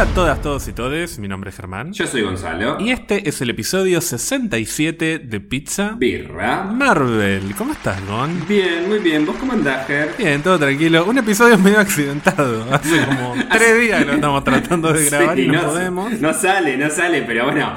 Hola a todas, todos y todes, mi nombre es Germán. Yo soy Gonzalo. Y este es el episodio 67 de Pizza Birra. Marvel. ¿Cómo estás, Gon? Bien, muy bien. ¿Vos cómo andás, Ger? Bien, todo tranquilo. Un episodio medio accidentado. Hace como tres días que lo estamos tratando de grabar Sí, y no, podemos. No sale, no sale, pero bueno.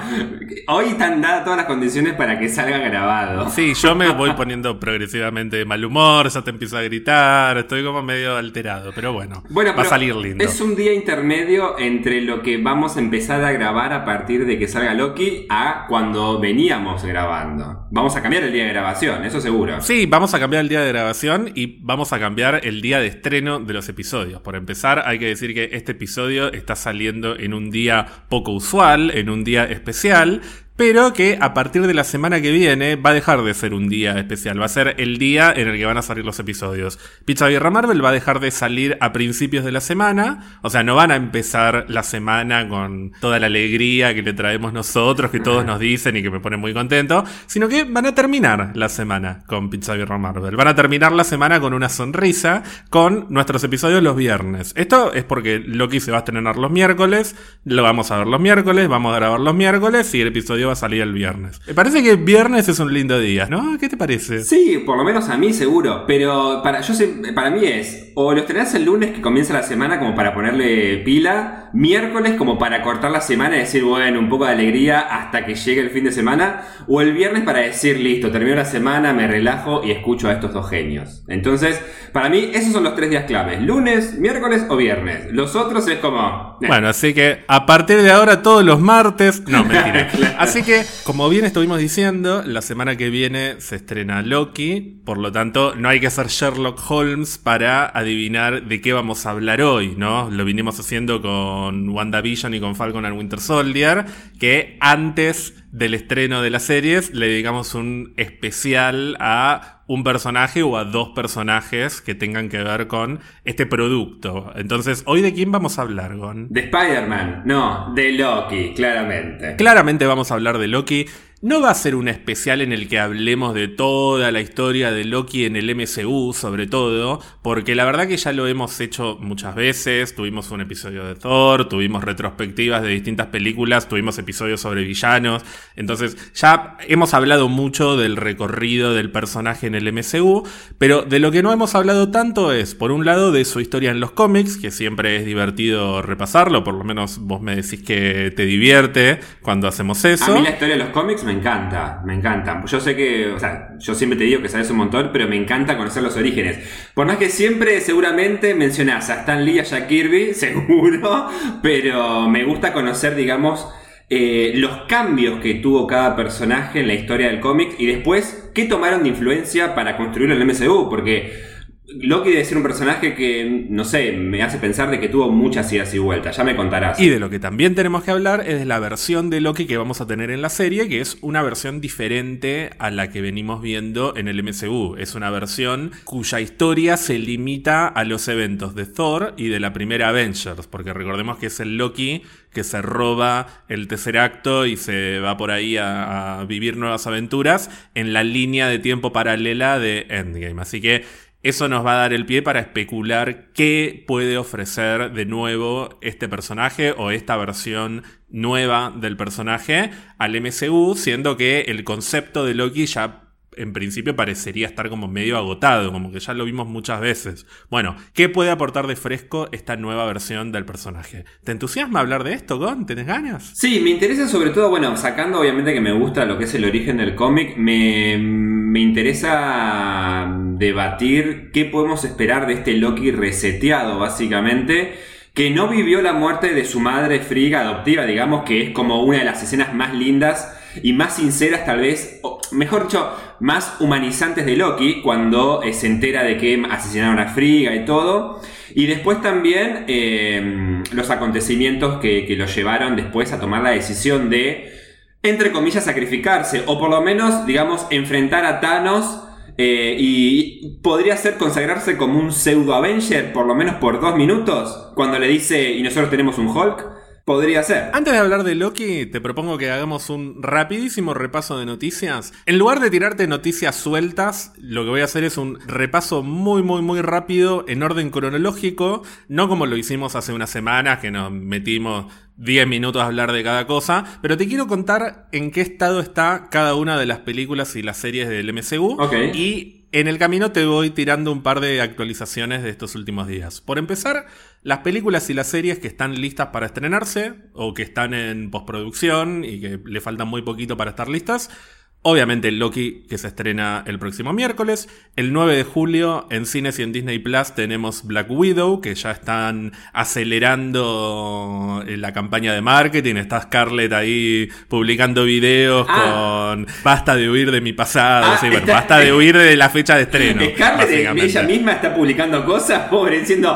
Hoy están dadas todas las condiciones para que salga grabado. Sí, yo me voy poniendo progresivamente de mal humor, ya te empiezo a gritar, estoy como medio alterado, pero bueno, Bueno, va a salir lindo. Es un día intermedio entre lo que vamos a empezar a grabar a partir de que salga Loki a cuando veníamos grabando. Vamos a cambiar el día de grabación, eso seguro. Sí, vamos a cambiar el día de grabación y vamos a cambiar el día de estreno de los episodios. Por empezar, hay que decir que este episodio está saliendo en un día poco usual, en un día especial, pero que a partir de la semana que viene va a dejar de ser un día especial, va a ser el día en el que van a salir los episodios. Pizza Birra Marvel va a dejar de salir a principios de la semana, o sea, no van a empezar la semana con toda la alegría que le traemos nosotros, que todos nos dicen y que me pone muy contento, sino que van a terminar la semana con Pizza Birra Marvel. Van a terminar la semana con una sonrisa con nuestros episodios los viernes. Esto es porque Loki se va a estrenar los miércoles, lo vamos a ver los miércoles, vamos a grabar los miércoles y el episodio va a salir el viernes. Me parece que viernes es un lindo día, ¿no? ¿Qué te parece? Sí, por lo menos a mí seguro. Pero para, yo sé, para mí es o lo estrenás el lunes que comienza la semana como para ponerle pila, miércoles como para cortar la semana y decir, bueno, un poco de alegría hasta que llegue el fin de semana, o el viernes para decir, listo, termino la semana, me relajo y escucho a estos dos genios. Entonces, para mí esos son los tres días claves, lunes, miércoles o viernes. Los otros es como... eh, Bueno, así que a partir de ahora todos los martes... No, mentira. Así que, como bien estuvimos diciendo, la semana que viene se estrena Loki, por lo tanto no hay que ser Sherlock Holmes para adivinar de qué vamos a hablar hoy, ¿no? Lo vinimos haciendo con WandaVision y con Falcon and Winter Soldier, que antes del estreno de las series le dedicamos un especial a un personaje o a dos personajes que tengan que ver con este producto. Entonces, ¿hoy de quién vamos a hablar, Gon? De Spider-Man, no, de Loki, claramente. Claramente vamos a hablar de Loki. No va a ser un especial en el que hablemos de toda la historia de Loki en el MCU, sobre todo, porque la verdad que ya lo hemos hecho muchas veces. Tuvimos un episodio de Thor, tuvimos retrospectivas de distintas películas, tuvimos episodios sobre villanos. Entonces, ya hemos hablado mucho del recorrido del personaje en el MCU, pero de lo que no hemos hablado tanto es, por un lado, de su historia en los cómics, que siempre es divertido repasarlo, por lo menos vos me decís que te divierte cuando hacemos eso. A mí la historia de los cómics me encanta, me encanta. Yo sé que, o sea, yo siempre te digo que sabes un montón, pero me encanta conocer los orígenes. Por más que siempre seguramente mencionás a Stan Lee y a Jack Kirby, seguro, pero me gusta conocer, digamos, eh, los cambios que tuvo cada personaje en la historia del cómic y después qué tomaron de influencia para construir el MCU, porque Loki debe ser un personaje que, no sé, me hace pensar de que tuvo muchas idas y vueltas, ya me contarás. Y de lo que también tenemos que hablar es de la versión de Loki que vamos a tener en la serie, que es una versión diferente a la que venimos viendo en el MCU. Es una versión cuya historia se limita a los eventos de Thor y de la primera Avengers, porque recordemos que es el Loki que se roba el tercer acto y se va por ahí a, a vivir nuevas aventuras en la línea de tiempo paralela de Endgame. Así que eso nos va a dar el pie para especular qué puede ofrecer de nuevo este personaje o esta versión nueva del personaje al MCU, siendo que el concepto de Loki ya en principio parecería estar como medio agotado, como que ya lo vimos muchas veces. Bueno, ¿qué puede aportar de fresco esta nueva versión del personaje? ¿Te entusiasma hablar de esto, Gon? ¿Tenés ganas? Sí, me interesa sobre todo, bueno, sacando obviamente que me gusta lo que es el origen del cómic, me, me interesa debatir qué podemos esperar de este Loki reseteado, básicamente, que no vivió la muerte de su madre friga adoptiva, digamos que es como una de las escenas más lindas y más sinceras tal vez, o mejor dicho, más humanizantes de Loki, cuando eh, se entera de que asesinaron a Frigga y todo. Y después también eh, los acontecimientos que, que lo llevaron después a tomar la decisión de, entre comillas, sacrificarse, o por lo menos, digamos, enfrentar a Thanos. eh, y podría ser consagrarse como un pseudo Avenger, por lo menos por dos minutos, cuando le dice, y nosotros tenemos un Hulk. Podría ser. Antes de hablar de Loki, te propongo que hagamos un rapidísimo repaso de noticias. En lugar de tirarte noticias sueltas, lo que voy a hacer es un repaso muy, muy, muy rápido en orden cronológico, no como lo hicimos hace unas semanas, que nos metimos 10 minutos a hablar de cada cosa, pero te quiero contar en qué estado está cada una de las películas y las series del MCU. Ok. Y en el camino te voy tirando un par de actualizaciones de estos últimos días. Por empezar, las películas y las series que están listas para estrenarse o que están en postproducción y que le faltan muy poquito para estar listas. Obviamente Loki que se estrena el próximo miércoles. El 9 de julio en cines y en Disney Plus tenemos Black Widow que ya están acelerando la campaña de marketing. Está Scarlett ahí publicando videos Ah. con basta de huir de mi pasado. Ah, sí, bueno, está- basta de huir de la fecha de estreno. Scarlett eh, ella misma está publicando cosas, pobre, diciendo,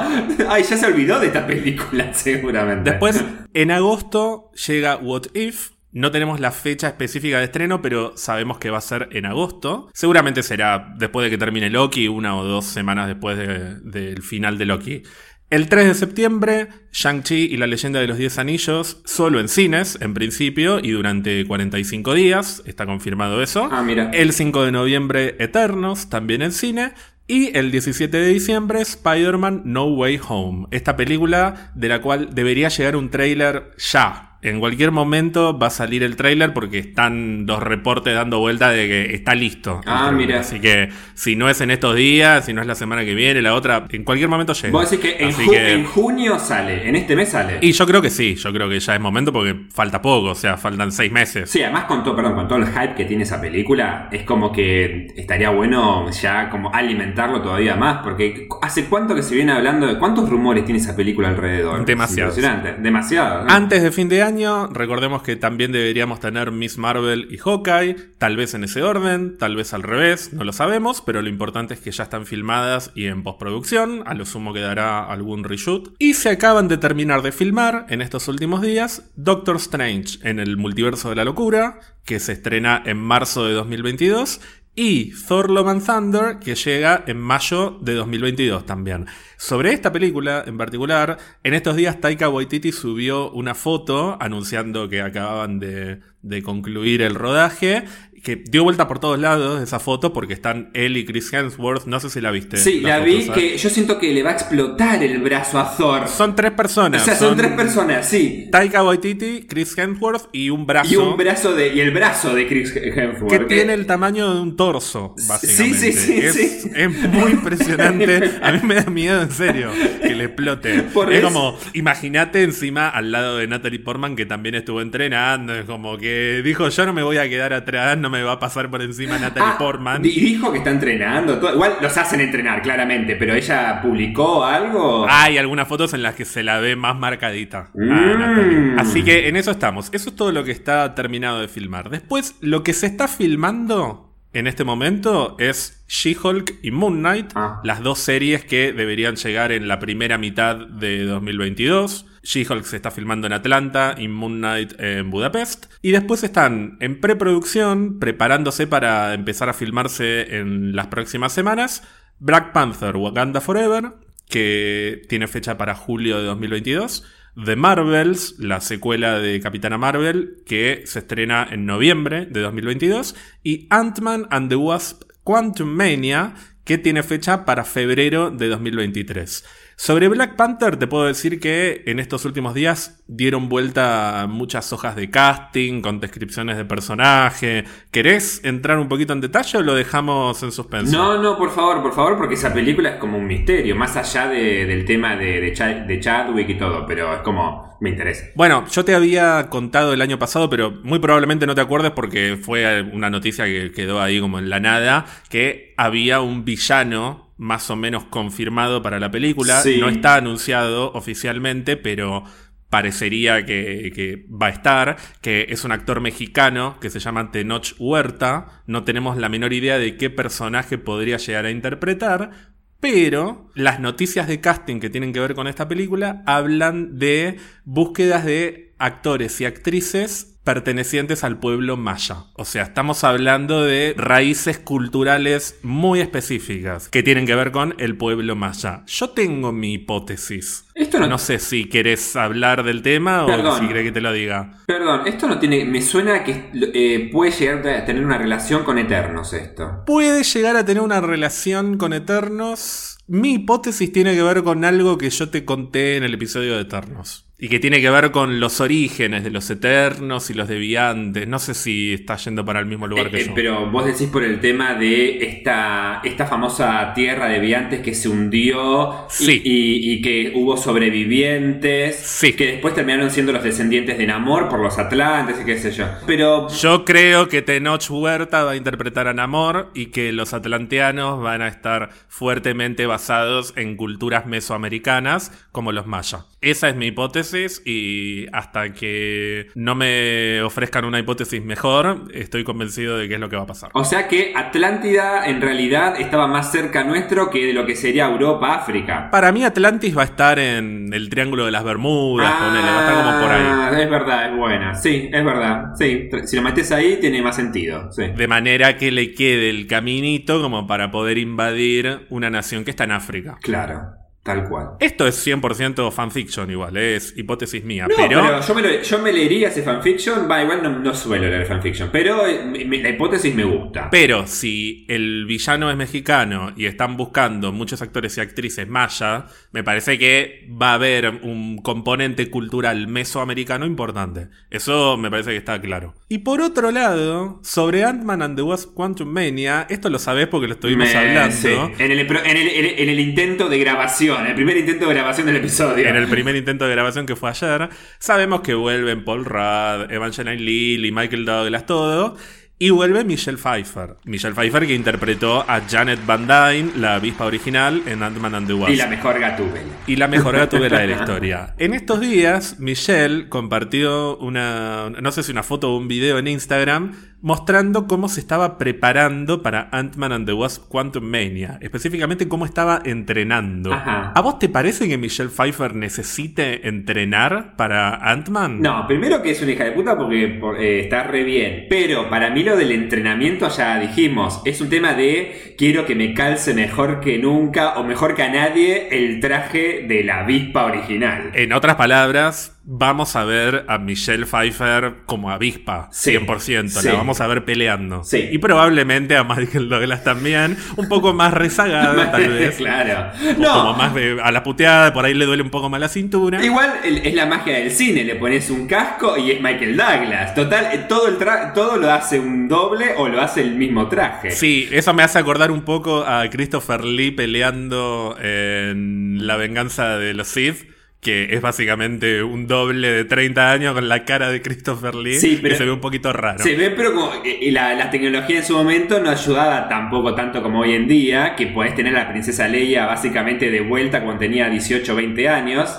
ay, ya se olvidó de esta película, seguramente. Después, en agosto llega What If. No tenemos la fecha específica de estreno, pero sabemos que va a ser en agosto. Seguramente será después de que termine Loki, una o dos semanas después de- del final de Loki. El 3 de septiembre, Shang-Chi y la leyenda de los 10 anillos, solo en cines, en principio, y durante 45 días, está confirmado eso. Ah, mira. El 5 de noviembre, Eternos, también en cine. Y el 17 de diciembre, Spider-Man No Way Home. Esta película de la cual debería llegar un tráiler ya. En cualquier momento va a salir el tráiler porque están dos reportes dando vuelta de que está listo. Ah, mira. Así que si no es en estos días, si no es la semana que viene, la otra, en cualquier momento llega. Vos decís que en, Así ju- que- en junio sale, en este mes sale. Y yo creo que sí, yo creo que ya es momento porque falta poco, o sea, faltan seis meses. Sí, además con todo, perdón, con todo el hype que tiene esa película, es como que estaría bueno ya como alimentarlo todavía más, porque ¿hace cuánto que se viene hablando de cuántos rumores tiene esa película alrededor? Impresionante, demasiado. ¿no? Antes de fin de año, recordemos que también deberíamos tener Miss Marvel y Hawkeye, tal vez en ese orden, tal vez al revés, no lo sabemos, pero lo importante es que ya están filmadas y en postproducción, a lo sumo quedará algún reshoot. Y se acaban de terminar de filmar en estos últimos días Doctor Strange en el multiverso de la locura, que se estrena en marzo de 2022. Y Thor Love Thunder, que llega en mayo de 2022 también. Sobre esta película en particular, en estos días Taika Waititi subió una foto anunciando que acababan de, de concluir el rodaje, que dio vuelta por todos lados esa foto porque están él y Chris Hemsworth, no sé si la viste. sí, la, vi que yo siento que le va a explotar el brazo a Thor. Son tres o personas. sea, son, tres personas, sí. Taika Waititi, Chris Hemsworth y un brazo. Y un brazo de. Y el brazo de Chris Hemsworth. que tiene el tamaño de un torso, básicamente. Sí, sí, sí, es, sí. es muy impresionante. A mí me da miedo, en serio, que le explote. Por es eso- como, imagínate encima al lado de Natalie Portman, que también estuvo entrenando. Es como que dijo: Yo no me voy a quedar atrás, no me va a pasar por encima Natalie Ah, Portman. Y dijo que está entrenando. todo- Igual los hacen entrenar, claramente. Pero ella publicó algo. Hay algunas fotos en las que se la ve más marcadita. Mm. Natalie. Así que en eso estamos. Eso es todo lo que está terminado de filmar. Después, lo que se está filmando en este momento es She-Hulk y Moon Knight, Ah. las dos series que deberían llegar en la primera mitad de 2022. She-Hulk se está filmando en Atlanta y Moon Knight en Budapest. Y después están en preproducción, preparándose para empezar a filmarse en las próximas semanas. Black Panther Wakanda Forever, que tiene fecha para julio de 2022. The Marvels, la secuela de Capitana Marvel, que se estrena en noviembre de 2022. Y Ant-Man and the Wasp Quantum Mania, que tiene fecha para febrero de 2023. Sobre Black Panther te puedo decir que en estos últimos días dieron vuelta muchas hojas de casting con descripciones de personaje. ¿Querés entrar un poquito en detalle o lo dejamos en suspenso? No, no, por favor, por favor, porque esa película es como un misterio, más allá de- del tema de, de, de Chadwick y todo, pero es como, me interesa. Bueno, yo te había contado el año pasado, pero muy probablemente no te acuerdes porque fue una noticia que quedó ahí como en la nada, que había un villano más o menos confirmado para la película. Sí. No está anunciado oficialmente, pero parecería que, que va a estar, que es un actor mexicano que se llama Tenoch Huerta. No tenemos la menor idea de qué personaje podría llegar a interpretar, pero las noticias de casting que tienen que ver con esta película hablan de búsquedas de actores y actrices pertenecientes al pueblo maya. O sea, estamos hablando de raíces culturales muy específicas que tienen que ver con el pueblo maya. Yo tengo mi hipótesis. Esto no, No sé si querés hablar del tema o si querés que te lo diga. Perdón, esto no tiene. Me suena que eh, puede llegar a tener una relación con Eternos esto. Puede llegar a tener una relación con Eternos. Mi hipótesis tiene que ver con algo que yo te conté en el episodio de Eternos. Y que tiene que ver con los orígenes de los Eternos y los Deviantes. No sé si está yendo para el mismo lugar Eh, que eh, yo. pero vos decís por el tema de esta, esta famosa tierra de viantes que se hundió y- Sí. y, y que hubo sobrevivientes Sí. que después terminaron siendo los descendientes de Namor por los Atlantes y qué sé yo. Pero Yo creo que Tenoch Huerta va a interpretar a Namor y que los atlanteanos van a estar fuertemente basados en culturas mesoamericanas como los mayas. Esa es mi hipótesis y hasta que no me ofrezcan una hipótesis mejor, estoy convencido de que es lo que va a pasar. O sea que Atlántida en realidad estaba más cerca nuestro que de lo que sería Europa, África. Para mí Atlantis va a estar en el Triángulo de las Bermudas, ponele, va a estar como por ahí. Ah, Es verdad, es buena. Sí, es verdad. Sí, si lo metes ahí tiene más sentido. Sí. De manera que le quede el caminito como para poder invadir una nación que está en África. Claro, tal cual. Esto es 100% fanfiction igual, ¿eh? es hipótesis mía, No, pero, pero, yo, me lo- yo me leería ese fanfiction. Va, igual no, no suelo leer fanfiction. Pero eh, me- me- la hipótesis me gusta. pero si el villano es mexicano y están buscando muchos actores y actrices maya, me parece que va a haber un componente cultural mesoamericano importante. Eso me parece que está claro. Y por otro lado, sobre Ant-Man and the Wasp Quantum Mania, esto lo sabés porque lo estuvimos Me- hablando. sí. En el- en el- en el intento de grabación, el primer intento de grabación del episodio. En el primer intento de grabación que fue ayer, sabemos que vuelven Paul Rudd, Evangeline Lilly, Michael Douglas, todo. Y vuelve Michelle Pfeiffer. Michelle Pfeiffer que interpretó a Janet Van Dyne, la avispa original, en Ant-Man and the Wasp. Y la mejor gatúbela. Y la mejor gatubela de la historia. En estos días, Michelle compartió una, no sé si una foto o un video en Instagram, mostrando cómo se estaba preparando para Ant-Man and the Wasp Quantum Mania. Específicamente cómo estaba entrenando. Ajá. ¿A vos te parece que Michelle Pfeiffer necesite entrenar para Ant-Man? No, primero que es una hija de puta porque por- eh, está re bien. Pero para mí lo del entrenamiento ya dijimos. Es un tema de quiero que me calce mejor que nunca o mejor que a nadie el traje de la avispa original. En otras palabras, vamos a ver a Michelle Pfeiffer como avispa, Sí, 100%. sí. La vamos a ver peleando. Sí. Y probablemente a Michael Douglas también, un poco más rezagada tal vez. claro. O No, como más de- a la puteada, por ahí le duele un poco más la cintura. Igual es la magia del cine, le pones un casco y es Michael Douglas. Total, eh, todo, el tra- todo lo hace un doble o lo hace el mismo traje. Sí, eso me hace acordar un poco a Christopher Lee peleando en La venganza de los Sith, que es básicamente un doble de 30 años con la cara de Christopher Lee, Sí, pero- que se ve un poquito raro. Se ve, pero como eh, y la, la tecnología en su momento no ayudaba tampoco tanto como hoy en día, que podés tener a la princesa Leia básicamente de vuelta cuando tenía 18 o 20 años.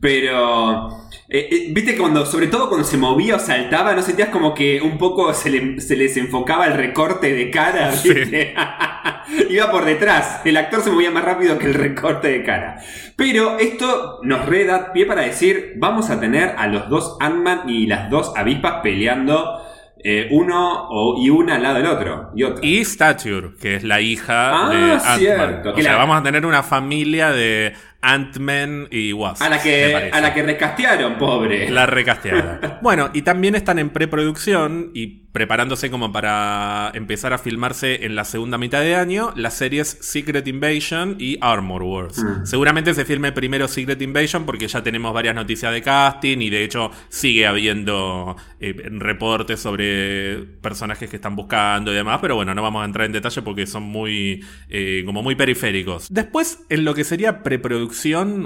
Pero, eh, eh, viste, cuando, sobre todo cuando se movía o saltaba, ¿no sentías como que un poco se, le- se les enfocaba el recorte de cara? Sí. Iba por detrás, el actor se movía más rápido que el recorte de cara. Pero esto nos reda pie para decir, vamos a tener a los dos Ant-Man y las dos avispas peleando eh, uno o- y una al lado del otro. Y otro. Y Stature, que es la hija Ah, de Ant-Man. O Que sea, la- vamos a tener una familia de Ant-Man y Wasp. a la que, a la que recastearon, pobre. La recasteada. bueno, y también están en preproducción y preparándose como para empezar a filmarse en la segunda mitad de año las series Secret Invasion y Armor Wars. Mm. Seguramente se filme primero Secret Invasion porque ya tenemos varias noticias de casting y de hecho sigue habiendo eh, reportes sobre personajes que están buscando y demás, pero bueno, no vamos a entrar en detalle porque son muy eh, como muy periféricos. Después, en lo que sería preproducción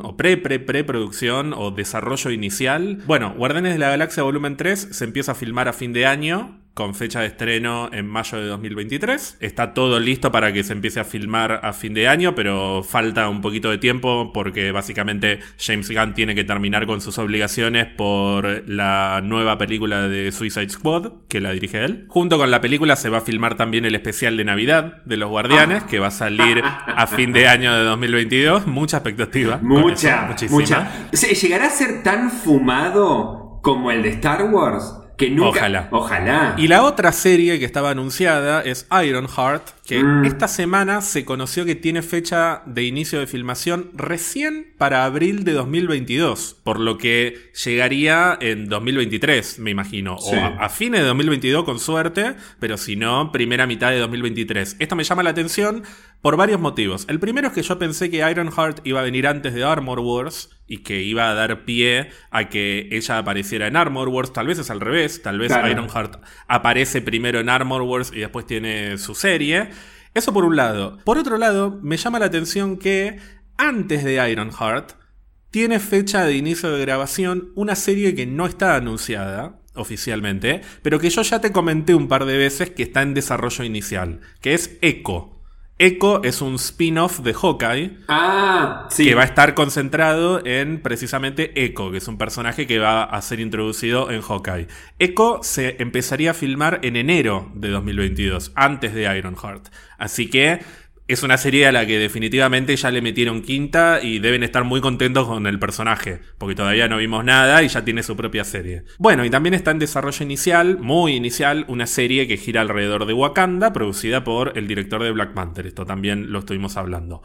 o pre-pre-preproducción o desarrollo inicial, bueno, Guardianes de la Galaxia Volumen 3 se empieza a filmar a fin de año con fecha de estreno en mayo de 2023. Está todo listo para que se empiece a filmar a fin de año, pero falta un poquito de tiempo porque básicamente James Gunn tiene que terminar con sus obligaciones por la nueva película de Suicide Squad, que la dirige él. Junto con la película se va a filmar también el especial de Navidad de los Guardianes, que va a salir a fin de año de 2022. Mucha expectativa. Mucha, muchísima. mucha. ¿Llegará a ser tan fumado como el de Star Wars. Que nunca, Ojalá. Ojalá. Y la otra serie que estaba anunciada es Ironheart, que Mm. esta semana se conoció que tiene fecha de inicio de filmación recién para abril de 2022, por lo que llegaría en 2023, me imagino, Sí. o a, a fines de 2022 con suerte, pero si no, primera mitad de 2023. Esto me llama la atención por varios motivos. El primero es que yo pensé que Ironheart iba a venir antes de Armor Wars y que iba a dar pie a que ella apareciera en Armor Wars. Tal vez es al revés, tal vez Claro. Ironheart aparece primero en Armor Wars y después tiene su serie. Eso por un lado. Por otro lado, me llama la atención que antes de Ironheart tiene fecha de inicio de grabación una serie que no está anunciada oficialmente, pero que yo ya te comenté un par de veces que está en desarrollo inicial, que es Echo. Echo es un spin-off de Hawkeye Ah, sí. que va a estar concentrado en precisamente Echo, que es un personaje que va a ser introducido en Hawkeye. Echo se empezaría a filmar en enero de 2022, antes de Ironheart. Así que es una serie a la que definitivamente ya le metieron quinta y deben estar muy contentos con el personaje, porque todavía no vimos nada y ya tiene su propia serie. Bueno, y también está en desarrollo inicial, muy inicial, una serie que gira alrededor de Wakanda, producida por el director de Black Panther. Esto también lo estuvimos hablando.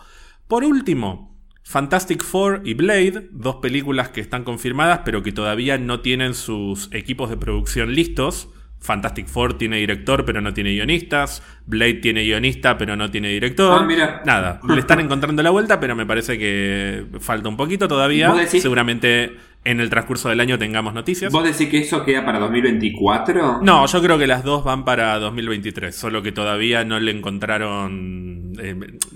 Por último, Fantastic Four y Blade, dos películas que están confirmadas pero que todavía no tienen sus equipos de producción listos. Fantastic Four tiene director pero no tiene guionistas. Blade tiene guionista pero no tiene director. Ah, mira. Nada, le están encontrando la vuelta pero me parece que falta un poquito todavía. ¿Vos decís- Seguramente en el transcurso del año tengamos noticias. ¿Vos decís que eso queda para 2024? No, yo creo que las dos van para 2023, solo que todavía no le encontraron... eh,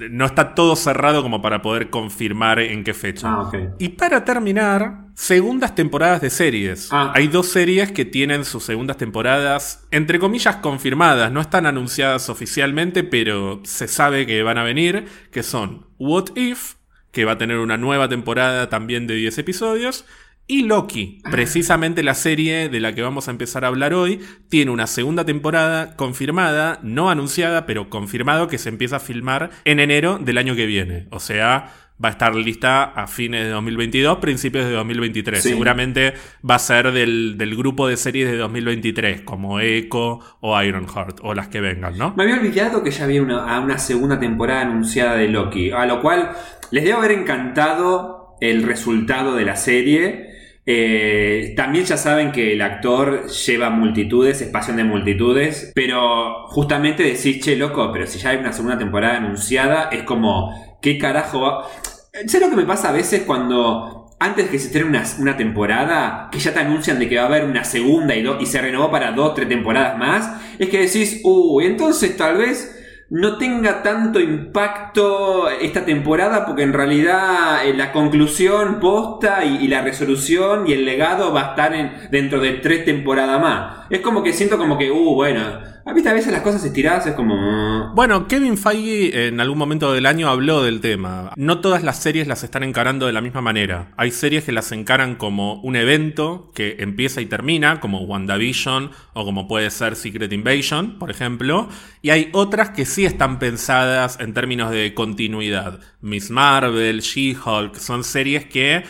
no está todo cerrado como para poder confirmar en qué fecha. Ah, ok. Y para terminar, segundas temporadas de series. Ah. Hay dos series que tienen sus segundas temporadas, entre comillas, confirmadas. No están anunciadas oficialmente, pero se sabe que van a venir, que son What If, que va a tener una nueva temporada también de 10 episodios, y Loki, precisamente la serie de la que vamos a empezar a hablar hoy, tiene una segunda temporada confirmada, no anunciada, pero confirmado que se empieza a filmar en enero del año que viene. O sea, va a estar lista a fines de 2022, principios de 2023. Sí. Seguramente va a ser del, del grupo de series de 2023, como Echo o Ironheart, o las que vengan, ¿no? Me había olvidado que ya había una, a una segunda temporada anunciada de Loki, a lo cual les debe haber encantado el resultado de la serie. Eh, también ya saben que el actor lleva multitudes, es pasión de multitudes, pero justamente decís, che, loco, pero si ya hay una segunda temporada anunciada, es como, ¿qué carajo va? ¿Sabes lo que me pasa a veces cuando antes que se estrene una, una temporada, que ya te anuncian de que va a haber una segunda y, y se renovó para dos, tres temporadas más, es que decís, uy, entonces tal vez no tenga tanto impacto esta temporada porque en realidad eh, la conclusión posta y, y la resolución y el legado va a estar en, dentro de tres temporadas más. Es como que siento como que, uh, bueno, a viste, a veces las cosas estiradas es como... mm, Bueno, Kevin Feige en algún momento del año habló del tema. No todas las series las están encarando de la misma manera. Hay series que las encaran como un evento que empieza y termina, como WandaVision o como puede ser Secret Invasion, por ejemplo. Y hay otras que sí están pensadas en términos de continuidad. Miss Marvel, She-Hulk, son series que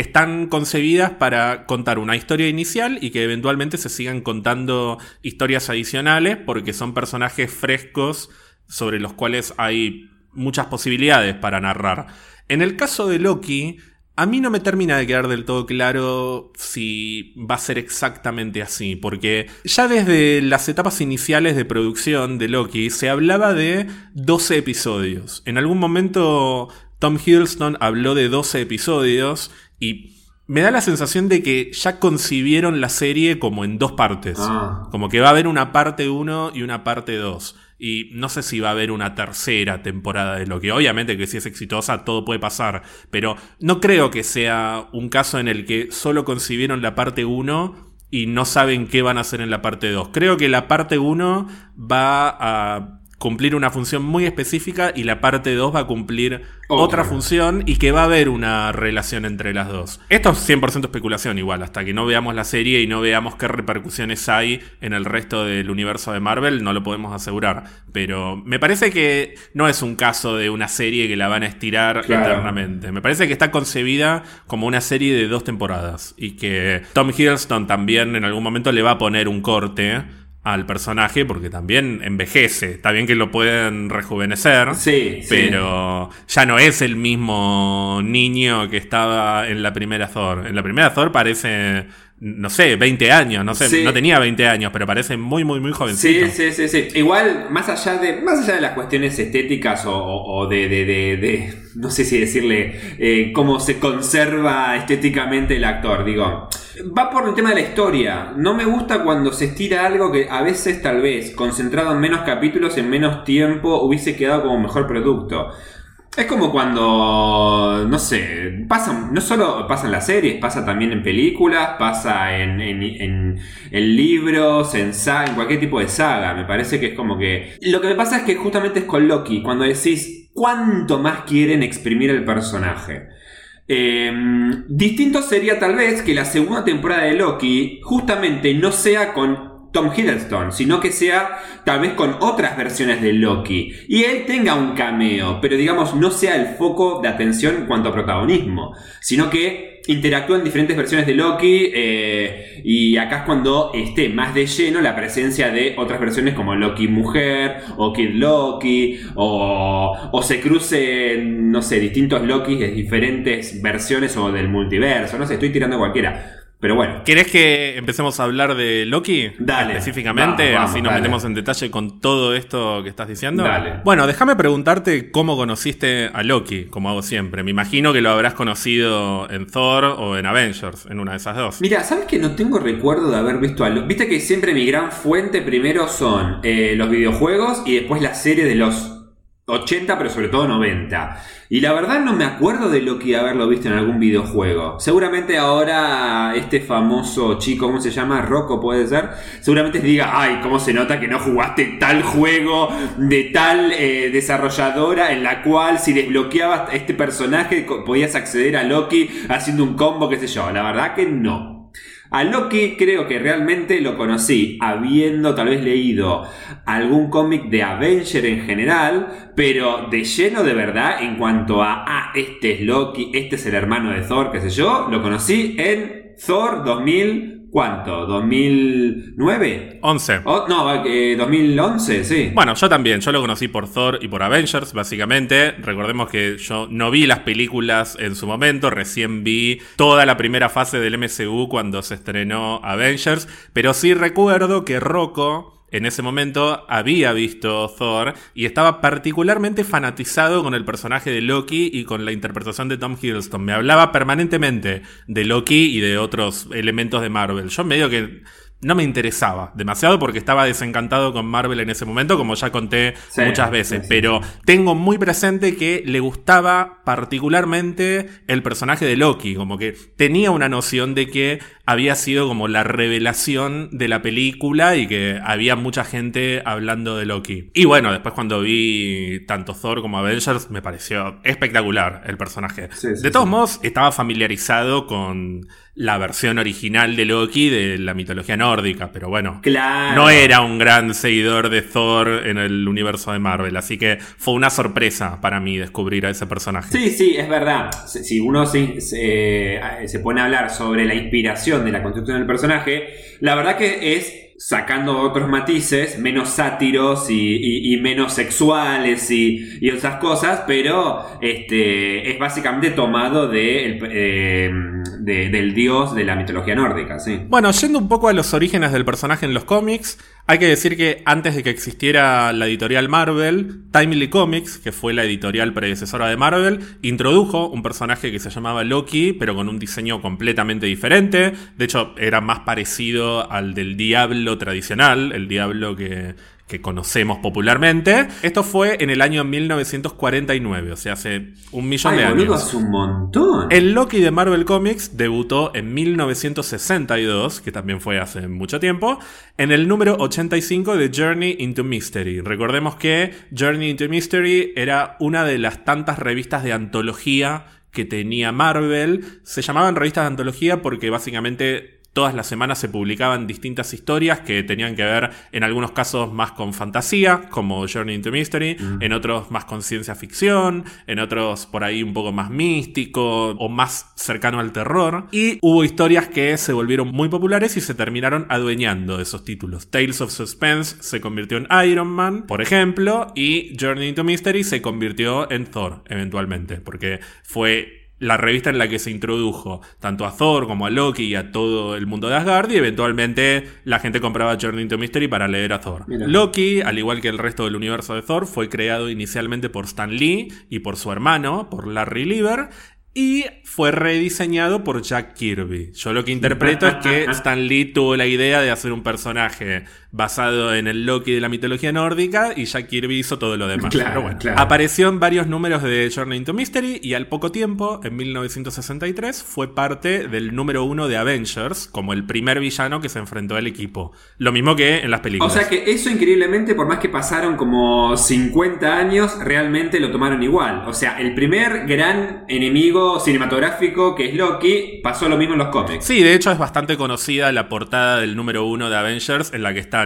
están concebidas para contar una historia inicial y que eventualmente se sigan contando historias adicionales porque son personajes frescos sobre los cuales hay muchas posibilidades para narrar. En el caso de Loki, a mí no me termina de quedar del todo claro si va a ser exactamente así, porque ya desde las etapas iniciales de producción de Loki se hablaba de 12 episodios. En algún momento Tom Hiddleston habló de 12 episodios y me da la sensación de que ya concibieron la serie como en dos partes. Ah. Como que va a haber una parte 1 y una parte 2. Y no sé si va a haber una tercera temporada de Loki. Obviamente que si es exitosa todo puede pasar. Pero no creo que sea un caso en el que solo concibieron la parte 1 y no saben qué van a hacer en la parte 2. Creo que la parte 1 va a cumplir una función muy específica y la parte 2 va a cumplir otra. función y que va a haber una relación entre las dos. Esto es 100% especulación igual, hasta que no veamos la serie y no veamos qué repercusiones hay en el resto del universo de Marvel, no lo podemos asegurar. Pero me parece que no es un caso de una serie que la van a estirar eternamente. Me parece que está concebida como una serie de dos temporadas y que Tom Hiddleston también en algún momento le va a poner un corte al personaje porque también envejece. Está bien que lo pueden rejuvenecer, sí, pero ya no es el mismo niño que estaba en la primera Thor. En la primera Thor parece no sé, 20 años, no sé, no tenía 20 años, pero parece muy, muy, muy jovencito. Sí, sí, sí, sí. Igual, más allá de, más allá de las cuestiones estéticas o, de, de, de, no sé si decirle, eh, cómo se conserva estéticamente el actor, digo, va por el tema de la historia. No me gusta cuando se estira algo que a veces tal vez, concentrado en menos capítulos, en menos tiempo, hubiese quedado como mejor producto. Es como cuando, no sé, pasa, no solo pasa en las series, pasa también en películas, pasa en, en, libros, en en cualquier tipo de saga. Me parece que es como que... Lo que me pasa es que justamente es con Loki, cuando decís cuánto más quieren exprimir el personaje. Em, distinto sería tal vez que la segunda temporada de Loki justamente no sea con Tom Hiddleston, sino que sea tal vez con otras versiones de Loki. Y él tenga un cameo, pero digamos no sea el foco de atención en cuanto a protagonismo, sino que interactúa en diferentes versiones de Loki eh, y acá es cuando esté más de lleno la presencia de otras versiones como Loki mujer o Kid Loki o, o se crucen, no sé, distintos Lokis de diferentes versiones o del multiverso, no sé, estoy tirando cualquiera. Pero bueno. ¿Querés que empecemos a hablar de Loki? Dale. Específicamente, así nos metemos en detalle con todo esto que estás diciendo. Dale. Bueno, déjame preguntarte cómo conociste a Loki, como hago siempre. Me imagino que lo habrás conocido en Thor o en Avengers, en una de esas dos. Mira, ¿sabes que no tengo recuerdo de haber visto a Loki? Viste que siempre mi gran fuente primero son eh, los videojuegos y después la serie de los 80, pero sobre todo 90. Y la verdad no me acuerdo de lo que haberlo visto en algún videojuego. Seguramente ahora este famoso chico, ¿cómo se llama? Rocco puede ser. Seguramente diga, ay, ¿cómo se nota que no jugaste tal juego de tal eh, desarrolladora en la cual si desbloqueabas este personaje podías acceder a Loki haciendo un combo, qué sé yo. La verdad que no. A Loki creo que realmente lo conocí habiendo tal vez leído algún cómic de Avenger en general, pero de lleno de verdad en cuanto a, ah, este es Loki, este es el hermano de Thor, qué sé yo, lo conocí en Thor 2000. ¿Cuánto? ¿2009? 11. no, 2011, sí. Bueno, yo también. Yo lo conocí por Thor y por Avengers, básicamente. Recordemos que yo no vi las películas en su momento. Recién vi toda la primera fase del MCU cuando se estrenó Avengers. Pero sí recuerdo que Rocco en ese momento había visto Thor y estaba particularmente fanatizado con el personaje de Loki y con la interpretación de Tom Hiddleston. Me hablaba permanentemente de Loki y de otros elementos de Marvel. Yo medio que no me interesaba demasiado porque estaba desencantado con Marvel en ese momento, como ya conté muchas veces. Pero tengo muy presente que le gustaba particularmente el personaje de Loki, como que tenía una noción de que había sido como la revelación de la película y que había mucha gente hablando de Loki. Y bueno, después cuando vi tanto Thor como Avengers, me pareció espectacular el personaje. de todos modos, estaba familiarizado con la versión original de Loki de la mitología nórdica, pero bueno, no era un gran seguidor de Thor en el universo de Marvel, así que fue una sorpresa para mí descubrir a ese personaje. Sí, sí, es verdad. Si uno se, se pone a hablar sobre la inspiración de la construcción del personaje, la verdad que es sacando otros matices, menos sátiros y, menos sexuales y, y, otras cosas, pero este, es básicamente tomado de, eh, del dios de la mitología nórdica. ¿sí? Bueno, yendo un poco a los orígenes del personaje en los cómics, hay que decir que antes de que existiera la editorial Marvel, Timely Comics, que fue la editorial predecesora de Marvel, introdujo un personaje que se llamaba Loki, pero con un diseño completamente diferente. De hecho, era más parecido al del diablo tradicional, el diablo que, que conocemos popularmente. Esto fue en el año 1949, o sea, hace un millón de años. Hace un montón. El Loki de Marvel Comics debutó en 1962, que también fue hace mucho tiempo, en el número 85 de Journey into Mystery. Recordemos que Journey into Mystery era una de las tantas revistas de antología que tenía Marvel. Se llamaban revistas de antología porque básicamente Todas las semanas se publicaban distintas historias que tenían que ver en algunos casos más con fantasía, como Journey into Mystery, mm. en otros más con ciencia ficción, en otros por ahí un poco más místico o más cercano al terror. Y hubo historias que se volvieron muy populares y se terminaron adueñando de esos títulos. Tales of Suspense se convirtió en Iron Man, por ejemplo, y Journey into Mystery se convirtió en Thor, eventualmente, porque fue la revista en la que se introdujo tanto a Thor como a Loki y a todo el mundo de Asgard y eventualmente la gente compraba Journey into Mystery para leer a Thor. Loki, al igual que el resto del universo de Thor, fue creado inicialmente por Stan Lee y por su hermano, por Larry Lieber, y fue rediseñado por Jack Kirby. Yo lo que interpreto es que Stan Lee tuvo la idea de hacer un personaje basado en el Loki de la mitología nórdica y Jack Kirby hizo todo lo demás. Apareció en varios números de Journey into Mystery y al poco tiempo, en 1963, fue parte del número uno de Avengers como el primer villano que se enfrentó al equipo. Lo mismo que en las películas. O sea que eso increíblemente, por más que pasaron como 50 años, realmente lo tomaron igual. O sea, el primer gran enemigo cinematográfico que es Loki pasó lo mismo en los cómics. Sí, de hecho es bastante conocida la portada del número uno de Avengers en la que está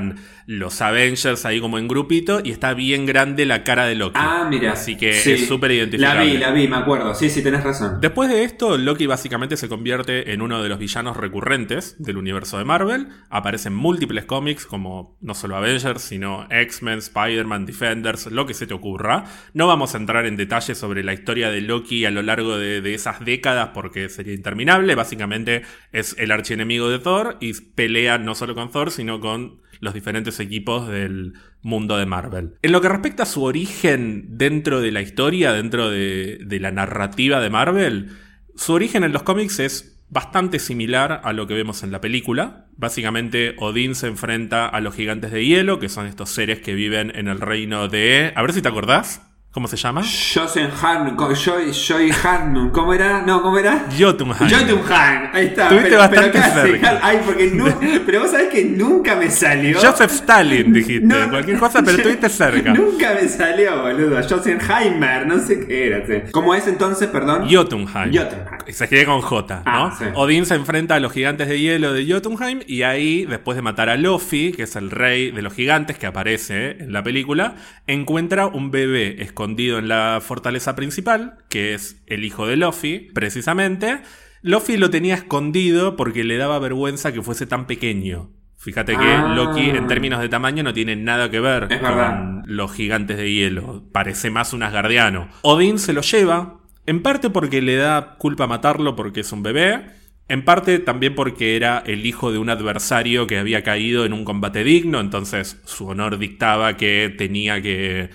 los Avengers ahí como en grupito y está bien grande la cara de Loki. Ah, mira. Así que es súper identificable. La vi, la vi, me acuerdo. Sí, sí, tenés razón. Después de esto, Loki básicamente se convierte en uno de los villanos recurrentes del universo de Marvel. Aparecen múltiples cómics como no solo Avengers, sino X-Men, Spider-Man, Defenders, lo que se te ocurra. No vamos a entrar en detalles sobre la historia de Loki a lo largo de, de esas décadas porque sería interminable. Básicamente es el archienemigo de Thor y pelea no solo con Thor, sino con los diferentes equipos del mundo de Marvel. En lo que respecta a su origen dentro de la historia, dentro de, la narrativa de Marvel, su origen en los cómics es bastante similar a lo que vemos en la película. Básicamente, Odín se enfrenta a los gigantes de hielo, que son estos seres que viven en el reino de... A ver si te acordás. ¿Cómo se llama? Jotunheim. Joy ¿Cómo era? No, ¿cómo era? Jotunheim. Jotunheim. Ahí está. Tuviste pero, bastante cerca. Ay, porque no, pero vos sabés que nunca me salió. Joseph Stalin, dijiste. cualquier cosa, pero estuviste cerca. Nunca me salió, boludo. Jotunheimer, no sé qué era. ¿Cómo es entonces, perdón? Jotunheim. Jotunheim. Se escribe con J, ¿no? Ah, Odín se enfrenta a los gigantes de hielo de Jotunheim y ahí, después de matar a Lofi, que es el rey de los gigantes que aparece en la película, encuentra un bebé escondido escondido en la fortaleza principal, que es el hijo de Luffy, precisamente. Luffy lo tenía escondido porque le daba vergüenza que fuese tan pequeño. Fíjate que ah. Loki en términos de tamaño no tiene nada que ver con los gigantes de hielo. Parece más un asgardiano. Odin se lo lleva, en parte porque le da culpa matarlo porque es un bebé, en parte también porque era el hijo de un adversario que había caído en un combate digno, entonces su honor dictaba que tenía que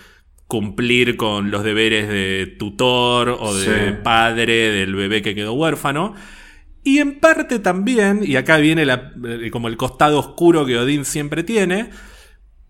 cumplir con los deberes de tutor o de padre del bebé que quedó huérfano. Y en parte también, y acá viene eh, como el costado oscuro que Odín siempre tiene,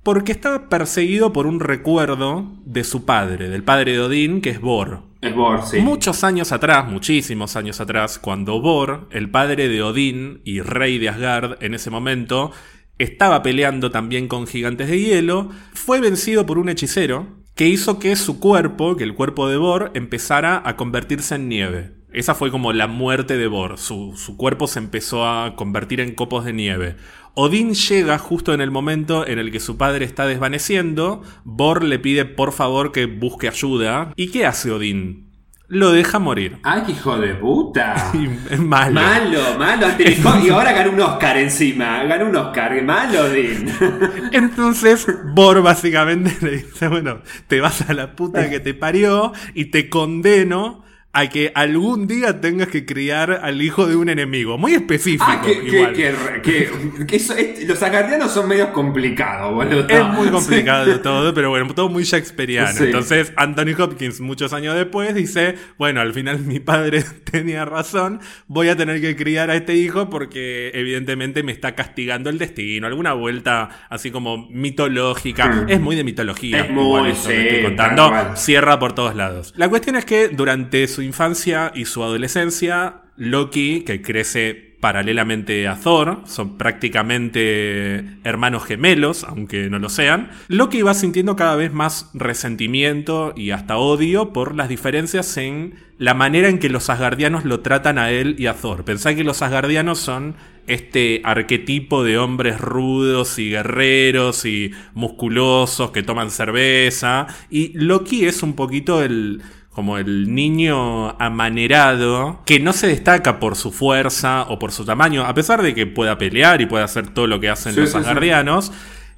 porque estaba perseguido por un recuerdo de su padre, del padre de Odín, que es Bor. Es Bor, sí. Muchos años atrás, muchísimos años atrás, cuando Bor, el padre de Odín y rey de Asgard en ese momento, estaba peleando también con gigantes de hielo, fue vencido por un hechicero que hizo que su cuerpo, que el cuerpo de Bor, empezara a convertirse en nieve. Esa fue como la muerte de Bor. Su, cuerpo se empezó a convertir en copos de nieve. Odín llega justo en el momento en el que su padre está desvaneciendo. Bor le pide por favor que busque ayuda. ¿Y qué hace Odín? Lo deja morir. ¡Ay, qué hijo de puta! es malo. Malo, malo. y ahora ganó un Oscar encima. Ganó un Oscar. Malo, Dean. Entonces, Bor básicamente le dice: Bueno, te vas a la puta que te parió y te condeno a que algún día tengas que criar al hijo de un enemigo. Muy específico. Ah, que, que- igual. que- que- que eso- es- los asgardianos son medio complicados, boludo. Es muy complicado todo, pero bueno, todo muy shakespeariano. Sí. Entonces, Anthony Hopkins, muchos años después, dice: Bueno, al final mi padre tenía razón, voy a tener que criar a este hijo porque, evidentemente, me está castigando el destino. Alguna vuelta así como mitológica. Mm. Es muy de mitología. Es muy, igual sí, contando. Cierra por todos lados. La cuestión es que durante su infancia y su adolescencia, Loki, que crece paralelamente a Thor, son prácticamente hermanos gemelos, aunque no lo sean, Loki va sintiendo cada vez más resentimiento y hasta odio por las diferencias en la manera en que los asgardianos lo tratan a él y a Thor. Pensá que los asgardianos son este arquetipo de hombres rudos y guerreros y musculosos que toman cerveza. Y Loki es un poquito el como el niño amanerado que no se destaca por su fuerza o por su tamaño, a pesar de que pueda pelear y pueda hacer todo lo que hacen Sí, los sí, sí.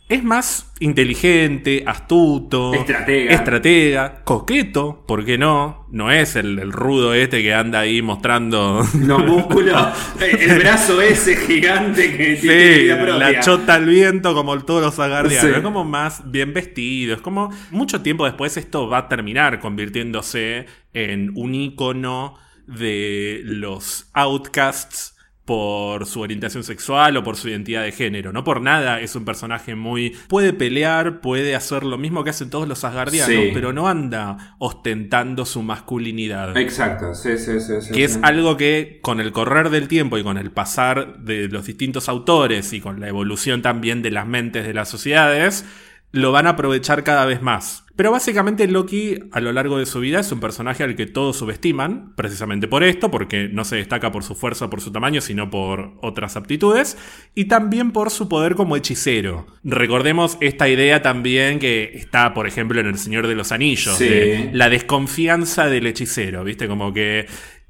Es más inteligente, astuto, Estratega. estratega, coqueto, ¿por qué no? No es el, el rudo este que anda ahí mostrando Los músculos, el brazo ese gigante que Sí, tiene vida propia. la chota al viento como todos los agardianos. Sí. Es como más bien vestido. Es como mucho tiempo después esto va a terminar convirtiéndose en un icono de los outcasts por su orientación sexual o por su identidad de género. No por nada es un personaje muy... Puede pelear, puede hacer lo mismo que hacen todos los asgardianos, Sí. pero no anda ostentando su masculinidad. Exacto, sí, sí, sí. sí, Que es algo que con el correr del tiempo y con el pasar de los distintos autores y con la evolución también de las mentes de las sociedades, lo van a aprovechar cada vez más. Pero básicamente Loki a lo largo de su vida es un personaje al que todos subestiman, precisamente por esto, porque no se destaca por su fuerza o por su tamaño, sino por otras aptitudes, y también por su poder como hechicero. Recordemos esta idea también que está, por ejemplo, en El Señor de los Anillos, Sí. de la desconfianza del hechicero, ¿viste? Como que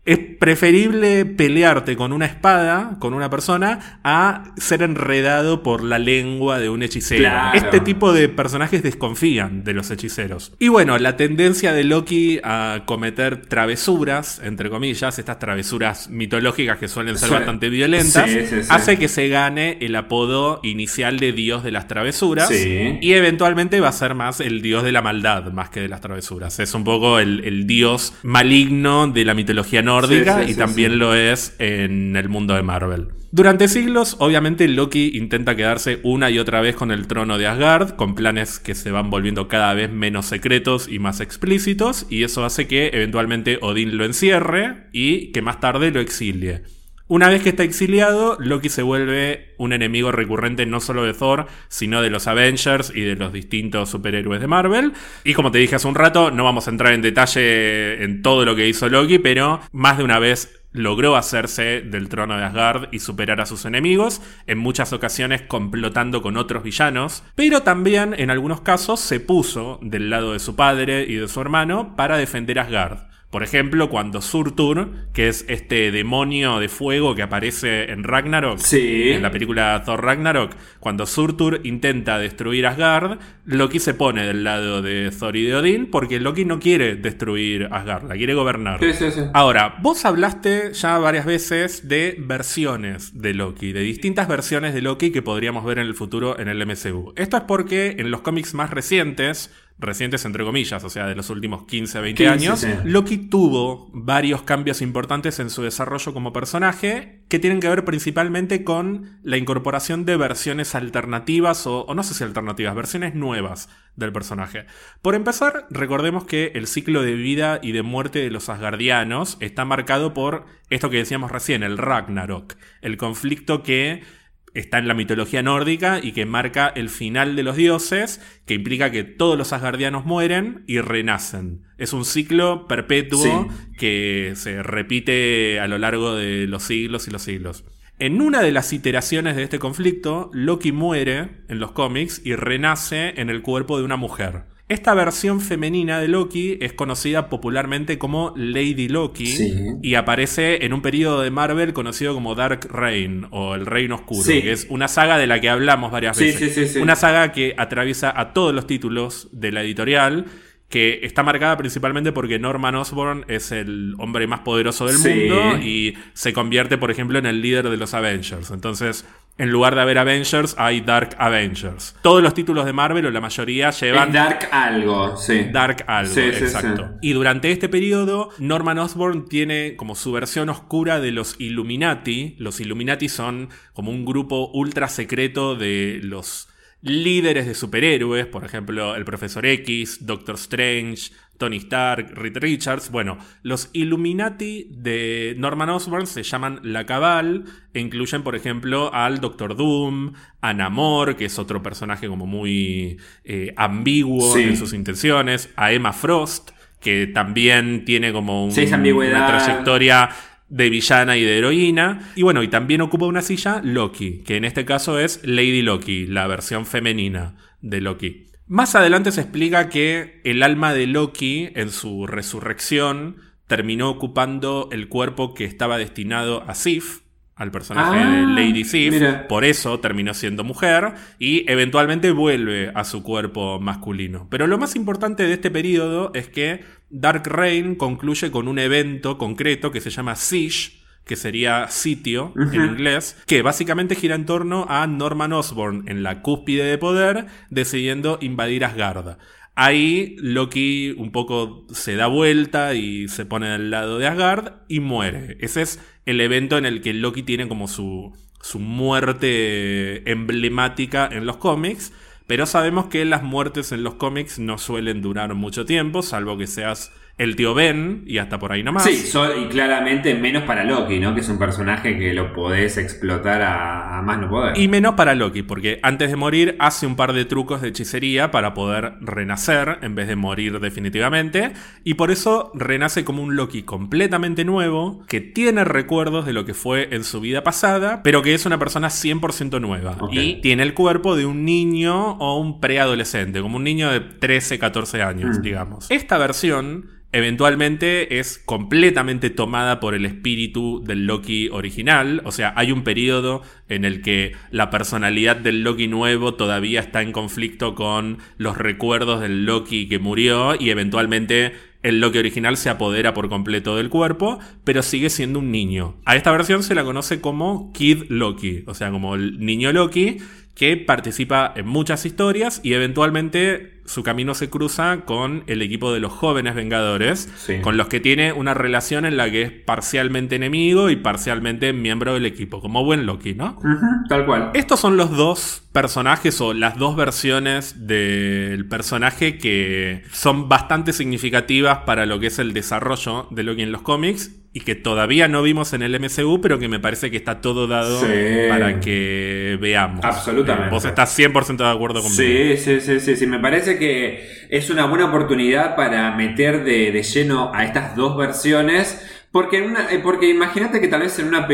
es preferible pelearte con una espada, con una persona, a ser enredado por la lengua de un hechicero. Claro. Este tipo de personajes desconfían de los hechiceros. Y bueno, la tendencia de Loki a cometer travesuras, entre comillas, estas travesuras mitológicas que suelen ser bastante violentas, Sí, sí, sí. hace que se gane el apodo inicial de dios de las travesuras. Sí. Y eventualmente va a ser más el dios de la maldad, más que de las travesuras. Es un poco el, el dios maligno de la mitología nórdica Sí, sí, y también lo es en el mundo de Marvel. Durante siglos, obviamente, Loki intenta quedarse una y otra vez con el trono de Asgard, con planes que se van volviendo cada vez menos secretos y más explícitos, y eso hace que eventualmente Odín lo encierre y que más tarde lo exilie. Una vez que está exiliado, Loki se vuelve un enemigo recurrente no solo de Thor, sino de los Avengers y de los distintos superhéroes de Marvel. Y como te dije hace un rato, no vamos a entrar en detalle en todo lo que hizo Loki, pero más de una vez logró hacerse del trono de Asgard y superar a sus enemigos, en muchas ocasiones complotando con otros villanos, pero también en algunos casos se puso del lado de su padre y de su hermano para defender Asgard. Por ejemplo, cuando Surtur, que es este demonio de fuego que aparece en Ragnarok, Sí. en la película Thor Ragnarok, cuando Surtur intenta destruir Asgard, Loki se pone del lado de Thor y de Odín porque Loki no quiere destruir Asgard, la quiere gobernar. Sí, sí, sí. Ahora, vos hablaste ya varias veces de versiones de Loki, de distintas versiones de Loki que podríamos ver en el futuro en el MCU. Esto es porque en los cómics más recientes, recientes entre comillas, o sea, de los últimos 15 20 15, años, sí. Loki tuvo varios cambios importantes en su desarrollo como personaje que tienen que ver principalmente con la incorporación de versiones alternativas o, o no sé si alternativas, versiones nuevas del personaje. Por empezar, recordemos que el ciclo de vida y de muerte de los asgardianos está marcado por esto que decíamos recién, el Ragnarok, el conflicto que está en la mitología nórdica y que marca el final de los dioses, que implica que todos los asgardianos mueren y renacen. Es un ciclo perpetuo Sí. que se repite a lo largo de los siglos y los siglos. En una de las iteraciones de este conflicto, Loki muere en los cómics y renace en el cuerpo de una mujer. Esta versión femenina de Loki es conocida popularmente como Lady Loki Sí. y aparece en un periodo de Marvel conocido como Dark Reign o el Reino Oscuro, Sí. que es una saga de la que hablamos varias Sí, veces. sí, sí, sí. Una saga que atraviesa a todos los títulos de la editorial que está marcada principalmente porque Norman Osborn es el hombre más poderoso del mundo y se convierte, por ejemplo, en el líder de los Avengers. Entonces, en lugar de haber Avengers, hay Dark Avengers. Todos los títulos de Marvel, o la mayoría, llevan Dark algo, sí. Dark algo, Sí, sí, exacto. sí. Y durante este periodo, Norman Osborn tiene como su versión oscura de los Illuminati. Los Illuminati son como un grupo ultra secreto de los líderes de superhéroes, por ejemplo, el Profesor X, Doctor Strange, Tony Stark, Reed Richards. Bueno, los Illuminati de Norman Osborn se llaman La Cabal e incluyen, por ejemplo, al Doctor Doom, a Namor, que es otro personaje como muy eh, ambiguo Sí. en sus intenciones, a Emma Frost, que también tiene como un- Sí, una trayectoria de villana y de heroína. Y bueno, y también ocupa una silla Loki, que en este caso es Lady Loki, la versión femenina de Loki. Más adelante se explica que el alma de Loki, en su resurrección, terminó ocupando el cuerpo que estaba destinado a Sif, al personaje Ah, de Lady Sif. mira. Por eso terminó siendo mujer y eventualmente vuelve a su cuerpo masculino. Pero lo más importante de este periodo es que Dark Reign concluye con un evento concreto que se llama Siege, que sería sitio en inglés, que básicamente gira en torno a Norman Osborn en la cúspide de poder, decidiendo invadir Asgard. Ahí Loki un poco se da vuelta y se pone del lado de Asgard y muere. Ese es el evento en el que Loki tiene como su, su muerte emblemática en los cómics. Pero sabemos que las muertes en los cómics no suelen durar mucho tiempo, salvo que seas el tío Ben y hasta por ahí nomás. Sí, so- y claramente menos para Loki, ¿no? Que es un personaje que lo podés explotar a, a más no poder. Y menos para Loki, porque antes de morir hace un par de trucos de hechicería para poder renacer en vez de morir definitivamente. Y por eso renace como un Loki completamente nuevo, que tiene recuerdos de lo que fue en su vida pasada, pero que es una persona 100% nueva. Y tiene el cuerpo de un niño o un preadolescente, como un niño de 13, 14 años, Mm. digamos. Esta versión eventualmente es completamente tomada por el espíritu del Loki original. O sea, hay un periodo en el que la personalidad del Loki nuevo todavía está en conflicto con los recuerdos del Loki que murió y eventualmente el Loki original se apodera por completo del cuerpo, pero sigue siendo un niño. A esta versión se la conoce como Kid Loki, o sea, como el niño Loki que participa en muchas historias y eventualmente su camino se cruza con el equipo de los jóvenes Vengadores, Sí. con los que tiene una relación en la que es parcialmente enemigo y parcialmente miembro del equipo, como buen Loki, ¿no? Tal cual. Estos son los dos personajes o las dos versiones del personaje que son bastante significativas para lo que es el desarrollo de Loki en los cómics y que todavía no vimos en el MCU, pero que me parece que está todo dado Sí. para que veamos. Absolutamente. Vos estás 100% de acuerdo conmigo. Sí, sí, sí, sí, sí. Me parece que es una buena oportunidad para meter de, de lleno a estas dos versiones. Porque, en una, eh, porque imagínate que tal vez en una...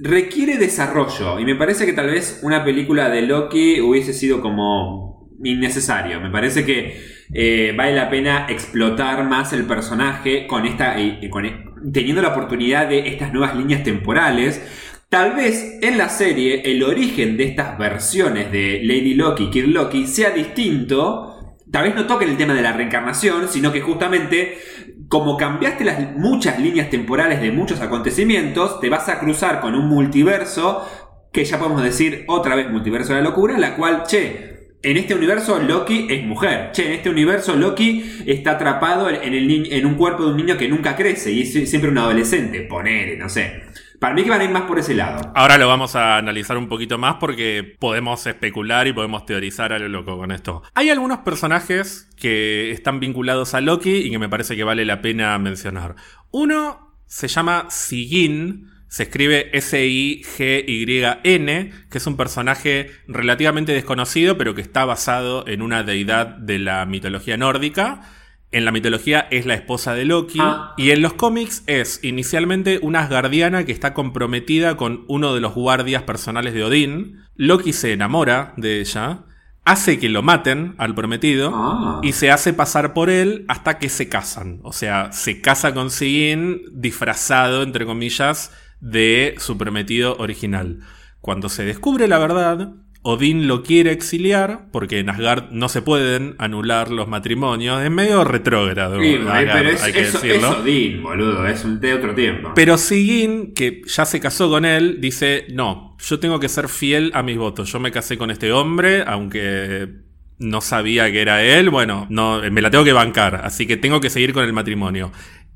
requiere desarrollo. Y me parece que tal vez una película de Loki hubiese sido como innecesario. Me parece que eh, vale la pena explotar más el personaje con esta... y con e- teniendo la oportunidad de estas nuevas líneas temporales. Tal vez en la serie el origen de estas versiones de Lady Loki, Kid Loki, sea distinto. Tal vez no toquen el tema de la reencarnación, sino que justamente como cambiaste las muchas líneas temporales de muchos acontecimientos, te vas a cruzar con un multiverso que ya podemos decir otra vez multiverso de la locura, la cual, che, en este universo Loki es mujer. Che, en este universo Loki está atrapado en, el en un cuerpo de un niño que nunca crece y es siempre un adolescente. Ponele, no sé. Para mí que van a ir más por ese lado. Ahora lo vamos a analizar un poquito más porque podemos especular y podemos teorizar a lo loco con esto. Hay algunos personajes que están vinculados a Loki y que me parece que vale la pena mencionar. Uno se llama Sigyn, se escribe S-I-G-Y-N, que es un personaje relativamente desconocido pero que está basado en una deidad de la mitología nórdica. En la mitología es la esposa de Loki. Ah. Y en los cómics es inicialmente una asgardiana que está comprometida con uno de los guardias personales de Odín. Loki se enamora de ella, hace que lo maten al prometido Ah. y se hace pasar por él hasta que se casan. O sea, se casa con Sigyn disfrazado, entre comillas, de su prometido original. Cuando se descubre la verdad, Odín lo quiere exiliar porque en Asgard no se pueden anular los matrimonios. Es medio retrógrado. Sí, Asgard, pero es, hay que eso- decirlo. es Odín, boludo, es de otro tiempo. Pero Sigyn, que ya se casó con él, dice, no, yo tengo que ser fiel a mis votos. Yo me casé con este hombre, aunque no sabía que era él, bueno, no, me la tengo que bancar, así que tengo que seguir con el matrimonio.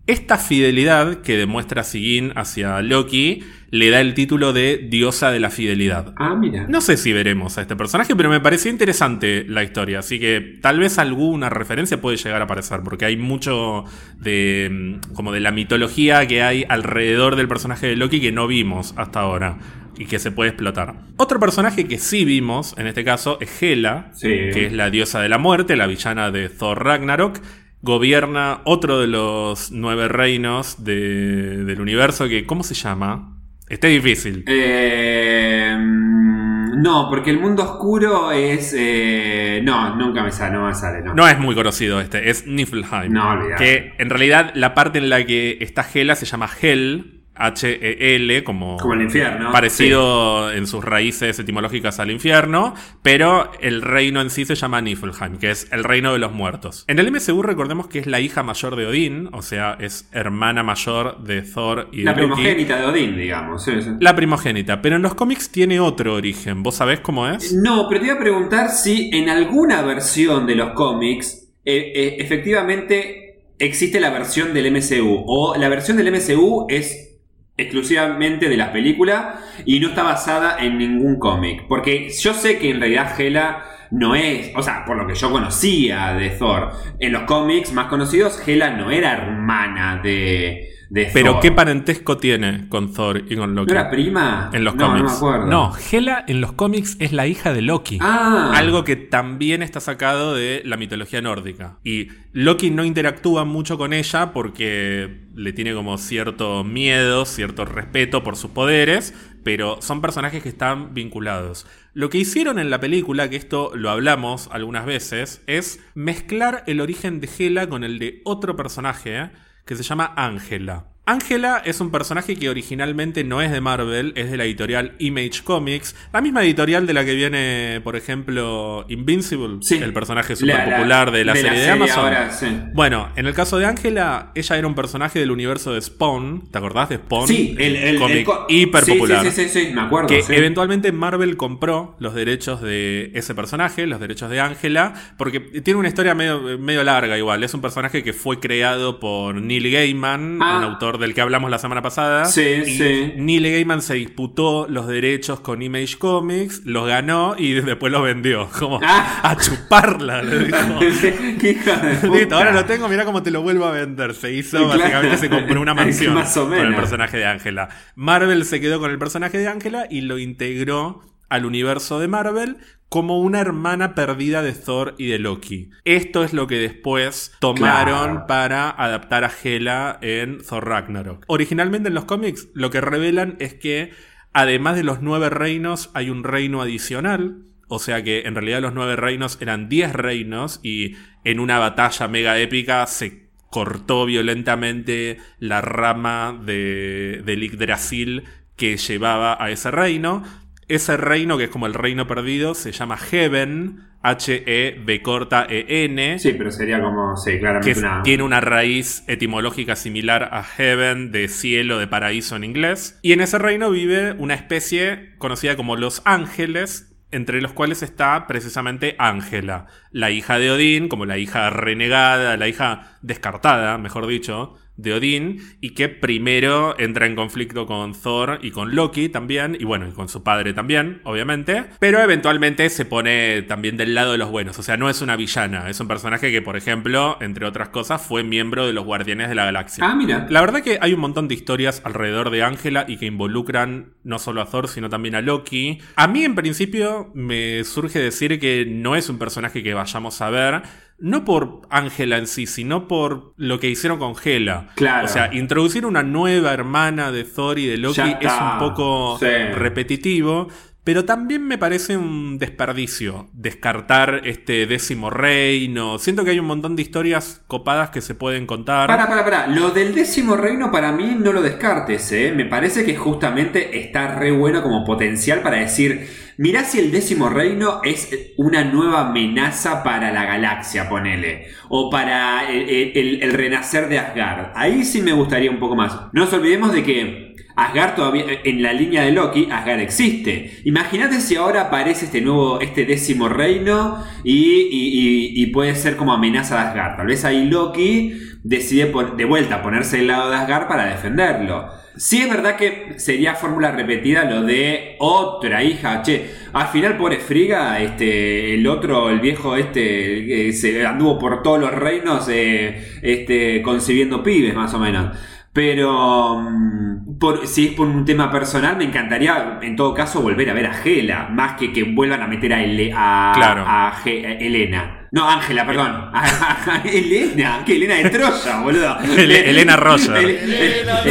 Esta fidelidad que demuestra Sigyn hacia Loki le da el título de diosa de la fidelidad. Ah, mira. No sé si veremos a este personaje, pero me pareció interesante la historia, así que tal vez alguna referencia puede llegar a aparecer, porque hay mucho de mm, como de la mitología que hay alrededor del personaje de Loki que no vimos hasta ahora y que se puede explotar. Otro personaje que sí vimos, en este caso, es Hela, Sí. que es la diosa de la muerte, la villana de Thor Ragnarok. Gobierna otro de los nueve reinos de- del universo que, ¿cómo se llama? Este es difícil. Eh, mm, no, porque el mundo oscuro es. eh, no, nunca me sale, no me sale, no. No es muy conocido este, es Niflheim. No, olvidate. Que en realidad la parte en la que está Hela se llama Hel, H-E-L, como, Como el infierno. parecido en sus raíces etimológicas al infierno, pero el reino en sí se llama Niflheim, que es el reino de los muertos. En el MCU recordemos que es la hija mayor de Odín, o sea, es hermana mayor de Thor y de La primogénita de Odín, digamos. sí, sí. La primogénita, pero en los cómics tiene otro origen. ¿Vos sabés cómo es? No, pero te iba a preguntar si en alguna versión de los cómics eh, eh, efectivamente existe la versión del MCU o la versión del MCU es exclusivamente de las películas y no está basada en ningún cómic. Porque yo sé que en realidad Hela no es, o sea, por lo que yo conocía de Thor, en los cómics más conocidos, Hela no era hermana de, de Pero Thor. ¿qué parentesco tiene con Thor y con Loki? ¿No era prima? En los no, cómics. No me acuerdo. No, Hela en los cómics es la hija de Loki. Ah. Algo que también está sacado de la mitología nórdica. Y Loki no interactúa mucho con ella porque le tiene como cierto miedo, cierto respeto por sus poderes, pero son personajes que están vinculados. Lo que hicieron en la película, que esto lo hablamos algunas veces, es mezclar el origen de Hela con el de otro personaje. Que se llama Ángela. Ángela es un personaje que originalmente no es de Marvel, es de la editorial Image Comics, la misma editorial de la que viene, por ejemplo, Invincible, Sí. el personaje La- super popular de la serie de Amazon. ahora, sí. Bueno, en el caso de Ángela, ella era un personaje del universo de Spawn, ¿te acordás de Spawn? Sí, el, el, cómic el co- hiper sí, popular. Sí, sí, sí, sí, me acuerdo. Que eventualmente Marvel compró los derechos de ese personaje, los derechos de Ángela, porque tiene una historia medio, medio larga igual. Es un personaje que fue creado por Neil Gaiman, Ah. un autor del que hablamos la semana pasada. Sí, y sí. Neil Gaiman se disputó los derechos con Image Comics, los ganó y después los vendió. Como Ah. a chuparla, le dijo. Qué hijo de puta. Listo, ahora lo tengo, mira cómo te lo vuelvo a vender. Se hizo, Claro. básicamente se compró una mansión Más o con el personaje de Ángela. Marvel se quedó con el personaje de Ángela y lo integró al universo de Marvel como una hermana perdida de Thor y de Loki. Esto es lo que después tomaron Claro. para adaptar a Hela en Thor Ragnarok. Originalmente en los cómics lo que revelan es que además de los nueve reinos hay un reino adicional. O sea que en realidad los nueve reinos eran diez reinos y en una batalla mega épica se cortó violentamente la rama de, del Yggdrasil que llevaba a ese reino. Ese reino, que es como el reino perdido, se llama Heaven, H-E-B corta E-N. Sí, pero sería como, sí, claramente una. tiene una raíz etimológica similar a heaven, de cielo, de paraíso en inglés. Y en ese reino vive una especie conocida como los ángeles, entre los cuales está precisamente Ángela, la hija de Odín, como la hija renegada, la hija descartada, mejor dicho, de Odín, y que primero entra en conflicto con Thor y con Loki también, y bueno, y con su padre también, obviamente, pero eventualmente se pone también del lado de los buenos, o sea, no es una villana, es un personaje que, por ejemplo, entre otras cosas, fue miembro de los Guardianes de la Galaxia. Ah, mira. La verdad que hay un montón de historias alrededor de Ángela y que involucran no solo a Thor, sino también a Loki. A mí, en principio, me surge decir que no es un personaje que vayamos a ver, no por Ángela en sí, sino por lo que hicieron con Hela. Claro. O sea, introducir una nueva hermana de Thor y de Loki es un poco Sí. repetitivo. Pero también me parece un desperdicio descartar este décimo reino. Siento que hay un montón de historias copadas que se pueden contar. Para, para, para. Lo del décimo reino para mí no lo descartes, ¿eh? Me parece que justamente está re bueno como potencial para decir, Mirá si el décimo reino es una nueva amenaza para la galaxia, ponele. O para el, el renacer de Asgard. Ahí sí me gustaría un poco más. No nos olvidemos de que Asgard todavía, en la línea de Loki, Asgard existe. Imagínate si ahora aparece este nuevo, este décimo reino y, puede ser como amenaza de Asgard. Tal vez ahí Loki decide de vuelta ponerse del lado de Asgard para defenderlo. Sí es verdad que sería fórmula repetida lo de otra hija, che, al final pobre Friga, este, el otro, el viejo este, se anduvo por todos los reinos eh, este, concibiendo pibes más o menos. Pero mm, si es por un tema personal, me encantaría en todo caso volver a ver a Gela, más que que vuelvan a meter a, a, a Elena. No, Ángela, perdón. Elena, que Elena de Troya, boludo. Elena Rosa.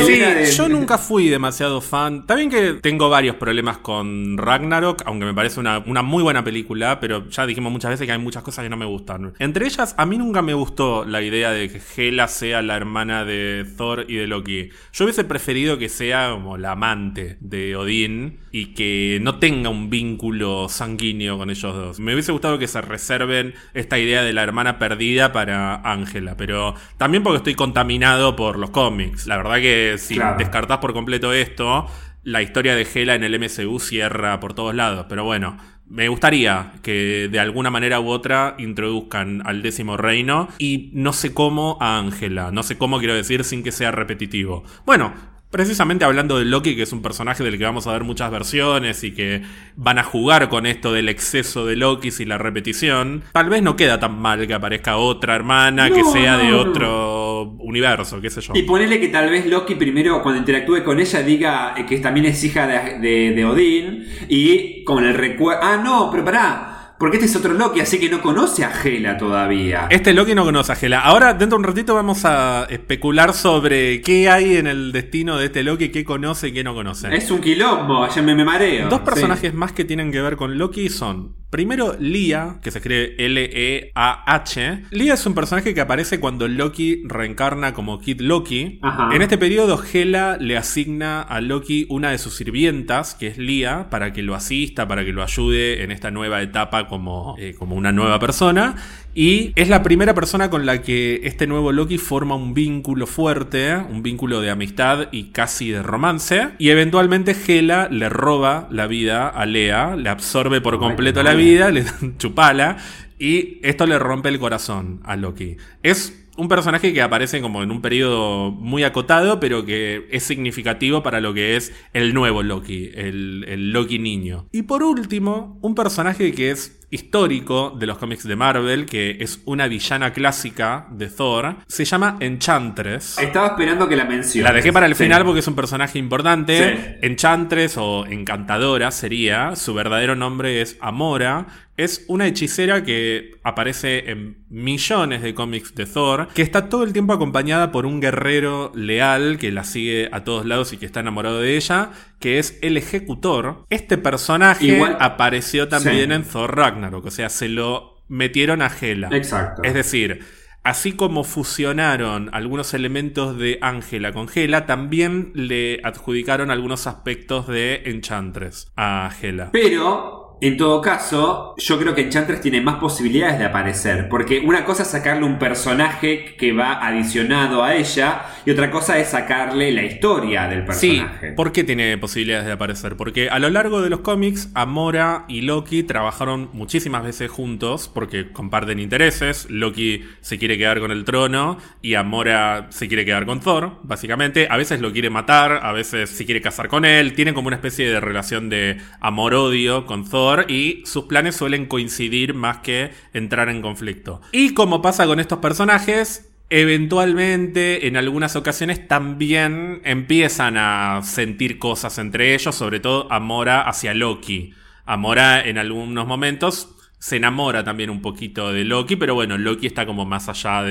sí, yo nunca fui demasiado fan. También que tengo varios problemas con Ragnarok, aunque me parece una, muy buena película, pero ya dijimos muchas veces que hay muchas cosas que no me gustan. Entre ellas, a mí nunca me gustó la idea de que Hela sea la hermana de Thor y de Loki. Yo hubiese preferido que sea como la amante de Odín y que no tenga un vínculo sanguíneo con ellos dos. Me hubiese gustado que se reserven esta idea de la hermana perdida para Ángela, pero también porque estoy contaminado por los cómics. La verdad que si descartás por completo esto, la historia de Hela en el MCU cierra por todos lados, pero bueno. Me gustaría que de alguna manera u otra introduzcan al décimo reino y no sé cómo a Ángela, no sé cómo quiero decir sin que sea repetitivo. Bueno, Precisamente hablando de Loki, que es un personaje del que vamos a ver muchas versiones y que van a jugar con esto del exceso de Loki y la repetición, tal vez no queda tan mal que aparezca otra hermana que sea de otro universo, qué sé yo. Y ponele que tal vez Loki primero, cuando interactúe con ella, diga que también es hija de, de, de Odín y con el recuerdo... Ah, no, pero pará. Porque este es otro Loki, así que no conoce a Gela todavía. Este Loki no conoce a Gela. Ahora, dentro de un ratito, vamos a especular sobre qué hay en el destino de este Loki, qué conoce y qué no conoce. Es un quilombo, ya me, me mareo. Dos personajes más que tienen que ver con Loki son Primero, Lia, que se escribe L-E-A-H. Lia es un personaje que aparece cuando Loki reencarna como Kid Loki. En este periodo, Hela le asigna a Loki una de sus sirvientas, que es Lia, para que lo asista, para que lo ayude en esta nueva etapa como, eh, como una nueva persona. Y es la primera persona con la que este nuevo Loki forma un vínculo fuerte, un vínculo de amistad y casi de romance. Y eventualmente Hela le roba la vida a Lea, le absorbe por completo la vida, le chupala. Y esto le rompe el corazón a Loki. Es un personaje que aparece como en un periodo muy acotado, pero que es significativo para lo que es el nuevo Loki, el, el, Loki niño. Y por último, un personaje que es histórico de los cómics de Marvel, que es una villana clásica de Thor, se llama Enchantress. Estaba esperando que la menciones. La dejé para el final porque es un personaje importante. Enchantress o Encantadora sería, su verdadero nombre es Amora, es una hechicera que aparece en millones de cómics de Thor, que está todo el tiempo acompañada por un guerrero leal que la sigue a todos lados y que está enamorado de ella, que es el ejecutor. Este personaje apareció también en Thor Ragnarok, o sea, se lo metieron a Hela. Exacto. Es decir, así como fusionaron algunos elementos de Ángela con Hela, también le adjudicaron algunos aspectos de Enchantress a Hela. Pero en todo caso, yo creo que Enchantress tiene más posibilidades de aparecer, porque una cosa es sacarle un personaje que va adicionado a ella, y otra cosa es sacarle la historia del personaje. Sí, ¿por qué tiene posibilidades de aparecer? Porque a lo largo de los cómics, Amora y Loki trabajaron muchísimas veces juntos, porque comparten intereses. Loki se quiere quedar con el trono, y Amora se quiere quedar con Thor, básicamente. A veces lo quiere matar, a veces se quiere casar con él. Tienen como una especie de relación de amor-odio con Thor y sus planes suelen coincidir más que entrar en conflicto. Y como pasa con estos personajes, Eventualmente, en algunas ocasiones, también empiezan a sentir cosas entre ellos, sobre todo Amora hacia Loki. Amora en algunos momentos se enamora también un poquito de Loki, pero bueno, Loki está como más allá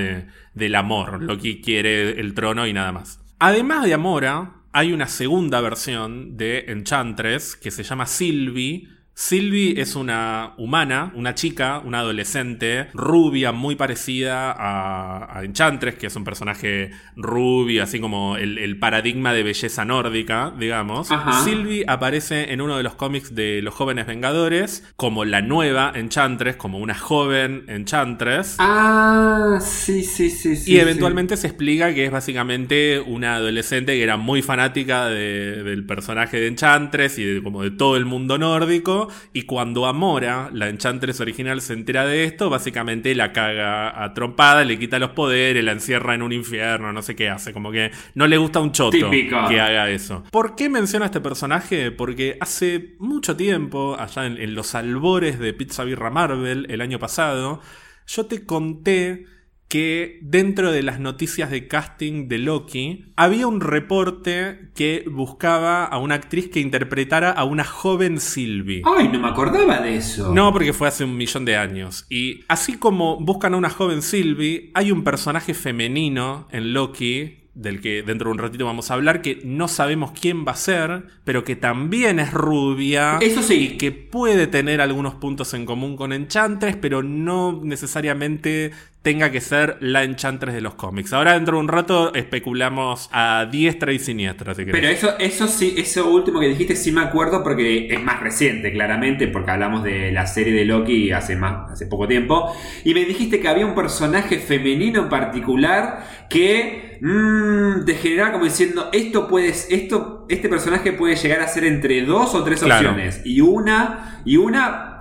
del amor. Loki quiere el trono y nada más. Además de Amora, hay una segunda versión de Enchantress que se llama Sylvie, Sylvie es una humana, una chica, una adolescente, rubia, muy parecida a, a Enchantress, que es un personaje rubio, así como el, paradigma de belleza nórdica, digamos. Sylvie aparece en uno de los cómics de los jóvenes Vengadores como la nueva Enchantress, como una joven Enchantress. Ah, sí, sí, sí. y eventualmente se explica que es básicamente una adolescente que era muy fanática del personaje de Enchantress y de, como de todo el mundo nórdico y cuando Amora, la Enchantress original, se entera de esto, básicamente la caga a trompada, le quita los poderes, la encierra en un infierno, no sé qué hace. Como que no le gusta un choto que haga eso. ¿Por qué menciona este personaje? Porque hace mucho tiempo, allá en, en los albores de Pizza Birra Marvel, el año pasado, yo te conté que dentro de las noticias de casting de Loki había un reporte que buscaba a una actriz que interpretara a una joven Sylvie. Ay, no me acordaba de eso. No, porque fue hace un millón de años. Y así como buscan a una joven Sylvie, hay un personaje femenino en Loki del que dentro de un ratito vamos a hablar, que no sabemos quién va a ser, pero que también es rubia. Eso sí. Y que puede tener algunos puntos en común con Enchantress, pero no necesariamente tenga que ser la Enchantress de los cómics. Ahora dentro de un rato especulamos a diestra y siniestra, si Pero eso, eso sí, eso último que dijiste sí me acuerdo porque es más reciente, claramente, porque hablamos de la serie de Loki hace, más, hace poco tiempo. Y me dijiste que había un personaje femenino en particular que mmm, te generaba como diciendo, esto puedes, esto, este personaje puede llegar a ser entre dos o tres opciones. Y una, y una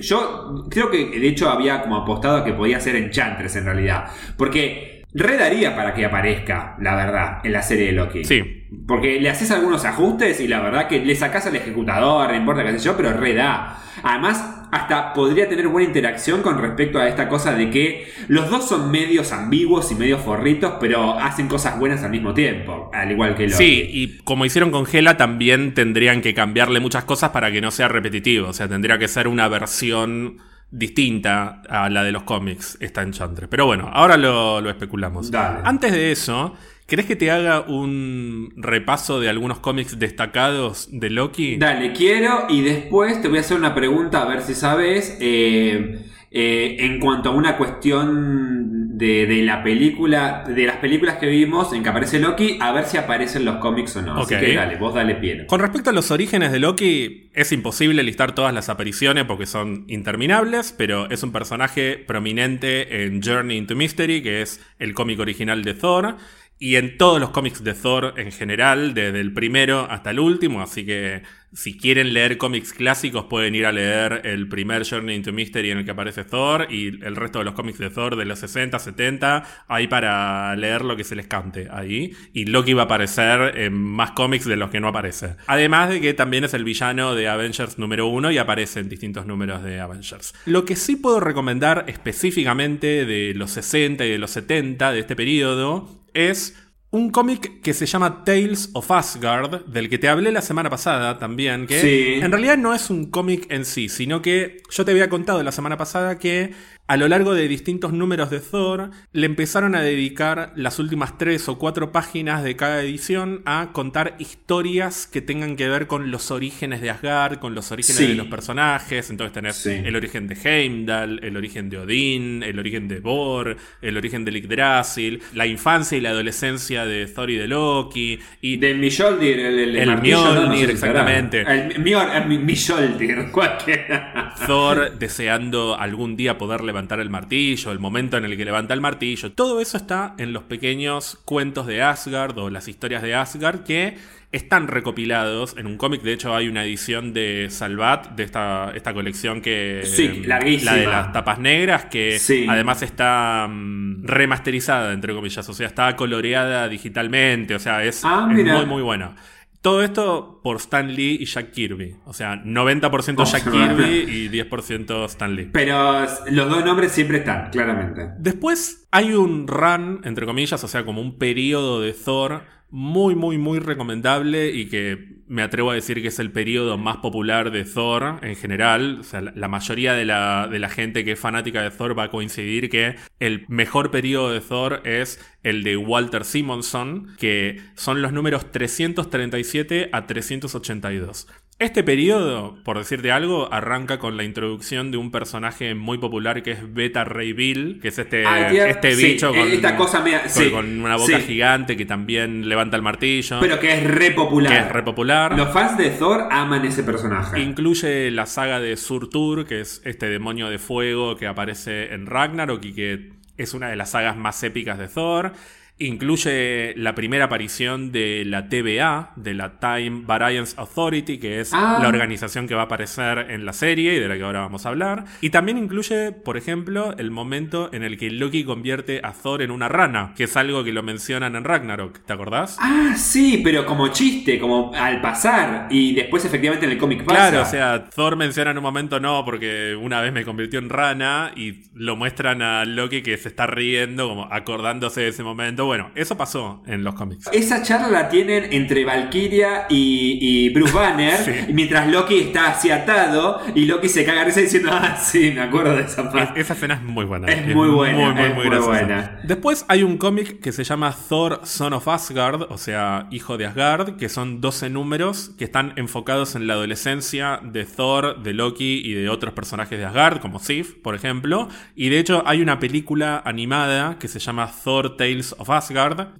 Yo creo que de hecho había como apostado a que podía ser Enchantress en realidad. Porque redaría para que aparezca, la verdad, en la serie de Loki. Sí. Porque le haces algunos ajustes y la verdad que le sacas al ejecutador, no importa qué sé yo, pero reda. Además, hasta podría tener buena interacción con respecto a esta cosa de que los dos son medios ambiguos y medios forritos, pero hacen cosas buenas al mismo tiempo, al igual que Loki. Sí, y como hicieron con Hela, también tendrían que cambiarle muchas cosas para que no sea repetitivo. O sea, tendría que ser una versión distinta a la de los cómics, esta Enchantress. Pero bueno, ahora lo, lo especulamos. Antes de eso, ¿Querés que te haga un repaso de algunos cómics destacados de Loki? Dale, quiero y después te voy a hacer una pregunta a ver si sabes. Eh, eh, en cuanto a una cuestión de, la película, de las películas que vimos en que aparece Loki, a ver si aparecen los cómics o no. Así que dale, vos dale pie. Con respecto a los orígenes de Loki, es imposible listar todas las apariciones porque son interminables, pero es un personaje prominente en Journey into Mystery, que es el cómic original de Thor y en todos los cómics de Thor en general, desde el primero hasta el último, así que si quieren leer cómics clásicos pueden ir a leer el primer Journey into Mystery en el que aparece Thor y el resto de los cómics de Thor de los 60, 70, ahí para leer lo que se les cante ahí. Y Loki va a aparecer en más cómics de los que no aparece. Además de que también es el villano de Avengers número uno y aparece en distintos números de Avengers. Lo que sí puedo recomendar específicamente de los 60 y de los 70 de este periodo es un cómic que se llama Tales of Asgard, del que te hablé la semana pasada también, que en realidad no es un cómic en sí, sino que yo te había contado la semana pasada que a lo largo de distintos números de Thor, le empezaron a dedicar las últimas tres o cuatro páginas de cada edición a contar historias que tengan que ver con los orígenes de Asgard, con los orígenes de los personajes. Entonces tenés el origen de Heimdall, el origen de Odín, el origen de Bor, el origen de Yggdrasil, la infancia y la adolescencia de Thor y de Loki. Y de Mjolnir, el, el, Mjolnir, exactamente. El Mjolnir, cualquiera. Thor deseando algún día poder levantar levantar el martillo, el momento en el que levanta el martillo. Todo eso está en los pequeños cuentos de Asgard o las historias de Asgard que están recopilados en un cómic. De hecho, hay una edición de Salvat, de esta, esta colección que. Sí, larguísima. La de las tapas negras, que además está mm, remasterizada, entre comillas. O sea, está coloreada digitalmente. O sea, es, ah, es muy, muy buena. Todo esto por Stan Lee y Jack Kirby. O sea, 90% Jack Kirby y 10% Stan Lee. Pero los dos nombres siempre están, claramente. Después hay un run, entre comillas, o sea, como un periodo de Thor muy, muy, muy recomendable y que me atrevo a decir que es el periodo más popular de Thor en general. O sea, la mayoría de la, de la gente que es fanática de Thor va a coincidir que el mejor periodo de Thor es el de Walter Simonson, que son los números 337 a 382. Este periodo, por decirte algo, arranca con la introducción de un personaje muy popular que es Beta Ray Bill, que es este, este sí, bicho con, esta cosa media- con- sí, con una boca sí. gigante que también levanta el martillo, Pero que es re popular. que es re popular. Los fans de Thor aman ese personaje. Incluye la saga de Surtur, que es este demonio de fuego que aparece en Ragnarok y que es una de las sagas más épicas de Thor. Incluye la primera aparición de la TVA, de la Time Variance Authority, que es Ah. la organización que va a aparecer en la serie y de la que ahora vamos a hablar. Y también incluye, por ejemplo, el momento en el que Loki convierte a Thor en una rana, que es algo que lo mencionan en Ragnarok, ¿te acordás? Ah, sí, pero como chiste, como al pasar. Y después efectivamente en el cómic pasa. Claro, o sea, Thor menciona en un momento no, porque una vez me convirtió en rana y lo muestran a Loki que se está riendo, como acordándose de ese momento. Bueno, eso pasó en los cómics. Esa charla la tienen entre Valkyria y, y Bruce Banner, Sí. mientras Loki está así atado y Loki se caga risa diciendo, ah, sí, me acuerdo de esa Es- parte. esa escena es muy buena. Es muy buena, Muy, muy, es muy muy buena. Después hay un cómic que se llama Thor Son of Asgard, o sea, hijo de Asgard, que son 12 números que están enfocados en la adolescencia de Thor, de Loki y de otros personajes de Asgard, como Sif, por ejemplo. Y de hecho hay una película animada que se llama Thor Tales of Asgard,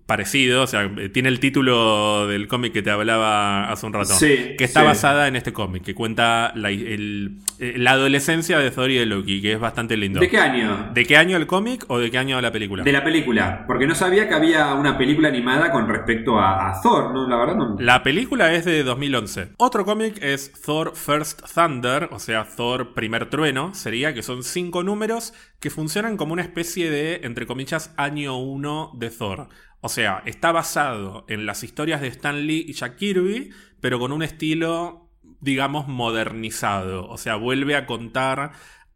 parecido, o sea, eh, tiene el título del cómic que te hablaba hace un rato, Sí, que está sí. basada en este cómic, que cuenta la, el- eh, la adolescencia de Thor y de Loki, que es bastante lindo. ¿De qué año? ¿De qué año el cómic o de qué año la película? De la película, porque no sabía que había una película animada con respecto a, a Thor, ¿no? La verdad no. La película es de 2011. Otro cómic es Thor First Thunder, o sea, Thor Primer Trueno, sería que son cinco números que funcionan como una especie de, entre comillas, año 1 de Thor. O sea, está basado en las historias de Stan Lee y Jack Kirby, pero con un estilo, digamos, modernizado. O sea, vuelve a contar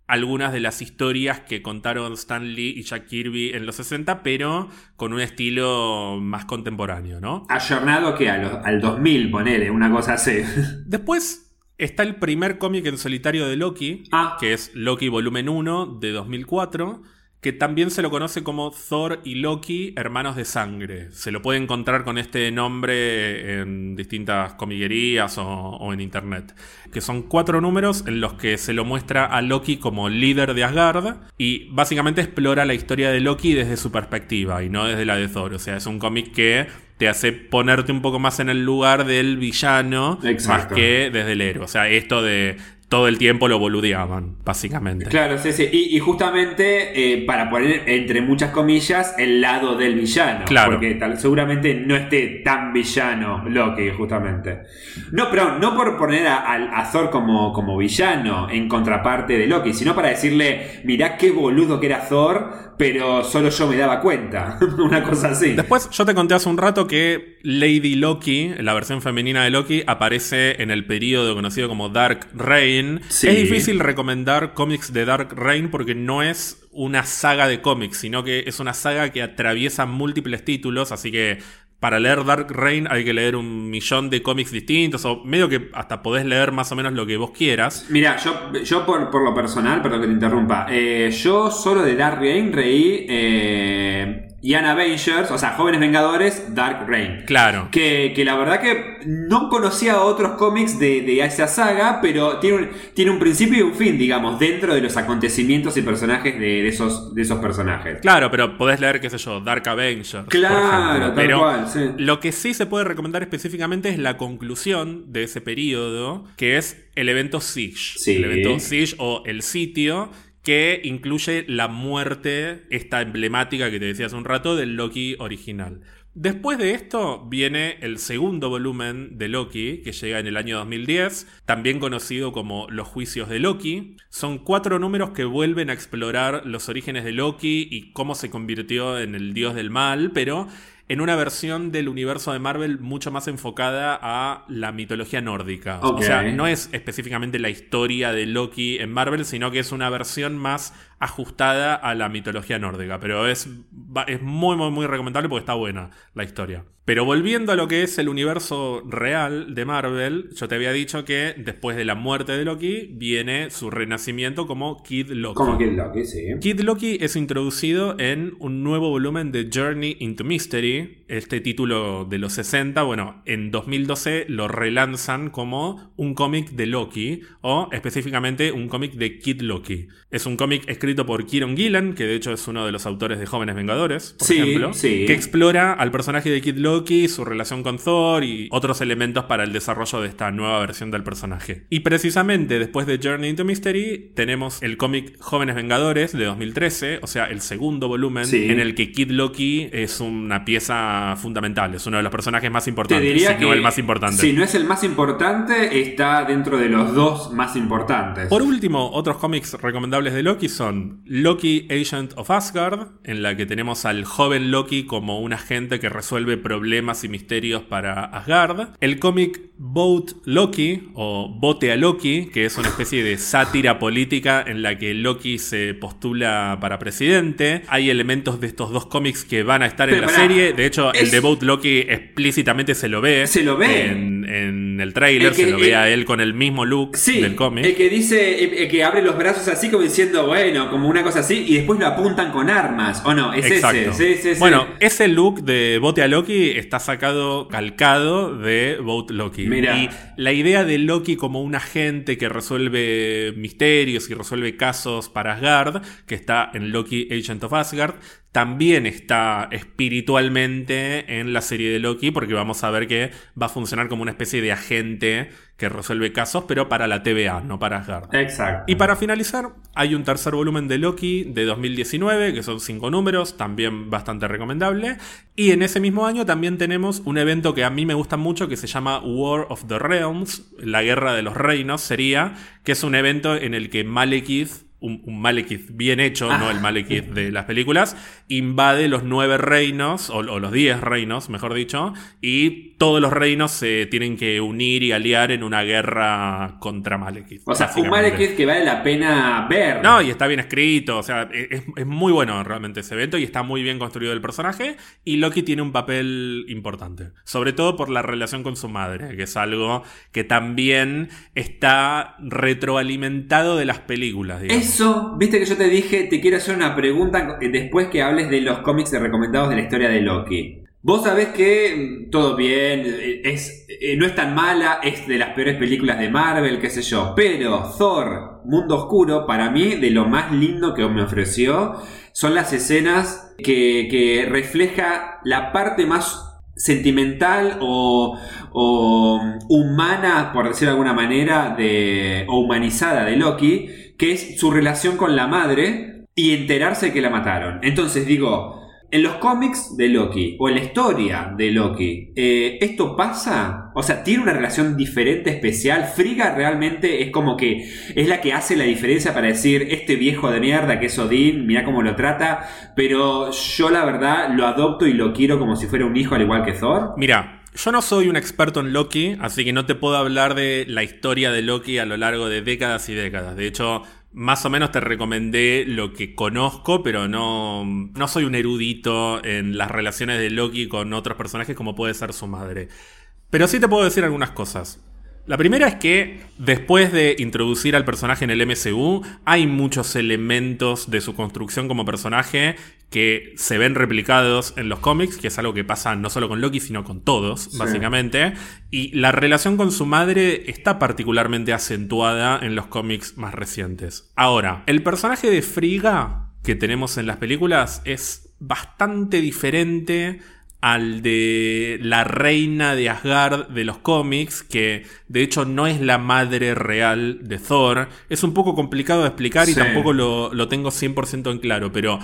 algunas de las historias que contaron Stan Lee y Jack Kirby en los 60, pero con un estilo más contemporáneo, ¿no? Ayornado que a los- al 2000, ponele, una cosa así. Después está el primer cómic en solitario de Loki, Ah. que es Loki Volumen 1 de 2004, que también se lo conoce como Thor y Loki, hermanos de sangre. Se lo puede encontrar con este nombre en distintas comiguerías o, o en internet. Que son cuatro números en los que se lo muestra a Loki como líder de Asgard y básicamente explora la historia de Loki desde su perspectiva y no desde la de Thor. O sea, es un cómic que te hace ponerte un poco más en el lugar del villano más que desde el héroe. O sea, esto de todo el tiempo lo boludeaban, básicamente. Claro, sí, sí. Y, y justamente eh, para poner entre muchas comillas el lado del villano. Claro. Porque tal, seguramente no esté tan villano Loki, justamente. No, pero no por poner a, a- a Thor como, como villano en contraparte de Loki, sino para decirle, mirá qué boludo que era Thor, pero solo yo me daba cuenta. Una cosa así. Después yo te conté hace un rato que Lady Loki, la versión femenina de Loki, aparece en el periodo conocido como Dark Reign. Sí. Es difícil recomendar cómics de Dark Reign porque no es una saga de cómics, sino que es una saga que atraviesa múltiples títulos, así que para leer Dark Reign hay que leer un millón de cómics distintos, o medio que hasta podés leer más o menos lo que vos quieras. Mira, yo, yo por, por lo personal, perdón que te interrumpa, eh, yo solo de Dark Reign reí eh, Young Avengers, o sea, Jóvenes Vengadores, Dark Reign. Claro. Que, que la verdad que no conocía otros cómics de, de esa saga, pero tiene un, tiene un principio y un fin, digamos, dentro de los acontecimientos y personajes de, de esos, de esos personajes. Claro, pero podés leer, qué sé yo, Dark Avengers. por Claro, ejemplo. tal Pero cual, sí. Lo que sí se puede recomendar específicamente es la conclusión de ese periodo, que es el evento Siege. Sí. El evento Siege o el sitio, que incluye la muerte, esta emblemática que te decía hace un rato, del Loki original. Después de esto viene el segundo volumen de Loki, que llega en el año 2010, también conocido como Los Juicios de Loki. Son cuatro números que vuelven a explorar los orígenes de Loki y cómo se convirtió en el dios del mal, pero en una versión del universo de Marvel mucho más enfocada a la mitología nórdica. O sea, no es específicamente la historia de Loki en Marvel, sino que es una versión más ajustada a la mitología nórdica, pero es, es muy, muy, muy recomendable porque está buena la historia. Pero volviendo a lo que es el universo real de Marvel, yo te había dicho que después de la muerte de Loki viene su renacimiento como Kid Loki. Como Kid Loki, sí. Kid Loki es introducido en un nuevo volumen de Journey into Mystery, este título de los 60. Bueno, en 2012 lo relanzan como un cómic de Loki, o específicamente un cómic de Kid Loki. Es un cómic escrito por Kieron Gillen, que de hecho es uno de los autores de Jóvenes Vengadores, por Sí, ejemplo, sí. que explora al personaje de Kid Loki, su relación con Thor y otros elementos para el desarrollo de esta nueva versión del personaje. Y precisamente después de Journey into Mystery tenemos el cómic Jóvenes Vengadores de 2013, o sea, el segundo volumen Sí. en el que Kid Loki es una pieza fundamental, es uno de los personajes más Te importantes, diría si que no el más importante. si no es el más importante, está dentro de los dos más importantes. Por último, otros cómics recomendables de Loki son Loki Agent of Asgard, en la que tenemos al joven Loki como un agente que resuelve problemas y misterios para Asgard. El cómic Boat Loki o Bote a Loki, que es una especie de sátira política en la que Loki se postula para presidente. Hay elementos de estos dos cómics que van a estar en la pará, serie. De hecho, el de Boat Loki explícitamente se lo ve. Se lo ve. En, en el que- se lo ve a él con el mismo look Sí, del cómic. el que dice, el, el que abre los brazos así como diciendo, bueno, como una cosa así, y después lo apuntan con armas. ¿O no? Es Exacto. ese. Bueno, ese look de Bote a Loki está sacado, calcado de Boat Loki. Mira. Y la idea de Loki como un agente que resuelve misterios y resuelve casos para Asgard, que está en Loki Agent of Asgard, también está espiritualmente en la serie de Loki, porque vamos a ver que va a funcionar como una especie de agente que resuelve casos, pero para la TVA, no para Asgard. Exacto. Y para finalizar, hay un tercer volumen de Loki de 2019, que son cinco números, también bastante recomendable. Y en ese mismo año también tenemos un evento que a mí me gusta mucho, que se llama War of the Realms, la Guerra de los Reinos sería, que es un evento en el que Malekith, un, un Malekith bien hecho, Ah. no el Malekith de las películas, invade los nueve reinos, o, o los diez reinos, mejor dicho, y todos los reinos se tienen que unir y aliar en una guerra contra Malekith. o sea, un. Malekith que vale la pena ver. No, y está bien escrito, o sea, es, es muy bueno realmente ese evento y está muy bien construido el personaje. Y Loki tiene un papel importante, sobre todo por la relación con su madre, que es algo que también está retroalimentado de las películas. digamos. Viste que yo te dije, te quiero hacer una pregunta después que hables de los cómics recomendados de la historia de Loki. Vos sabés que mm, todo bien, eh, es, eh, no es tan mala, es de las peores películas de Marvel, qué sé yo, pero Thor, Mundo Oscuro, para mí, de lo más lindo que me ofreció, son las escenas que, que refleja la parte más sentimental o, o humana, por decirlo de alguna manera, de, o humanizada de Loki, que es su relación con la madre y enterarse que la mataron. Entonces digo, en los cómics de Loki o en la historia de Loki, eh, ¿esto pasa? O sea, ¿tiene una relación diferente, especial? Frigga realmente es como que es la que hace la diferencia para decir, este viejo de mierda que es Odín, mira cómo lo trata, pero yo la verdad lo adopto y lo quiero como si fuera un hijo al igual que Thor. Mira, yo no soy un experto en Loki, así que no te puedo hablar de la historia de Loki a lo largo de décadas y décadas. De hecho, más o menos te recomendé lo que conozco, pero no, no soy un erudito en las relaciones de Loki con otros personajes como puede ser su madre. Pero sí te puedo decir algunas cosas. La primera es que después de introducir al personaje en el MCU, hay muchos elementos de su construcción como personaje que se ven replicados en los cómics, que es algo que pasa no solo con Loki, sino con todos, Sí. básicamente. Y la relación con su madre está particularmente acentuada en los cómics más recientes. Ahora, el personaje de Frigga que tenemos en las películas es bastante diferente al de la reina de Asgard de los cómics, que de hecho no es la madre real de Thor. Es un poco complicado de explicar y tampoco lo, lo tengo 100% en claro, pero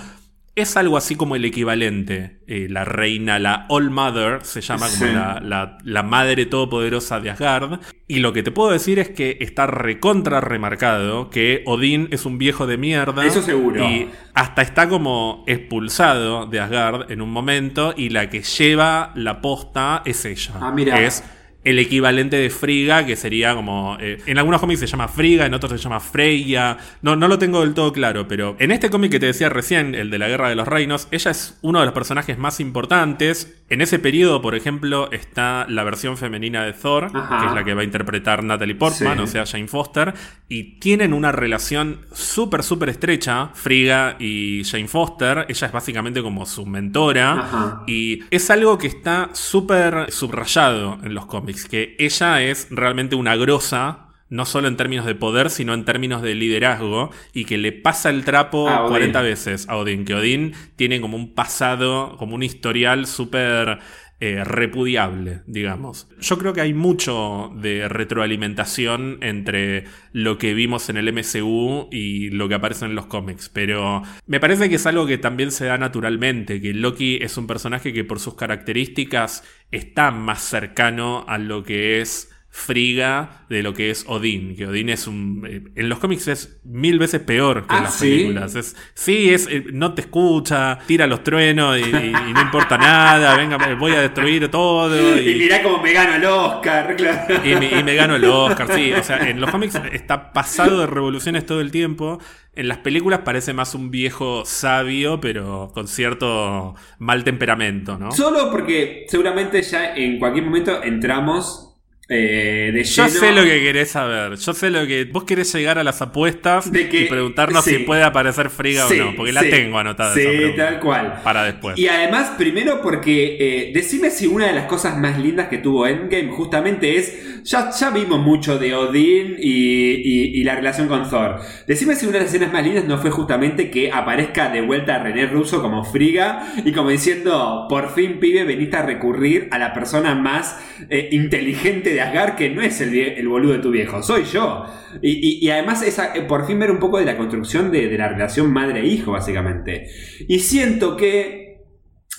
es algo así como el equivalente. Eh, la reina, la All Mother, se llama como Sí. la, la- la madre todopoderosa de Asgard. Y lo que te puedo decir es que está recontra remarcado que Odín es un viejo de mierda. Eso seguro. Y hasta está como expulsado de Asgard en un momento y la que lleva la posta es ella. Ah, mira. Es el equivalente de Friga, que sería como. eh, en algunos cómics se llama Friga, en otros se llama Freya. No, no lo tengo del todo claro, pero en este cómic que te decía recién, el de la Guerra de los Reinos, ella es uno de los personajes más importantes. En ese periodo, por ejemplo, está la versión femenina de Thor, Ajá. que es la que va a interpretar Natalie Portman, Sí. o sea, Jane Foster, y tienen una relación súper, súper estrecha, Friga y Jane Foster. Ella es básicamente como su mentora. Ajá. Y es algo que está súper subrayado en los cómics, que ella es realmente una grosa. No solo en términos de poder, sino en términos de liderazgo, y que le pasa el trapo A Odín. 40 veces a Odín. Que Odín tiene como un pasado, como un historial súper eh, repudiable, digamos. Yo creo que hay mucho de retroalimentación entre lo que vimos en el MCU y lo que aparece en los cómics, pero me parece que es algo que también se da naturalmente, que Loki es un personaje que por sus características está más cercano a lo que es Friga de lo que es Odín, que Odín es un... eh, en los cómics es mil veces peor que Ah, en las ¿sí? películas. Es, sí, es, eh, no te escucha, tira los truenos y, y- y no importa nada, venga, voy a destruir todo. Y Y, mirá como me gano el Oscar, claro. y me, y me gano el Oscar, sí. O sea, en los cómics está pasado de revoluciones todo el tiempo. En las películas parece más un viejo sabio, pero con cierto mal temperamento, ¿no? Solo porque seguramente ya en cualquier momento entramos eh, de Yo lleno. sé lo que querés saber. Yo sé lo que. Vos querés llegar a las apuestas De que- y preguntarnos sí. si puede aparecer Friga Sí, o no. Porque la sí, tengo anotada. Sí, tal cual. Para después. Y además, primero porque eh, decime si una de las cosas más lindas que tuvo Endgame justamente es. Ya, ya vimos mucho de Odín y, y- la relación con Thor. Decime si una de las escenas más lindas no fue justamente que aparezca de vuelta René Russo como Friga y como diciendo: Por fin, pibe, veniste a recurrir a la persona más eh, inteligente de Asgard que no es el, el boludo de tu viejo, soy yo. Y, y- y además, esa, eh, por fin ver un poco de la construcción de, de la relación madre-hijo, básicamente. Y siento que,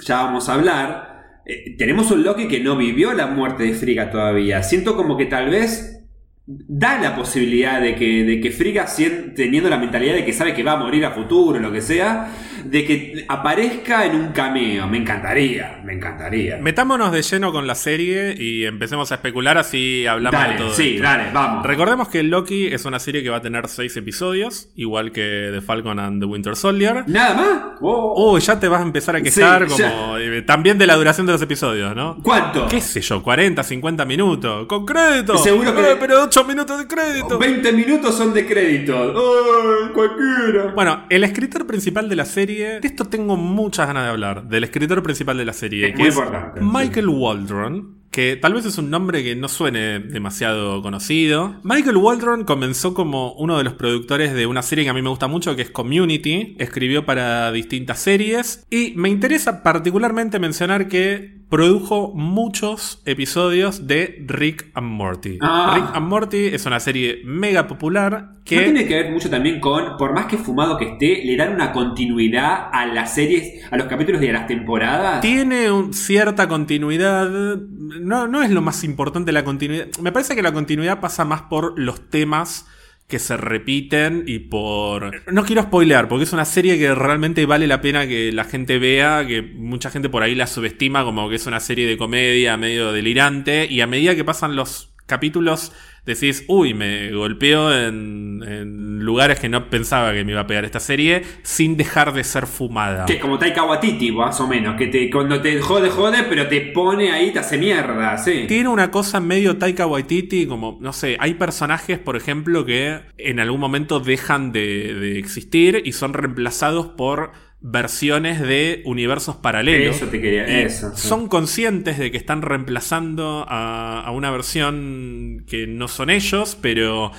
ya vamos a hablar, eh, tenemos un Loki que no vivió la muerte de Frigga todavía. Siento como que tal vez da la posibilidad de que, de que Frigga, sien- teniendo la mentalidad de que sabe que va a morir a futuro, lo que sea, de que aparezca en un cameo. Me encantaría, me encantaría. Metámonos de lleno con la serie y empecemos a especular así hablamos de todo. sí, esto. dale, vamos. Recordemos que Loki es una serie que va a tener seis episodios, igual que The Falcon and the Winter Soldier. ¿Nada más? Oh. Oh, ya te vas a empezar a quejar Sí, como eh, también de la duración de los episodios, ¿no? ¿Cuánto? ¿Qué sé yo? 40, 50 minutos. ¡Con crédito! Seguro que- Eh, pero 8 minutos de crédito. 20 minutos son de crédito. ¡Ay, cualquiera! Bueno, el escritor principal de la serie, de esto tengo muchas ganas de hablar, del escritor principal de la serie, Es que es importante, Michael Waldron, que tal vez es un nombre que no suene demasiado conocido. Michael Waldron comenzó como uno de los productores de una serie que a mí me gusta mucho, que es Community, escribió para distintas series, y me interesa particularmente mencionar que produjo muchos episodios de Rick and Morty. Ah. Rick and Morty es una serie mega popular que... No tiene que ver mucho también con, por más que fumado que esté, le dan una continuidad a las series, a los capítulos y a las temporadas. Tiene un- cierta continuidad. No, no es lo más importante la continuidad. Me parece que la continuidad pasa más por los temas que se repiten y por... No quiero spoilear, porque es una serie que realmente vale la pena que la gente vea, que mucha gente por ahí la subestima como que es una serie de comedia medio delirante, y a medida que pasan los capítulos decís, uy, me golpeó en, en lugares que no pensaba que me iba a pegar esta serie, sin dejar de ser fumada. Que es como Taika Waititi, más o menos, que te, cuando te jode, jode, pero te pone ahí, te hace mierda, sí. Tiene una cosa medio Taika Waititi, como, no sé, hay personajes, por ejemplo, que en algún momento dejan de, de existir y son reemplazados por versiones de universos paralelos. Eso te quería, eso. sí. Son conscientes de que están reemplazando a, a una versión que no son ellos, pero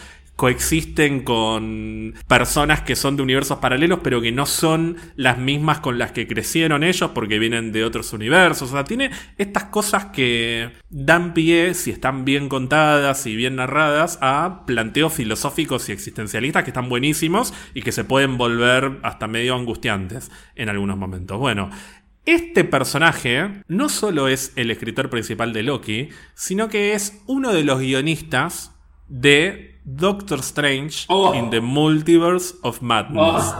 coexisten con personas que son de universos paralelos, pero que no son las mismas con las que crecieron ellos porque vienen de otros universos. O sea, tiene estas cosas que dan pie, si están bien contadas y bien narradas, a planteos filosóficos y existencialistas que están buenísimos y que se pueden volver hasta medio angustiantes en algunos momentos. Bueno, este personaje no solo es el escritor principal de Loki, sino que es uno de los guionistas de Doctor Strange Oh. in the Multiverse of Madness.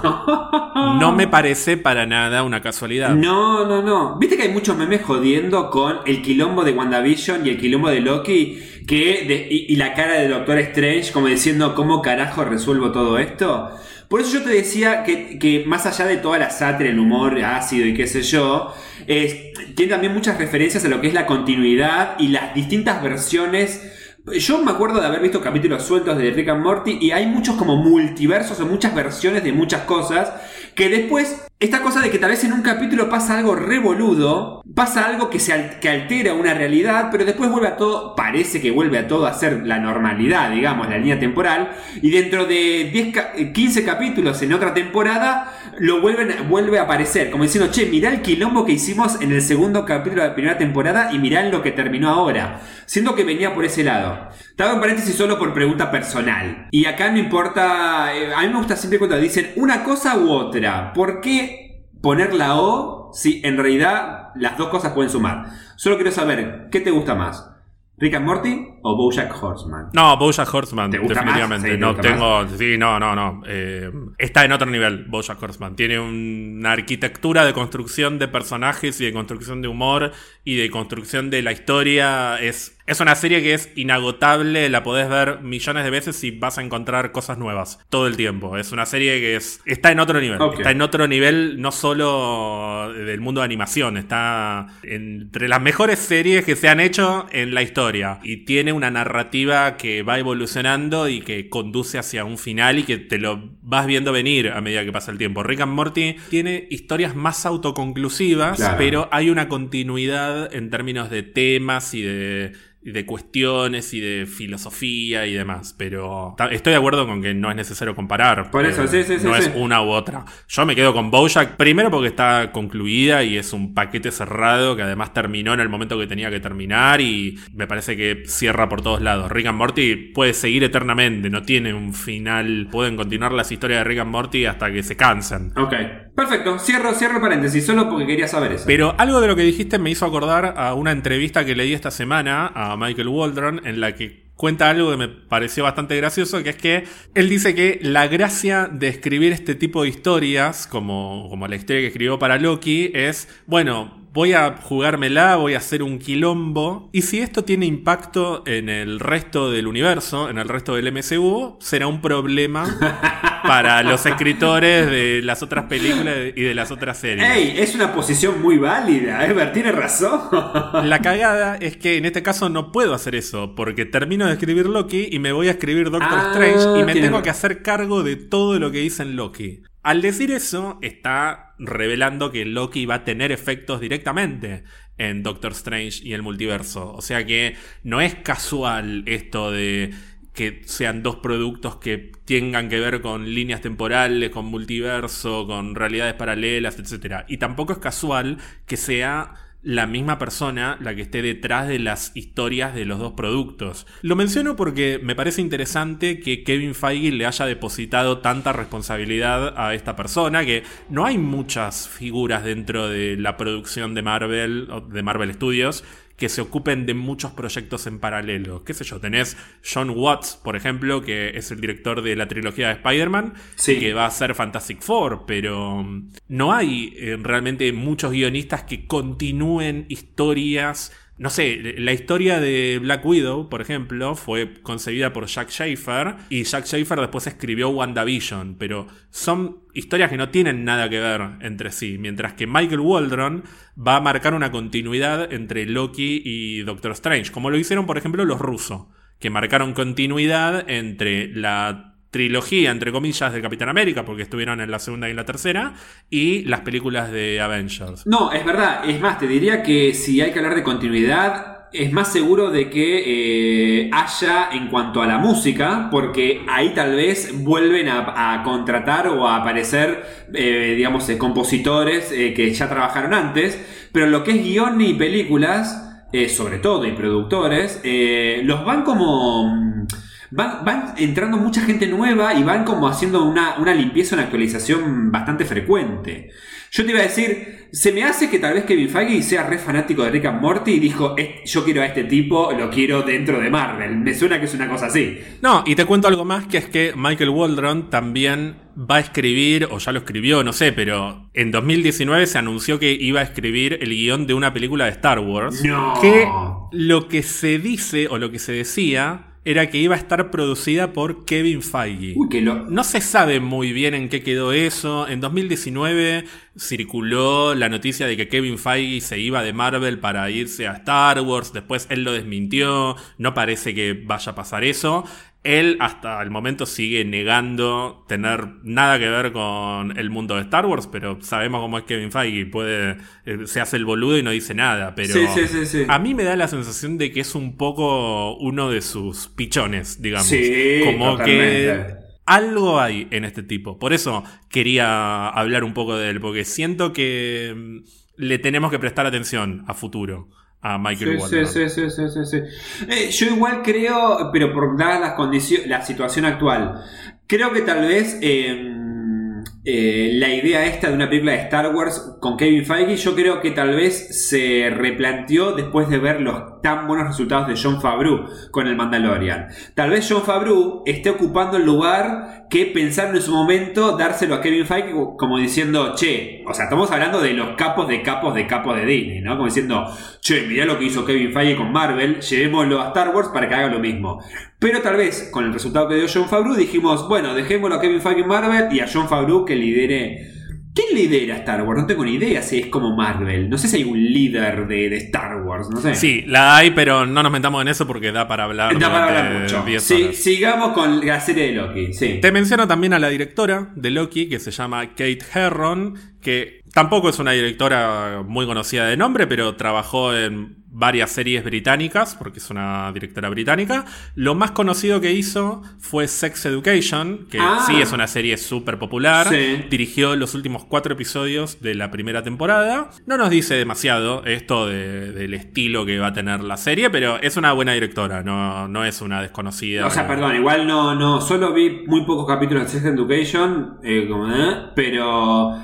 No me parece para nada una casualidad. No, no, no. Viste que hay muchos memes jodiendo con el quilombo de WandaVision y el quilombo de Loki que de- y, y la cara de Doctor Strange como diciendo cómo carajo resuelvo todo esto. Por eso yo te decía que, que más allá de toda la sátira, el humor ácido y qué sé yo, tiene también muchas referencias a lo que es la continuidad y las distintas versiones yo me acuerdo de haber visto capítulos sueltos de Rick and Morty y hay muchos como multiversos o muchas versiones de muchas cosas que después, esta cosa de que tal vez en un capítulo pasa algo revoludo, pasa algo que, se que altera una realidad, pero después vuelve a todo, parece que vuelve a todo a ser la normalidad, digamos, la línea temporal, y dentro de 10 ca- 15 capítulos en otra temporada, lo vuelven, vuelve a aparecer, como diciendo, che, mirá el quilombo que hicimos en el segundo capítulo de la primera temporada y mirá en lo que terminó ahora. Siento que venía por ese lado. Estaba en paréntesis solo por pregunta personal. Y acá no importa, eh, a mí me gusta siempre cuando dicen una cosa u otra. ¿Por qué poner la O si en realidad las dos cosas pueden sumar? Solo quiero saber, ¿qué te gusta más? ¿Rick and Morty o Bojack Horseman? No, Bojack Horseman, ¿Te gusta definitivamente. más? Sí, ¿te no tengo. Sí, no, no, no. Eh, está en otro nivel, Bojack Horseman. Tiene una arquitectura de construcción de personajes y de construcción de humor y de construcción de la historia. Es, es una serie que es inagotable, la podés ver millones de veces y vas a encontrar cosas nuevas todo el tiempo. Es una serie que es, está en otro nivel. Está en otro nivel, no solo del mundo de animación, está entre las mejores series que se han hecho en la historia. Y tiene una narrativa que va evolucionando y que conduce hacia un final y que te lo vas viendo venir a medida que pasa el tiempo. Rick and Morty tiene historias más autoconclusivas, Claro. pero hay una continuidad en términos de temas y de de cuestiones y de filosofía y demás, pero estoy de acuerdo con que no es necesario comparar. Por eso, sí, sí, No sí. es una u otra. Yo me quedo con Bojack, primero porque está concluida y es un paquete cerrado que además terminó en el momento que tenía que terminar y me parece que cierra por todos lados. Rick and Morty puede seguir eternamente, no tiene un final. Pueden continuar las historias de Rick and Morty hasta que se cansen. Ok, perfecto. Cierro, cierro paréntesis, solo porque quería saber eso. Pero algo de lo que dijiste me hizo acordar a una entrevista que leí esta semana a Michael Waldron en la que cuenta algo que me pareció bastante gracioso, que es que él dice que la gracia de escribir este tipo de historias, como, como la historia que escribió para Loki, es, bueno, voy a jugármela, voy a hacer un quilombo, y si esto tiene impacto en el resto del universo, en el resto del MCU, será un problema para los escritores de las otras películas y de las otras series. ¡Ey! Es una posición muy válida, Ever, tiene razón. La cagada es que en este caso no puedo hacer eso, porque termino de escribir Loki y me voy a escribir Doctor Ah, Strange y me tengo que hacer cargo de todo lo que dice en Loki. Al decir eso, está revelando que Loki va a tener efectos directamente en Doctor Strange y el multiverso. O sea que no es casual esto de que sean dos productos que tengan que ver con líneas temporales, con multiverso, con realidades paralelas, etc. Y tampoco es casual que sea la misma persona la que esté detrás de las historias de los dos productos. Lo menciono porque me parece interesante que Kevin Feige le haya depositado tanta responsabilidad a esta persona, que no hay muchas figuras dentro de la producción de Marvel, de Marvel Studios, que se ocupen de muchos proyectos en paralelo. ¿Qué sé yo? Tenés John Watts, por ejemplo, que es el director de la trilogía de Spider-Man, Sí. que va a ser Fantastic Four, pero mm, no hay eh, realmente muchos guionistas que continúen historias. No sé, la historia de Black Widow, por ejemplo, fue concebida por Jack Schaefer y Jack Schaefer después escribió WandaVision, pero son historias que no tienen nada que ver entre sí, mientras que Michael Waldron va a marcar una continuidad entre Loki y Doctor Strange, como lo hicieron, por ejemplo, los rusos, que marcaron continuidad entre la trilogía, entre comillas, de Capitán América, porque estuvieron en la segunda y en la tercera, y las películas de Avengers. No, es verdad. Es más, te diría que si hay que hablar de continuidad, es más seguro de que eh, haya en cuanto a la música, porque ahí tal vez vuelven a, contratar o a aparecer, eh, digamos, eh, compositores que ya trabajaron antes, pero lo que es guion y películas, sobre todo, y productores, los van como... van, van entrando mucha gente nueva y van como haciendo una, una limpieza, una actualización bastante frecuente. Yo te iba a decir, se me hace que tal vez Kevin Feige sea re fanático de Rick and Morty y dijo, yo quiero a este tipo, lo quiero dentro de Marvel. Me suena que es una cosa así. No, y te cuento algo más, que es que Michael Waldron también va a escribir, o ya lo escribió, no sé, pero en 2019 se anunció que iba a escribir el guion de una película de Star Wars. No. Que lo que se dice, o lo que se decía, era que iba a estar producida por Kevin Feige. Uy, que lo... No se sabe muy bien en qué quedó eso. En 2019 circuló la noticia de que Kevin Feige se iba de Marvel para irse a Star Wars. Después él lo desmintió. No parece que vaya a pasar eso. Él hasta el momento sigue negando tener nada que ver con el mundo de Star Wars, pero sabemos cómo es Kevin Feige, puede, eh, se hace el boludo y no dice nada, pero Sí, sí, sí, sí. a mí me da la sensación de que es un poco uno de sus pichones, digamos. Sí, como que algo hay en este tipo. Por eso quería hablar un poco de él, porque siento que mm, le tenemos que prestar atención a futuro a Michael Sí, sí, sí, sí, sí, sí, sí. Eh, yo igual creo, pero por dadas las condiciones, la situación actual, creo que tal vez eh, eh, la idea esta de una película de Star Wars con Kevin Feige, yo creo que tal vez se replanteó después de ver los tan buenos resultados de John Favreau con el Mandalorian. Tal vez John Favreau esté ocupando el lugar que pensaron en su momento dárselo a Kevin Feige como diciendo, che, o sea, estamos hablando de los capos de capos de capos de Disney, ¿no? Como diciendo, che, mirá lo que hizo Kevin Feige con Marvel, llevémoslo a Star Wars para que haga lo mismo. Pero tal vez, con el resultado que dio John Favreau, dijimos, bueno, dejémoslo a Kevin Feige en Marvel y a John Favreau que lidere... ¿Quién lidera Star Wars? No tengo ni idea si es como Marvel. No sé si hay un líder de, de Star Wars, no sé. Sí, la hay, pero no nos metamos en eso porque da para hablar. Da para hablar mucho. 10 Sí, horas. sigamos con la serie de Loki, sí. Te menciono también a la directora de Loki, que se llama Kate Herron, que tampoco es una directora muy conocida de nombre, pero trabajó en varias series británicas, porque es una directora británica. Lo más conocido que hizo fue Sex Education, que Ah. sí es una serie súper popular. Sí. Dirigió los últimos cuatro episodios de la primera temporada. No nos dice demasiado esto de- del estilo que va a tener la serie, pero es una buena directora, no, no es una desconocida. O sea, perdón, igual no, no, solo vi muy pocos capítulos de Sex Education, eh, como, eh, pero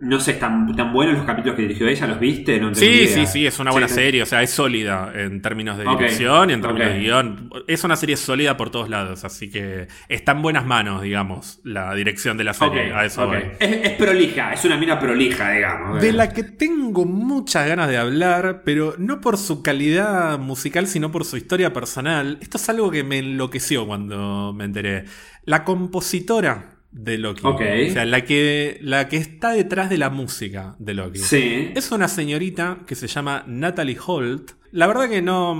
no sé, ¿están tan buenos los capítulos que dirigió ella? ¿Los viste? No Sí, idea. sí, sí, es una buena Sí, serie, o sea, es sólida en términos de dirección y en términos de guion. Es una serie sólida por todos lados, así que está en buenas manos, digamos, la dirección de la serie. a eso. Es, es prolija, es una mina prolija, digamos. De la que tengo muchas ganas de hablar, pero no por su calidad musical, sino por su historia personal. Esto es algo que me enloqueció cuando me enteré. La compositora de Loki. Ok. O sea, la que, la que está detrás de la música de Loki. Sí. Es una señorita que se llama Natalie Holt. La verdad que no,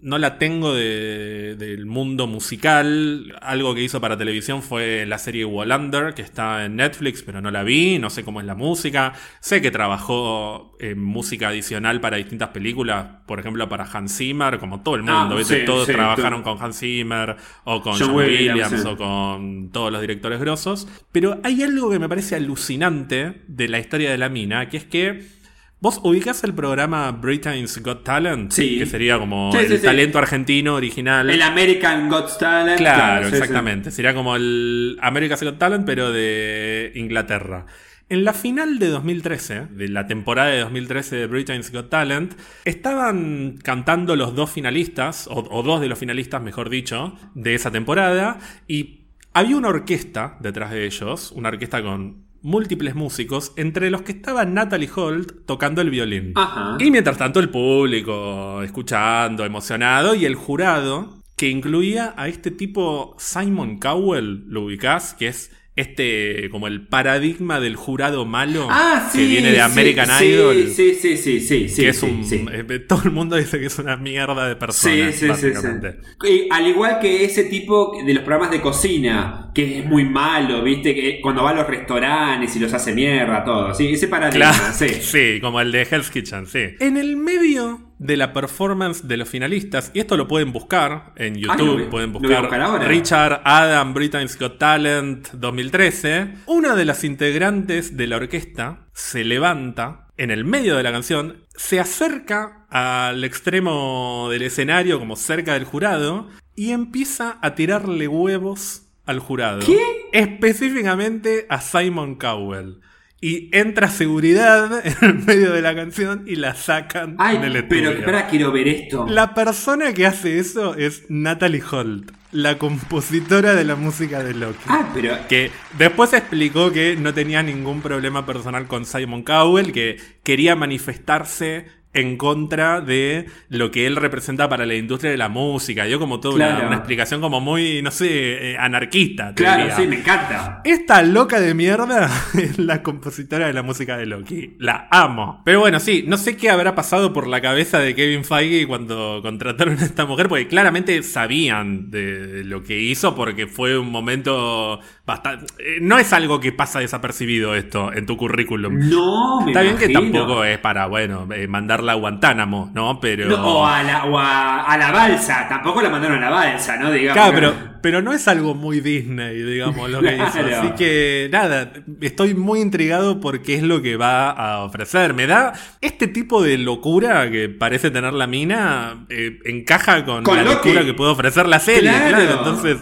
no la tengo de- del mundo musical. Algo que hizo para televisión fue la serie Wallander, que está en Netflix, pero no la vi. No sé cómo es la música. Sé que trabajó en música adicional para distintas películas, por ejemplo para Hans Zimmer, como todo el mundo. Ah, ¿viste? sí, Todos sí, trabajaron con Hans Zimmer o con John John, Williams, Williams sí. o con todos los directores grosos. Pero hay algo que me parece alucinante de la historia de la mina, que es que vos ubicás el programa Britain's Got Talent, Sí. que sería como Sí, el sí, sí. talento argentino original. El American Got Talent. Claro, exactamente. Sería como el America's Got Talent, pero de Inglaterra. En la final de 2013, de la temporada de 2013 de Britain's Got Talent, estaban cantando los dos finalistas, o, o dos de los finalistas, mejor dicho, de esa temporada, y había una orquesta detrás de ellos, una orquesta con múltiples músicos, entre los que estaba Natalie Holt tocando el violín. Ajá. Y mientras tanto el público escuchando, emocionado, y el jurado, que incluía a este tipo Simon Cowell, ¿lo ubicás? Que es este, como el paradigma del jurado malo Ah, sí. que viene de American sí, Idol. Sí, sí, sí, sí, sí. que es un. sí. eh, todo el mundo dice que es una mierda de persona. Sí, sí, sí, básicamente. sí. Y al igual que ese tipo de los programas de cocina, que es muy malo, ¿viste? Que cuando va a los restaurantes y los hace mierda, todo. Sí, ese paradigma, Claro, sí. sí, como el de Hell's Kitchen, sí. En el medio de la performance de los finalistas, y esto lo pueden buscar en Ah, YouTube, pueden buscar. Richard Adam Britain's Got Talent 2013, una de las integrantes de la orquesta se levanta en el medio de la canción, se acerca al extremo del escenario, como cerca del jurado, y empieza a tirarle huevos al jurado. ¿Qué? Específicamente a Simon Cowell. Y entra seguridad en el medio de la canción y la sacan Ay, del estudio. pero espera, quiero ver esto. La persona que hace eso es Natalie Holt, la compositora de la música de Loki. Ah, pero. Que después explicó que no tenía ningún problema personal con Simon Cowell, que quería manifestarse en contra de lo que él representa para la industria de la música. Dio como toda una- Claro. una, explicación como muy, no sé, eh, anarquista. Claro, diría. sí, me encanta. Esta loca de mierda es la compositora de la música de Loki. La amo. Pero bueno, sí, no sé qué habrá pasado por la cabeza de Kevin Feige cuando contrataron a esta mujer, porque claramente sabían de lo que hizo, porque fue un momento bastante... eh, No es algo que pasa desapercibido esto en tu currículum. No, me Está bien que tampoco es para, bueno, eh, mandarla a Guantánamo, ¿no? Pero... No, o a la, o a, a la balsa. Tampoco la mandaron a la balsa, ¿no? Digamos. Claro, pero, pero no es algo muy Disney, digamos, lo que hizo. Claro. Así que nada, estoy muy intrigado por qué es lo que va a ofrecer. Me da este tipo de locura que parece tener la mina, eh, encaja con, Con la Loki. locura que puede ofrecer la serie. Claro. Claro. entonces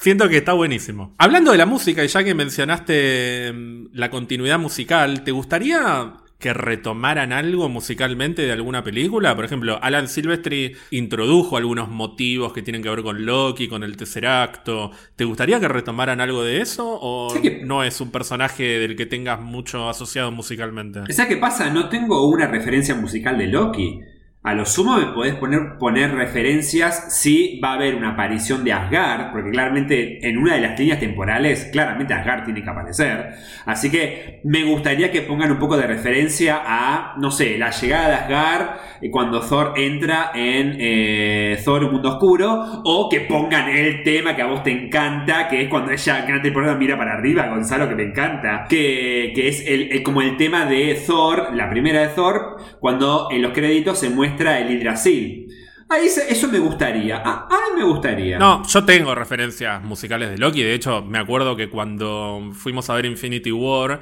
siento que está buenísimo. Hablando de la música, y ya que mencionaste mm, la continuidad musical, ¿te gustaría que retomaran algo musicalmente de alguna película. Por ejemplo, Alan Silvestri introdujo algunos motivos que tienen que ver con Loki, con el tercer acto. ¿Te gustaría que retomaran algo de eso? ¿O Sí no es un personaje del que tengas mucho asociado musicalmente? ¿Sabes qué pasa? No tengo una referencia musical de Loki. A lo sumo me podés poner, poner referencias si va a haber una aparición de Asgard, porque claramente en una de las líneas temporales, claramente Asgard tiene que aparecer. Así que me gustaría que pongan un poco de referencia a, no sé, la llegada de Asgard eh, cuando Thor entra en eh, Thor Un Mundo Oscuro, o que pongan el tema que a vos te encanta, que es cuando ella, la temporada mira para arriba, Gonzalo, que me encanta, que, que es el, el- como el tema de Thor, la primera de Thor, cuando en los créditos se muestra el Yggdrasil. Ahí eso me gustaría. Ah, a mí me gustaría. No, yo tengo referencias musicales de Loki. De hecho, me acuerdo que cuando fuimos a ver Infinity War,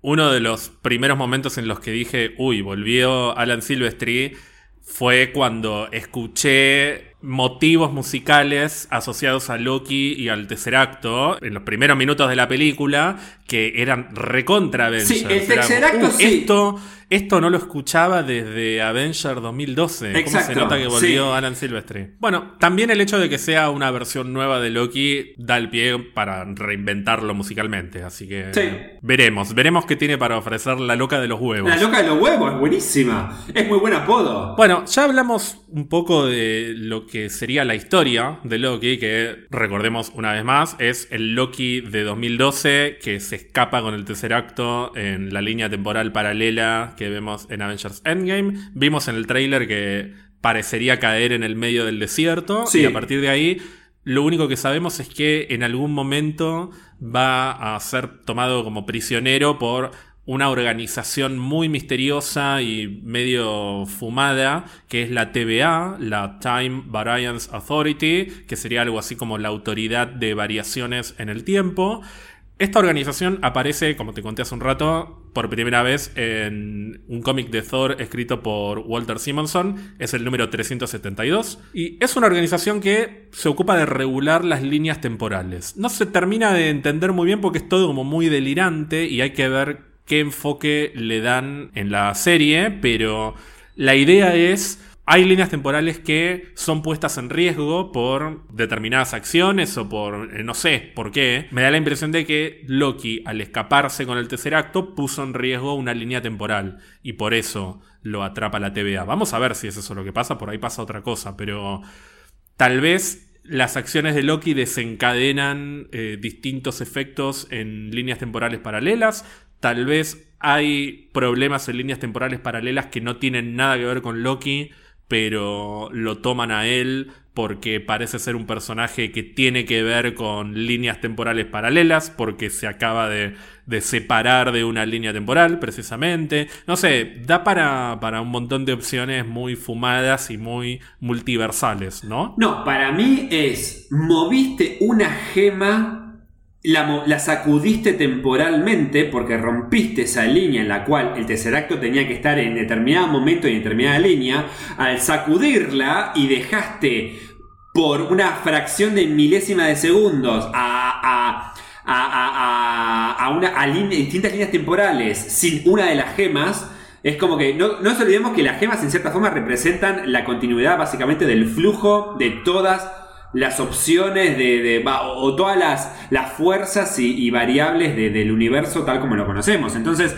uno de los primeros momentos en los que dije, uy, volvió Alan Silvestri, fue cuando escuché motivos musicales asociados a Loki y al tercer acto en los primeros minutos de la película que eran recontra Avengers. Sí, el Era Tesseract como, "Uh, sí". Esto, esto no lo escuchaba desde Avenger 2012. ¿Cómo Exacto, se nota que volvió sí. Alan Silvestri? Bueno, también el hecho de que sea una versión nueva de Loki da el pie para reinventarlo musicalmente. Así que Sí. veremos, veremos qué tiene para ofrecer la loca de los huevos. La loca de los huevos es buenísima. Es muy buen apodo. Bueno, ya hablamos un poco de lo que sería la historia de Loki, que recordemos una vez más, es el Loki de 2012 que se escapa con el tercer acto en la línea temporal paralela que vemos en Avengers Endgame. Vimos en el tráiler que parecería caer en el medio del desierto Sí. y a partir de ahí lo único que sabemos es que en algún momento va a ser tomado como prisionero por una organización muy misteriosa y medio fumada, que es la TVA, la Time Variance Authority, que sería algo así como la autoridad de variaciones en el tiempo. Esta organización aparece, como te conté hace un rato, por primera vez en un cómic de Thor escrito por Walter Simonson. Es el número 372. Y es una organización que se ocupa de regular las líneas temporales. No se termina de entender muy bien porque es todo como muy delirante y hay que ver qué enfoque le dan en la serie. Pero la idea es hay líneas temporales que son puestas en riesgo por determinadas acciones o por eh, no sé por qué. Me da la impresión de que Loki, al escaparse con el tercer acto, puso en riesgo una línea temporal y por eso lo atrapa la TVA. Vamos a ver si es eso lo que pasa, por ahí pasa otra cosa, pero tal vez las acciones de Loki desencadenan eh, distintos efectos en líneas temporales paralelas. Tal vez hay problemas en líneas temporales paralelas que no tienen nada que ver con Loki, pero lo toman a él porque parece ser un personaje que tiene que ver con líneas temporales paralelas, porque se acaba de, de separar de una línea temporal, precisamente. No sé, da para, para un montón de opciones muy fumadas y muy multiversales, ¿no? No, para mí es moviste una gema, la, sacudiste temporalmente porque rompiste esa línea en la cual el tercer acto tenía que estar en determinado momento y en determinada línea. Al sacudirla y dejaste por una fracción de milésima de segundos a, a, a, a, a una, a distintas líneas temporales sin una de las gemas, es como que no, no nos olvidemos que las gemas en cierta forma representan la continuidad básicamente del flujo de todas las opciones de, o, todas las, las fuerzas y, variables de- del universo tal como lo conocemos. Entonces,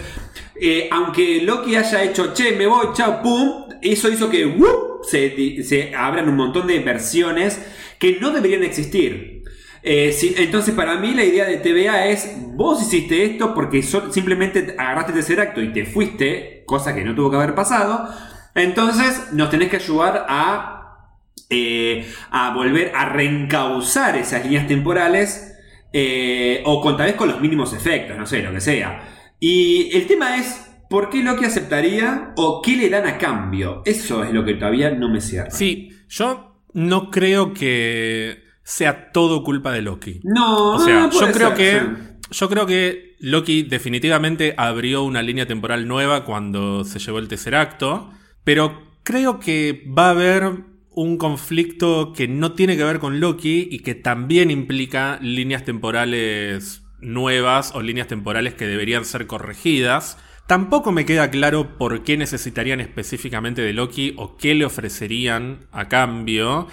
eh, aunque Loki haya hecho, che, me voy, chao, pum, eso hizo que se, se abran un montón de versiones que no deberían existir. Eh, entonces, para mí, la idea de TVA es: vos hiciste esto porque simplemente agarraste tercer acto y te fuiste, cosa que no tuvo que haber pasado. Entonces, nos tenés que ayudar a eh, a volver a reencauzar esas líneas temporales eh, o con tal vez con los mínimos efectos, no sé, lo que sea. Y el tema es, ¿por qué Loki aceptaría o qué le dan a cambio? Eso es lo que todavía no me cierra. Sí, yo no creo que sea todo culpa de Loki. No, O sea, puede yo creo ser, que. sí. Yo creo que Loki definitivamente abrió una línea temporal nueva cuando se llevó el tercer acto. Pero creo que va a haber un conflicto que no tiene que ver con Loki y que también implica líneas temporales nuevas o líneas temporales que deberían ser corregidas. Tampoco me queda claro por qué necesitarían específicamente de Loki o qué le ofrecerían a cambio.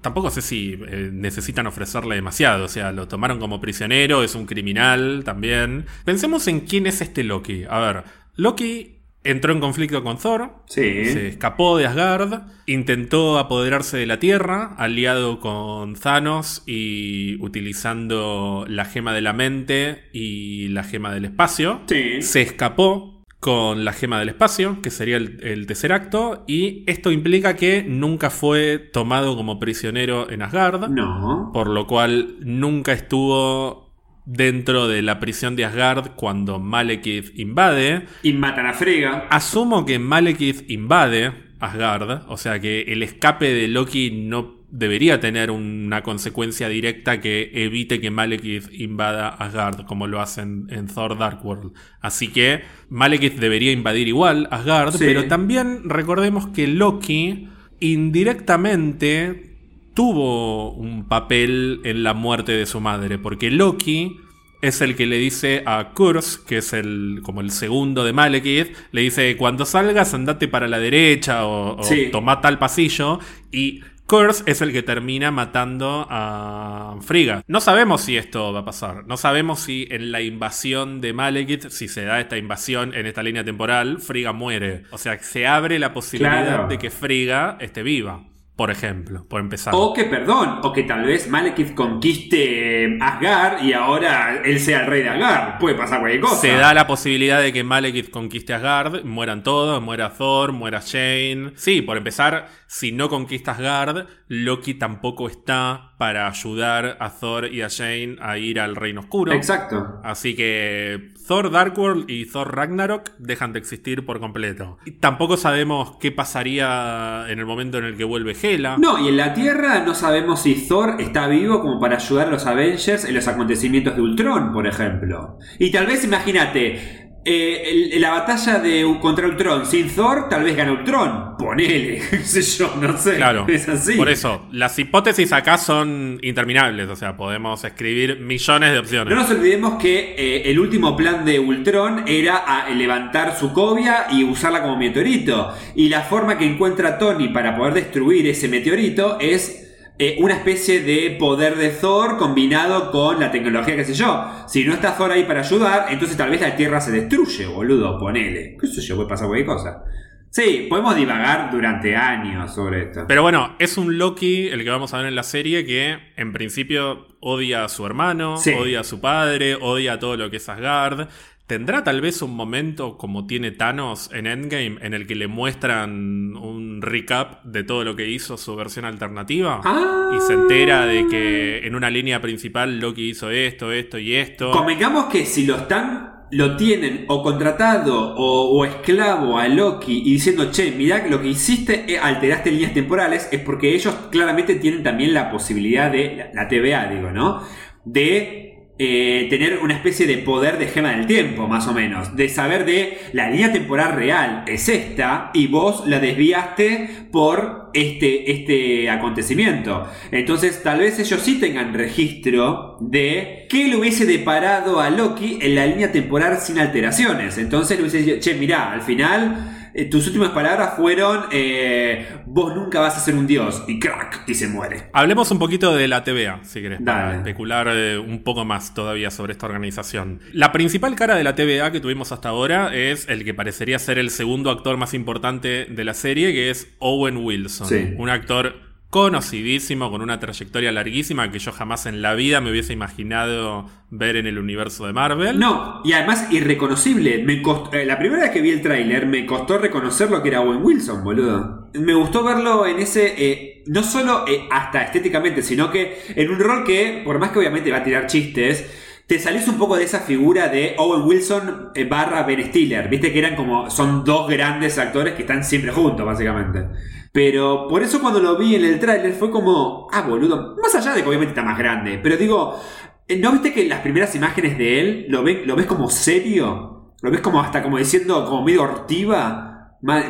Tampoco sé si eh, necesitan ofrecerle demasiado, o sea, lo tomaron como prisionero, es un criminal también. Pensemos en quién es este Loki. A ver, Loki entró en conflicto con Thor, Sí. se escapó de Asgard, intentó apoderarse de la Tierra, aliado con Thanos y utilizando la gema de la mente y la gema del espacio. Sí. Se escapó con la gema del espacio, que sería el, el tercer acto, y esto implica que nunca fue tomado como prisionero en Asgard, No. por lo cual nunca estuvo dentro de la prisión de Asgard cuando Malekith invade. Y matan a Frega. Asumo que Malekith invade Asgard, o sea que el escape de Loki no debería tener una consecuencia directa que evite que Malekith invada Asgard, como lo hacen en Thor Dark World. Así que Malekith debería invadir igual Asgard, Sí. pero también recordemos que Loki indirectamente tuvo un papel en la muerte de su madre, porque Loki es el que le dice a Kurz, que es el como el segundo de Malekith, le dice, cuando salgas andate para la derecha o, o Sí. toma tal pasillo, y Kurz es el que termina matando a Frigga. No sabemos si esto va a pasar, no sabemos si en la invasión de Malekith, si se da esta invasión en esta línea temporal, Frigga muere. O sea, se abre la posibilidad Claro. de que Frigga esté viva, por ejemplo, por empezar. O que, perdón, o que tal vez Malekith conquiste eh, Asgard y ahora él sea el rey de Asgard. Puede pasar cualquier cosa. Se da la posibilidad de que Malekith conquiste Asgard, mueran todos, muera Thor, muera Shane. Sí, por empezar, si no conquista Asgard, Loki tampoco está para ayudar a Thor y a Shane a ir al Reino Oscuro. Exacto. Así que Thor Dark World y Thor Ragnarok dejan de existir por completo. Y tampoco sabemos qué pasaría en el momento en el que vuelve Hela. No, y en la Tierra no sabemos si Thor está vivo como para ayudar a los Avengers en los acontecimientos de Ultron, por ejemplo. Y tal vez, imagínate, eh, el- la batalla de contra Ultron sin Thor, tal vez gana Ultron. Ponele, sé yo, no sé. Claro, Es así. por eso, las hipótesis acá son interminables, o sea, podemos escribir millones de opciones. No nos olvidemos que eh, el último plan de Ultron era a levantar su cobia y usarla como meteorito. Y la forma que encuentra Tony para poder destruir ese meteorito es eh, una especie de poder de Thor combinado con la tecnología, qué sé yo. Si no está Thor ahí para ayudar, entonces tal vez la Tierra se destruye, boludo, ponele. ¿Qué sé yo? Puede pasar cualquier cosa. Sí, podemos divagar durante años sobre esto. Pero bueno, es un Loki, el que vamos a ver en la serie, que en principio odia a su hermano, Sí. odia a su padre, odia a todo lo que es Asgard. ¿Tendrá tal vez un momento como tiene Thanos en Endgame en el que le muestran un recap de todo lo que hizo su versión alternativa? Ah. Y se entera de que en una línea principal Loki hizo esto, esto y esto. Convengamos que si lo están, lo tienen o contratado o, o esclavo a Loki y diciendo, che, mirá que lo que hiciste, eh, alteraste líneas temporales, es porque ellos claramente tienen también la posibilidad de, la, la TVA digo, ¿no? De eh, tener una especie de poder de gema del tiempo, más o menos. De saber de la línea temporal real es esta y vos la desviaste por este, este acontecimiento. Entonces, tal vez ellos sí tengan registro de qué le hubiese deparado a Loki en la línea temporal sin alteraciones. Entonces le hubiese dicho, che, mirá, al final eh, tus últimas palabras fueron, eh, vos nunca vas a ser un dios, y crack, y se muere. Hablemos un poquito de la TVA, si querés, para especular eh, un poco más todavía sobre esta organización. La principal cara de la TVA que tuvimos hasta ahora es el que parecería ser el segundo actor más importante de la serie, que es Owen Wilson, un actor conocidísimo, con una trayectoria larguísima que yo jamás en la vida me hubiese imaginado ver en el universo de Marvel. No, y además irreconocible. Eh, la primera vez que vi el tráiler me costó reconocer lo que era Owen Wilson, boludo. Me gustó verlo en ese, eh, no solo eh, hasta estéticamente, sino que en un rol que, por más que obviamente va a tirar chistes, te salís un poco de esa figura de Owen Wilson barra Ben Stiller. Viste que eran como, son dos grandes actores que están siempre juntos, básicamente. Pero por eso cuando lo vi en el tráiler fue como, ah, boludo, más allá de que obviamente está más grande, pero digo, eh, ¿no viste que las primeras imágenes de él lo, lo ves como serio? ¿Lo ves como hasta como diciendo, como medio hortiva?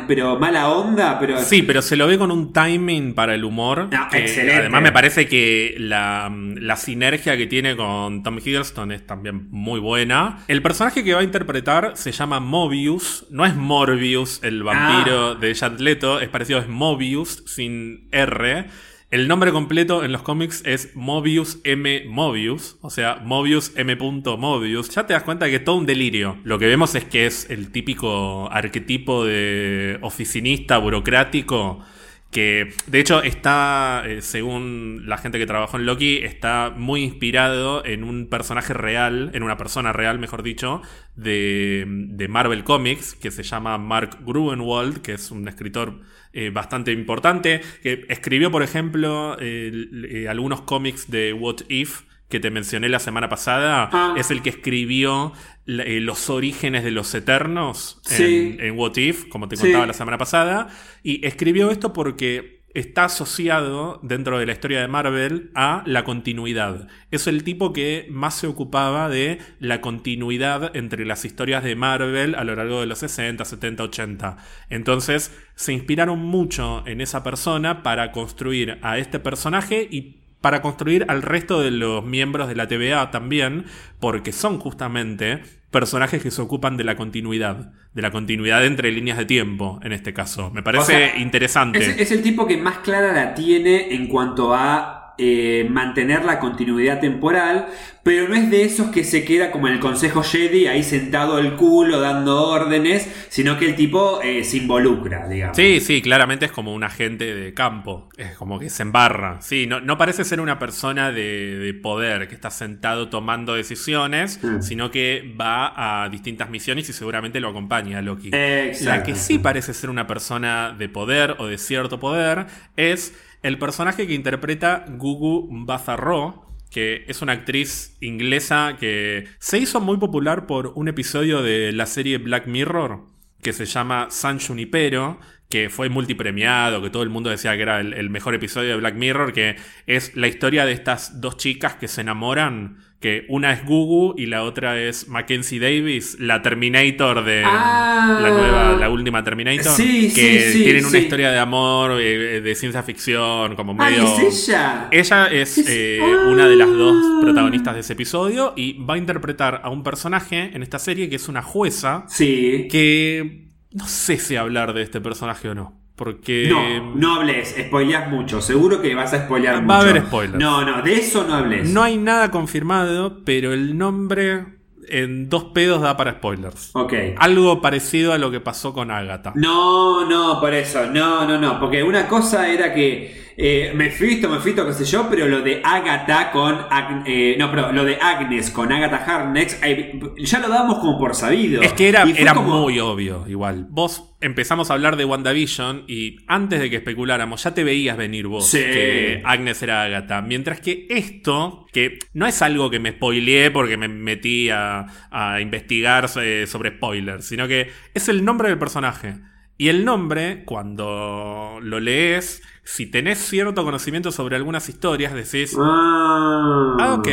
Pero mala onda, pero... Sí, pero se lo ve con un timing para el humor. excelente. Además me parece que la, sinergia que tiene con Tom Hiddleston es también muy buena. El personaje que va a interpretar se llama Mobius. No es Morbius, el vampiro ah. de Jared Leto. Es parecido, es Mobius sin R. El nombre completo en los cómics es Mobius M. Mobius, o sea, Mobius M. Mobius. Ya te das cuenta que es todo un delirio. Lo que vemos es que es el típico arquetipo de oficinista burocrático que de hecho está, eh, según la gente que trabajó en Loki, está muy inspirado en un personaje real, en una persona real, mejor dicho, de, de Marvel Comics, que se llama Mark Gruenwald, que es un escritor eh, bastante importante, que escribió, por ejemplo, eh, algunos cómics de What If que te mencioné la semana pasada, ah. es el que escribió eh, los orígenes de los Eternos en, What If, como te contaba la semana pasada, y escribió esto porque está asociado dentro de la historia de Marvel a la continuidad. Es el tipo que más se ocupaba de la continuidad entre las historias de Marvel a lo largo de los 60, 70, 80. Entonces se inspiraron mucho en esa persona para construir a este personaje y para construir al resto de los miembros de la TVA también, porque son justamente personajes que se ocupan de la continuidad, de la continuidad entre líneas de tiempo, en este caso. Me parece interesante. Es, es, el tipo que más clara la tiene en cuanto a eh, mantener la continuidad temporal, pero no es de esos que se queda como en el Consejo Jedi ahí sentado el culo dando órdenes, sino que el tipo eh, se involucra, digamos. Sí, sí, claramente es como un agente de campo, es como que se embarra. Sí, no, no parece ser una persona de, poder que está sentado tomando decisiones, mm. sino que va a distintas misiones y seguramente lo acompaña Loki. La que sí parece ser una persona de poder o de cierto poder es el personaje que interpreta Gugu Bazarro, que es una actriz inglesa que se hizo muy popular por un episodio de la serie Black Mirror, que se llama San Junipero, que fue multipremiado, que todo el mundo decía que era el, el, mejor episodio de Black Mirror, que es la historia de estas dos chicas que se enamoran que una es Gugu y la otra es Mackenzie Davis, la Terminator de ah. la nueva, la última Terminator, que tienen una historia de amor, eh, de ciencia ficción, como medio. ¿es ella? Ella es eh, una de las dos protagonistas de ese episodio y va a interpretar a un personaje en esta serie que es una jueza. Sí. Que no sé si hablar de este personaje o no. Porque. No, no hables, spoileas mucho. Seguro que vas a spoilear mucho. Va a haber spoilers. No, no, de eso no hables. No hay nada confirmado, pero el nombre en dos pedos da para spoilers. Ok. Algo parecido a lo que pasó con Agatha. No, no, por eso. No, no, no. Porque una cosa era que eh, Mephisto, Mephisto, qué sé yo, pero lo de Agatha con. Eh, no, pero lo de Agnes con Agatha Harkness, eh, ya lo damos como por sabido. Es que era, era muy obvio, igual. Vos empezamos a hablar de WandaVision y antes de que especuláramos, ya te veías venir vos que Agnes era Agatha. Mientras que esto, que no es algo que me spoileé porque me metí a, a investigar eh, sobre spoilers, sino que es el nombre del personaje. Y el nombre, cuando lo lees, si tenés cierto conocimiento sobre algunas historias, decís, ah, ah ok,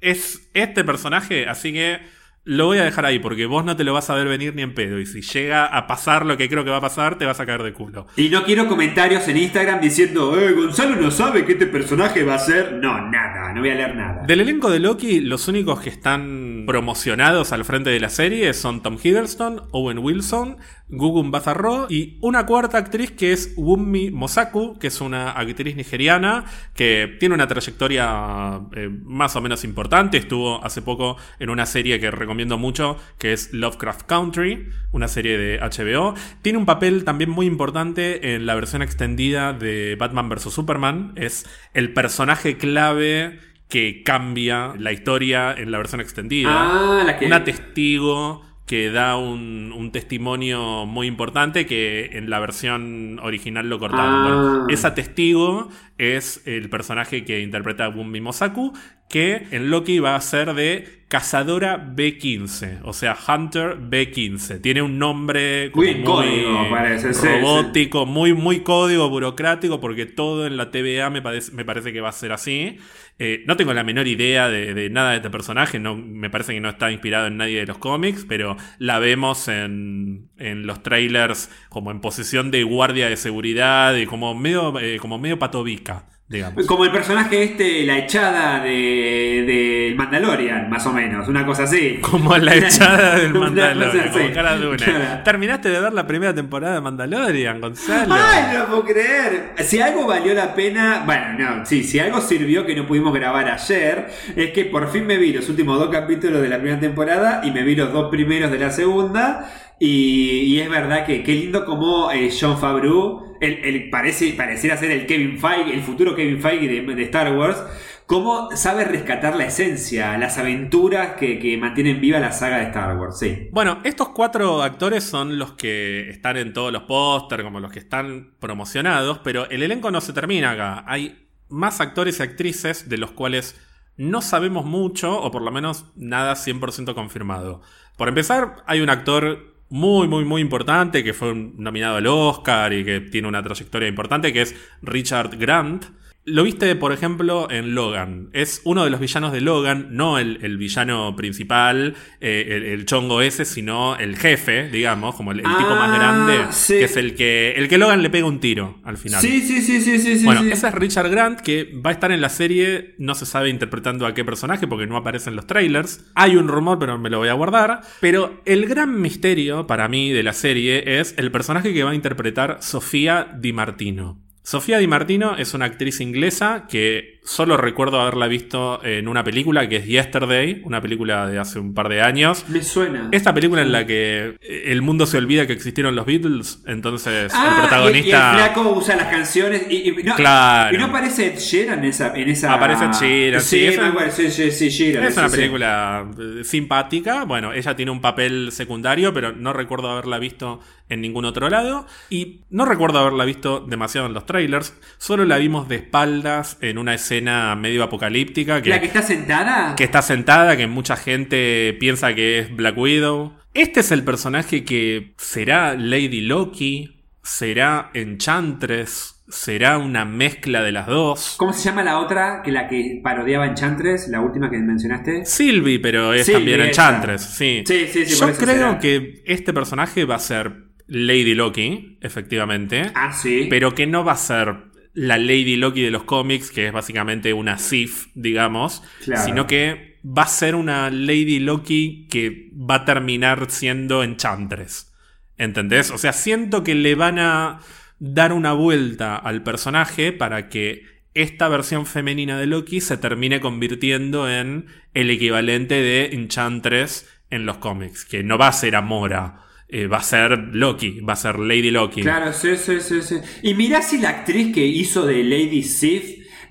es este personaje, así que lo voy a dejar ahí porque vos no te lo vas a ver venir ni en pedo. Y si llega a pasar lo que creo que va a pasar, te vas a caer de culo. Y no quiero comentarios en Instagram diciendo, eh, Gonzalo no sabe que este personaje va a ser. No, nada, no voy a leer nada. Del elenco de Loki, los únicos que están promocionados al frente de la serie son Tom Hiddleston, Owen Wilson, Gugun Bazarro y una cuarta actriz que es Wunmi Mosaku, que es una actriz nigeriana que tiene una trayectoria eh, más o menos importante. Estuvo hace poco en una serie que recomiendo mucho, que es Lovecraft Country, una serie de HBO. Tiene un papel también muy importante en la versión extendida de Batman vs. Superman. Es el personaje clave que cambia la historia en la versión extendida. Ah, la que- Una testigo que da un, un testimonio muy importante que en la versión original lo cortaron. Ah. Bueno, esa testigo es el personaje que interpreta Wunmi Mosaku, que en Loki va a ser de Cazadora B15, o sea, Hunter B15. Tiene un nombre Muy código, parece, sí, robótico, muy, muy código burocrático, porque todo en la TVA me parece, me parece que va a ser así. Eh, no tengo la menor idea de, de nada de este personaje, no, me parece que no está inspirado en nadie de los cómics, pero la vemos en, en los trailers como en posición de guardia de seguridad y como medio, eh, como medio patobica, digamos. Como el personaje este, la echada de, de Mandalorian, más o menos, una cosa así. Como la echada del Mandalorian, como cara de una. Claro. Terminaste de ver la primera temporada de Mandalorian, Gonzalo. ¡Ay, no puedo creer! Si algo valió la pena, bueno, no, sí, si algo sirvió que no pudimos grabar ayer, es que por fin me vi los últimos dos capítulos de la primera temporada y me vi los dos primeros de la segunda. Y, y es verdad que qué lindo como eh, John Favreau, el, parece, pareciera ser el Kevin Feige, el futuro Kevin Feige de, Star Wars, cómo sabe rescatar la esencia, las aventuras que, mantienen viva la saga de Star Wars, sí. Bueno, estos cuatro actores son los que están en todos los pósters, como los que están promocionados, pero el elenco no se termina acá. Hay más actores y actrices de los cuales no sabemos mucho, o por lo menos nada 100% confirmado. Por empezar, hay un actor muy, muy, muy importante que fue nominado al Oscar y que tiene una trayectoria importante, que es Richard Grant. Lo viste, por ejemplo, en Logan. Es uno de los villanos de Logan, no el, el villano principal, eh, el, el chongo ese, sino el jefe, digamos, como el, el tipo más Ah, grande, sí. que es el que, el que Logan le pega un tiro al final. Sí, sí, sí, sí, sí. Bueno, sí. ese es Richard Grant que va a estar en la serie, no se sabe interpretando a qué personaje porque no aparece en los trailers. Hay un rumor, pero me lo voy a guardar. Pero el gran misterio para mí de la serie es el personaje que va a interpretar Sofía Di Martino. Sofía Di Martino es una actriz inglesa que solo recuerdo haberla visto en una película que es Yesterday, una película de hace un par de años. Me suena. Esta película en la que el mundo se olvida que existieron los Beatles, entonces Ah, el protagonista... Y, y el flaco usa las canciones y, y no, Claro. y no aparece Ed Sheeran en esa. En esa... Aparece Ed Sheeran, sí, Sí, es una- acuerdo, sí, sí, Sheeran, Es una película eh, simpática. Bueno, ella tiene un papel secundario, pero no recuerdo haberla visto en ningún otro lado. Y no recuerdo haberla visto demasiado en los trailers. Solo la vimos de espaldas en una escena medio apocalíptica. Que, ¿La que está sentada? que está sentada, que mucha gente piensa que es Black Widow. Este es el personaje que será Lady Loki, será Enchantress, será una mezcla de las dos. ¿Cómo se llama la otra que la que parodiaba Enchantress? La última que mencionaste. Sylvie, pero es Sylvie, también. Enchantress, sí. Sí, sí, sí, Yo creo será. que este personaje va a ser Lady Loki, efectivamente, Ah, sí. pero que no va a ser la Lady Loki de los cómics, que es básicamente una Sif, digamos, Claro. sino que va a ser una Lady Loki que va a terminar siendo Enchantress. ¿Entendés? O sea, siento que le van a dar una vuelta al personaje para que esta versión femenina de Loki se termine convirtiendo en el equivalente de Enchantress en los cómics, que no va a ser Amora, eh, va a ser Loki, va a ser Lady Loki. Claro, sí, sí, sí, sí. Y mirá si la actriz que hizo de Lady Sif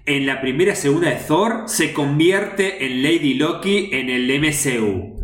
en la primera y segunda de Thor se convierte en Lady Loki en el MCU.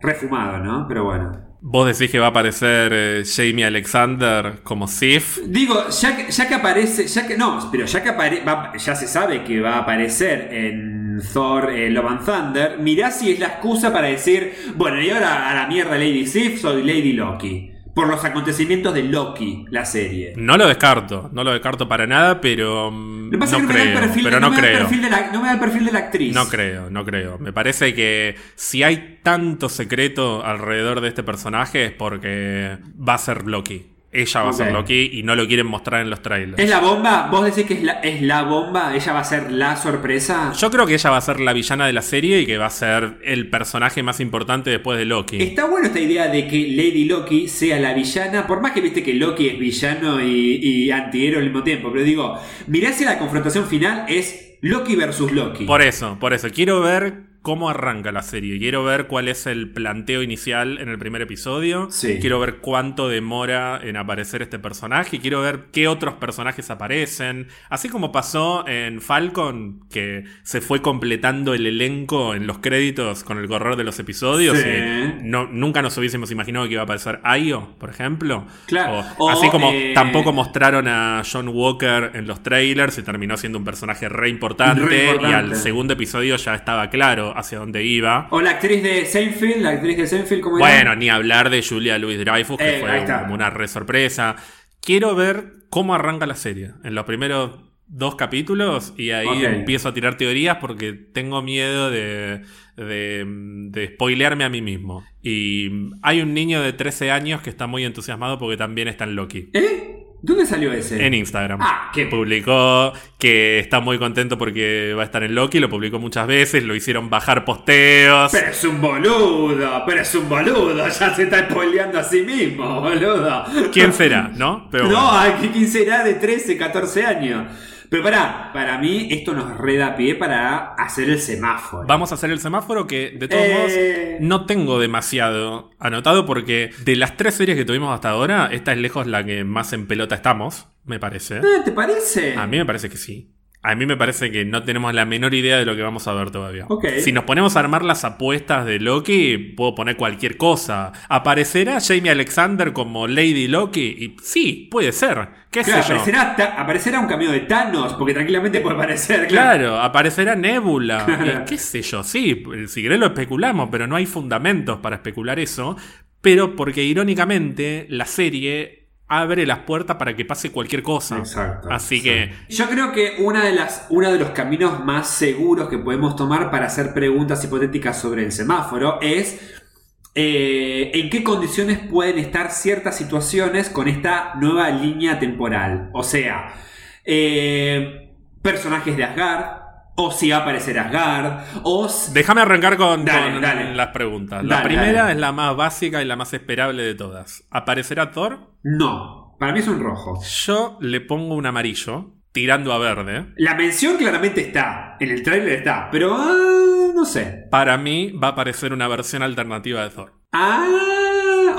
Refumado, ¿no? Pero bueno. Vos decís que va a aparecer eh, Jamie Alexander como Sif. Digo, ya que, ya que aparece, ya que no, pero ya que apare- va- ya se sabe que va a aparecer en Thor eh, Love and Thunder, mirá si es la excusa para decir, bueno, y ahora a la mierda Lady Sif, soy Lady Loki. por los acontecimientos de Loki, la serie. No lo descarto, no lo descarto para nada, pero mm, pasa no que creo, perfil, pero no, creo. la, no me da el perfil de la actriz. No creo, no creo. Me parece que si hay tanto secreto alrededor de este personaje es porque va a ser Loki. Ella va a ser Ok. Loki y no lo quieren mostrar en los trailers. ¿Es la bomba? ¿Vos decís que es la, es la bomba? ¿Ella va a ser la sorpresa? Yo creo que ella va a ser la villana de la serie y que va a ser el personaje más importante después de Loki. Está bueno esta idea de que Lady Loki sea la villana, por más que viste que Loki es villano y, y antihéroe al mismo tiempo, pero digo, mirá si la confrontación final es Loki versus Loki. Por eso, por eso. Quiero ver cómo arranca la serie. Quiero ver cuál es el planteo inicial en el primer episodio. Sí. Quiero ver cuánto demora en aparecer este personaje. Quiero ver qué otros personajes aparecen. Así como pasó en Falcon, que se fue completando el elenco en los créditos con el correr de los episodios. Sí. y no, nunca nos hubiésemos imaginado que iba a aparecer Ayo, por ejemplo. Claro. O- O, así como eh, tampoco mostraron a John Walker en los trailers y terminó siendo un personaje re importante, Re importante. y al segundo episodio ya estaba claro hacia dónde iba. O la actriz de Seinfeld, la actriz de Seinfeld, ¿cómo era? Bueno, ni hablar de Julia Louis Dreyfus, que Eh, fue como una re sorpresa. Quiero ver cómo arranca la serie. En los primeros dos capítulos y ahí empiezo a tirar teorías porque tengo miedo de, de, de spoilearme a mí mismo. Y hay un niño de 13 años que está muy entusiasmado porque también está en Loki. ¿Eh? ¿Dónde salió ese? En Instagram. Ah, qué- Publicó que está muy contento porque va a estar en Loki, lo publicó muchas veces, lo hicieron bajar posteos. Pero es un boludo, pero es un boludo, ya se está spoileando a sí mismo, boludo. ¿Quién será? ¿No? Pero no, bueno. ¿quién será de 13, 14 años? Pero pará, para mí esto nos reda pie para hacer el semáforo. Vamos a hacer el semáforo que de todos Eh. modos no tengo demasiado anotado porque de las tres series que tuvimos hasta ahora, esta es lejos la que más en pelota estamos, me parece. Eh, ¿Te parece? A mí me parece que sí. A mí me parece que no tenemos la menor idea de lo que vamos a ver todavía. Si nos ponemos a armar las apuestas de Loki, puedo poner cualquier cosa. ¿Aparecerá Jamie Alexander como Lady Loki? Y sí, puede ser. ¿Qué Claro, sé yo? aparecerá, ta- aparecerá un cameo de Thanos, porque tranquilamente puede aparecer. Claro, aparecerá Nebula. Claro. Qué sé yo, sí, si querés lo especulamos, pero no hay fundamentos para especular eso. Pero porque irónicamente la serie abre las puertas para que pase cualquier cosa. Exacto. Así sí. que Yo creo que una de las, uno de los caminos más seguros que podemos tomar para hacer preguntas hipotéticas sobre el semáforo es eh, en qué condiciones pueden estar ciertas situaciones con esta nueva línea temporal. O sea, eh, personajes de Asgard, o si va a aparecer Asgard, o s- déjame arrancar con, Dale, con dale. las preguntas. La Dale, primera es la más básica y la más esperable de todas. ¿Aparecerá Thor? no. Para mí es un rojo. Yo le pongo un amarillo tirando a verde. La mención claramente está, en el tráiler está, pero ah, no sé. Para mí va a aparecer una versión alternativa de Thor. Ah,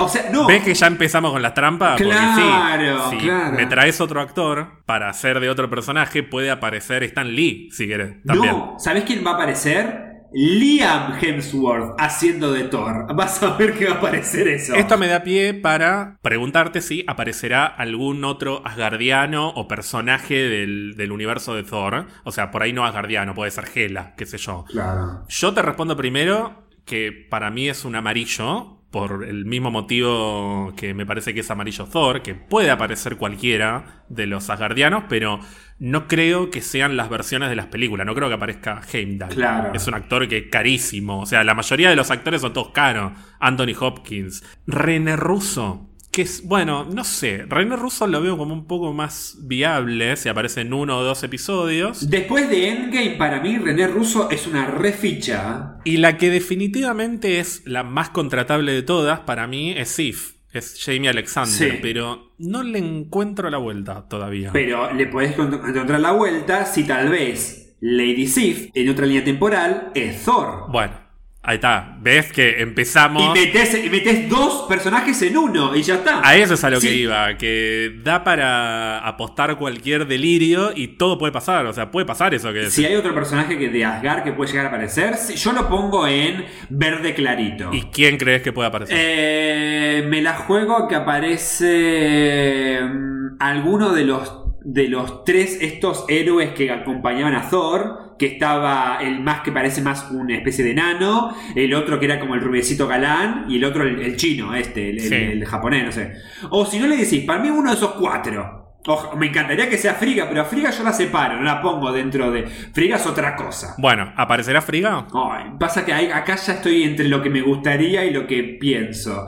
o sea, no. ¿Ves que ya empezamos con las trampas? Porque Claro, sí, si claro. me traes otro actor para hacer de otro personaje, puede aparecer Stan Lee, si querés. También. No, ¿sabés quién va a aparecer? Liam Hemsworth haciendo de Thor. Vas a ver que va a aparecer eso. Esto me da pie para preguntarte si aparecerá algún otro asgardiano o personaje del, del universo de Thor. O sea, por ahí no asgardiano, puede ser Hela, qué sé yo. Claro. Yo te respondo primero que para mí es un amarillo, por el mismo motivo que me parece que es amarillo Thor, que puede aparecer cualquiera de los asgardianos, pero no creo que sean las versiones de las películas, no creo que aparezca Heimdall. Claro. Es un actor que es carísimo, o sea, la mayoría de los actores son todos caros. Anthony Hopkins, René Russo. Que es, bueno, no sé. René Russo lo veo como un poco más viable si aparece en uno o dos episodios. Después de Endgame, para mí, René Russo es una reficha. Y la que definitivamente es la más contratable de todas, para mí, es Sif. Es Jamie Alexander. Sí. Pero no le encuentro la vuelta todavía. Pero le podés encont- encontrar la vuelta si tal vez Lady Sif, en otra línea temporal, es Thor. Bueno, ahí está. ¿Ves que empezamos? metés, y metés dos personajes en uno y ya está. A eso es a lo Sí. que iba, que da para apostar cualquier delirio y todo puede pasar. O sea, puede pasar eso que Si hay otro personaje que de Asgard que puede llegar a aparecer, yo lo pongo en verde clarito. ¿Y quién crees que puede aparecer? Eh, me la juego que aparece mm, alguno de los de los tres estos héroes que acompañaban a Thor, que estaba el más que parece más una especie de nano, el otro que era como el rubiecito galán y el otro el, el chino, este, el, el- Sí. el japonés, no sé. O si no le decís, para mí uno de esos cuatro. Ojo, me encantaría que sea Friga, pero a Friga yo la separo, no la pongo dentro de... Friga es otra cosa. Bueno, ¿aparecerá Friga? Ay, pasa que acá ya estoy entre lo que me gustaría y lo que pienso.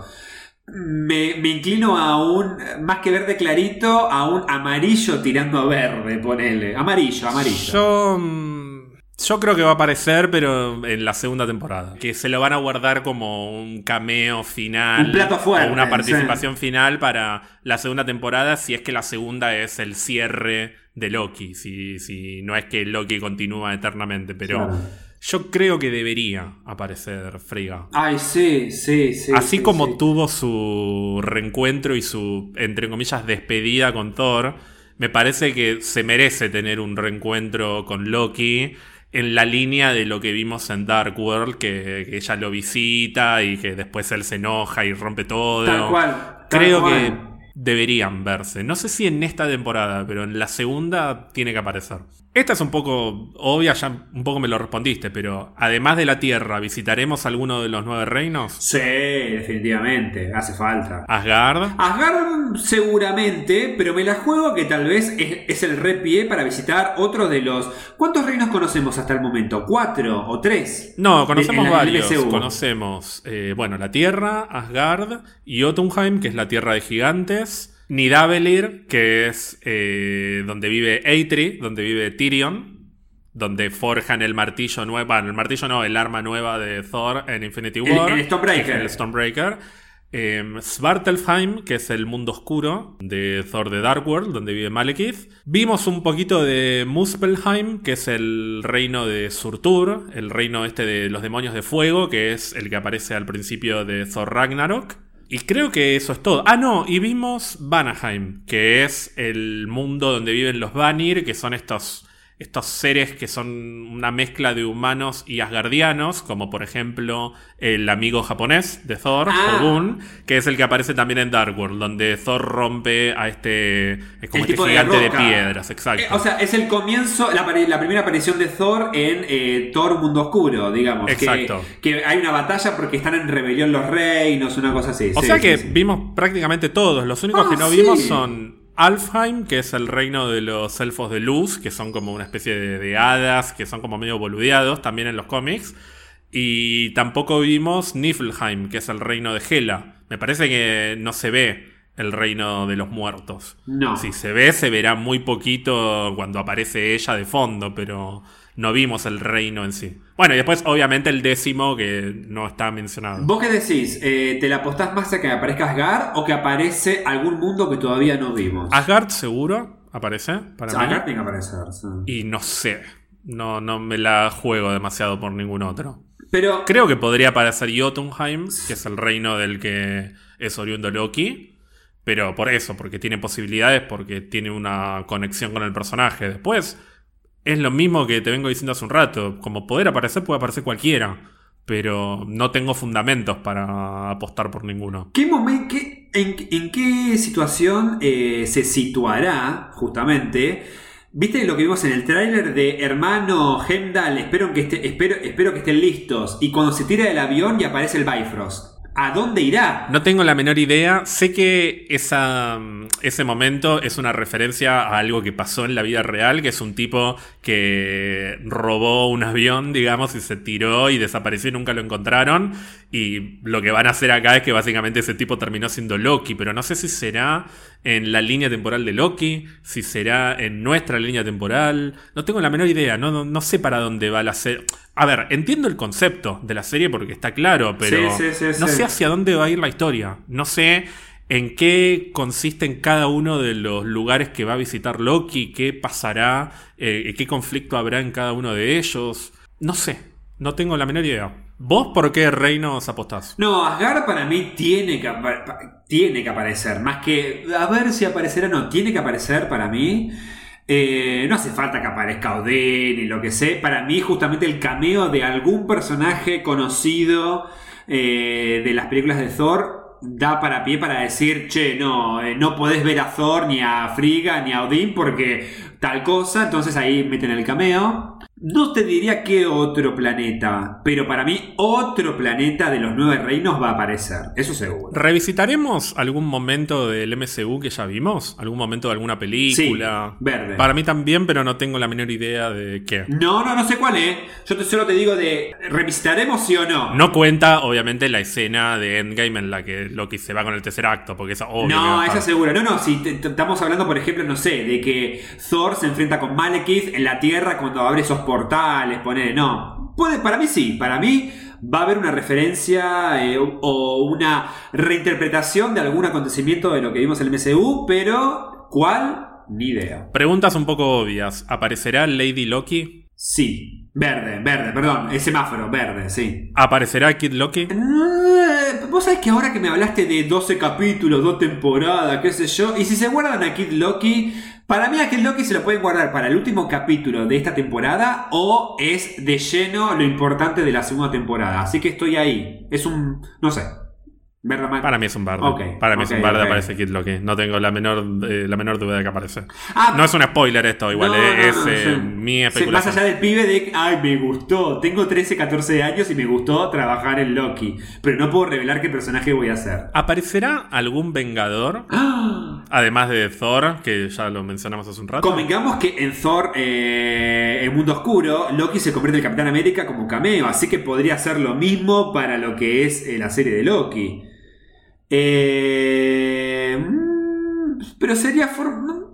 Me, me inclino a un, más que verde clarito, a un amarillo tirando a verde, ponele. Amarillo, amarillo. Yo. Yo creo que va a aparecer, pero en la segunda temporada. Que se lo van a guardar como un cameo final. Un plato fuerte, O una participación final para la segunda temporada, si es que la segunda es el cierre de Loki. Si, si no es que Loki continúa eternamente. Pero Claro. yo creo que debería aparecer Frigga. Ay, sí, sí, sí. Así sí, como sí. tuvo su reencuentro y su, entre comillas, despedida con Thor, me parece que se merece tener un reencuentro con Loki en la línea de lo que vimos en Dark World, que, que ella lo visita y que después él se enoja y rompe todo. Tal cual. tal Creo cual. que deberían verse. No sé si en esta temporada, pero en la segunda tiene que aparecer. Esta es un poco obvia, ya un poco me lo respondiste, pero además de la Tierra, ¿visitaremos alguno de los nueve reinos? Sí, definitivamente. Hace falta. Asgard. Asgard seguramente, pero me la juego que tal vez es, es el repie para visitar otros de los... ¿Cuántos reinos conocemos hasta el momento? ¿Cuatro o tres? No, conocemos En varios. Conocemos, eh, bueno, la Tierra, Asgard, y Jotunheim, que es la Tierra de Gigantes. Nidavellir, que es eh, donde vive Eitri, donde vive Tyrion, donde forjan el martillo nuevo, bueno, el martillo no, el arma nueva de Thor en Infinity El- War. el Stormbreaker. que es El Stormbreaker. Eh, Svartalfheim, que es el mundo oscuro de Thor de Dark World, donde vive Malekith. Vimos un poquito de Muspelheim, que es el reino de Surtur, el reino este de los demonios de fuego, que es el que aparece al principio de Thor Ragnarok. Y creo que eso es todo. Ah, no, y vimos Vanaheim, que es el mundo donde viven los Vanir, que son estos, estos seres que son una mezcla de humanos y asgardianos, como por ejemplo el amigo japonés de Thor, Ah. Que es el que aparece también en Dark World, donde Thor rompe a este, es como El este tipo gigante de, piedras, exacto. Eh, o sea, es el comienzo, la, la primera aparición de Thor en eh, Thor Mundo Oscuro, digamos. Que- Exacto. Que, hay una batalla porque están en rebelión los reinos, una cosa así. O Sí, sea que sí. vimos prácticamente todos. Los únicos Ah, que no sí. vimos son Alfheim, que es el reino de los elfos de luz, que son como una especie de, de hadas, que son como medio boludeados también en los cómics. Y tampoco vimos Niflheim, que es el reino de Hela. Me parece que no se ve el reino de los muertos. No. Si se ve, se verá muy poquito cuando aparece ella de fondo, pero no vimos el reino en sí. Bueno, y después obviamente el décimo que no está mencionado. ¿Vos qué decís? Eh, ¿Te la apostás más a que aparezca Asgard o que aparece algún mundo que todavía no vimos? Asgard seguro aparece para mí. Asgard tiene que aparecer, sí. Y no sé. No, no me la juego demasiado por ningún otro. Pero Creo que podría aparecer Jotunheim, que es el reino del que es oriundo Loki. Pero por eso, porque tiene posibilidades, porque tiene una conexión con el personaje. Después, es lo mismo que te vengo diciendo hace un rato. Como poder aparecer, puede aparecer cualquiera. Pero no tengo fundamentos para apostar por ninguno. ¿Qué qué- en, qué situación eh, se situará justamente? ¿Viste lo que vimos en el tráiler de hermano espero, espero que estén listos. Y cuando se tira del avión y aparece el Bifrost. ¿A dónde irá? No tengo la menor idea. Sé que ese momento es una referencia a algo que pasó en la vida real, que es un tipo que robó un avión, digamos, y se tiró y desapareció y nunca lo encontraron. Y lo que van a hacer acá es que básicamente ese tipo terminó siendo Loki, pero no sé si será en la línea temporal de Loki, si será en nuestra línea temporal. No tengo la menor idea, no, no, no sé para dónde va la serie. A ver, entiendo el concepto de la serie porque está claro, pero Sí, sí, sí, no sé hacia dónde va a ir la historia. No sé en qué consiste en cada uno de los lugares que va a visitar Loki, qué pasará, eh, qué conflicto habrá en cada uno de ellos. No sé, no tengo la menor idea. ¿Vos por qué reinos apostás? No, Asgard para mí tiene que, tiene que aparecer. Más que a ver si aparecerá o no, tiene que aparecer para mí. Eh, no hace falta que aparezca Odin y lo que sé. Para mí, justamente el cameo de algún personaje conocido eh, de las películas de Thor da para pie para decir, che, no, eh, no podés ver a Thor, ni a Frigga, ni a Odín porque tal cosa, entonces ahí meten el cameo. No te diría qué otro planeta, pero para mí otro planeta de los nueve reinos va a aparecer, eso seguro. ¿Revisitaremos algún momento del MCU que ya vimos? ¿Algún momento de alguna película? Sí, verde. Para mí también, pero no tengo la menor idea de qué. No, no, no sé cuál es. Yo te, solo te digo de, ¿revisitaremos sí o no? No cuenta, obviamente, la escena de Endgame en la que Loki se va con el tercer acto, porque esa obvio No, esa segura. No, no, si te- te- estamos hablando, por ejemplo, no sé, de que Thor se enfrenta con Malekith en la Tierra cuando abre esos portales, pone, no. Puede, para mí sí, para mí va a haber una referencia eh, o una reinterpretación de algún acontecimiento de lo que vimos en el MCU, pero ¿cuál? Ni idea. Preguntas un poco obvias. ¿Aparecerá Lady Loki? Sí, verde, verde, perdón, el semáforo, verde, sí. ¿Aparecerá Kid Loki? Vos sabés que ahora que me hablaste de 12 capítulos, dos temporadas, qué sé yo, y si se guardan a Kid Loki, para mí a Kid Loki se lo pueden guardar para el último capítulo de esta temporada o es de lleno lo importante de la segunda temporada. Así que estoy ahí. Es un, no sé. Para mí es un. Ok, Para mí es un ok. aparece Kid Loki. No tengo la menor, eh, la menor duda de que aparece. Ah, No es un spoiler esto, igual, no, eh, no, es eh, mi especulación. Más allá del pibe de, ay, me gustó. Tengo 13, 14 años y me gustó trabajar en Loki. Pero no puedo revelar qué personaje voy a hacer. ¿Aparecerá algún Vengador? ¡Ah! Además de Thor, que ya lo mencionamos hace un rato. Convengamos que en Thor, eh, El Mundo Oscuro, Loki se convierte en Capitán América como cameo, así que podría ser lo mismo para lo que es la serie de Loki. Eh, mm, pero sería...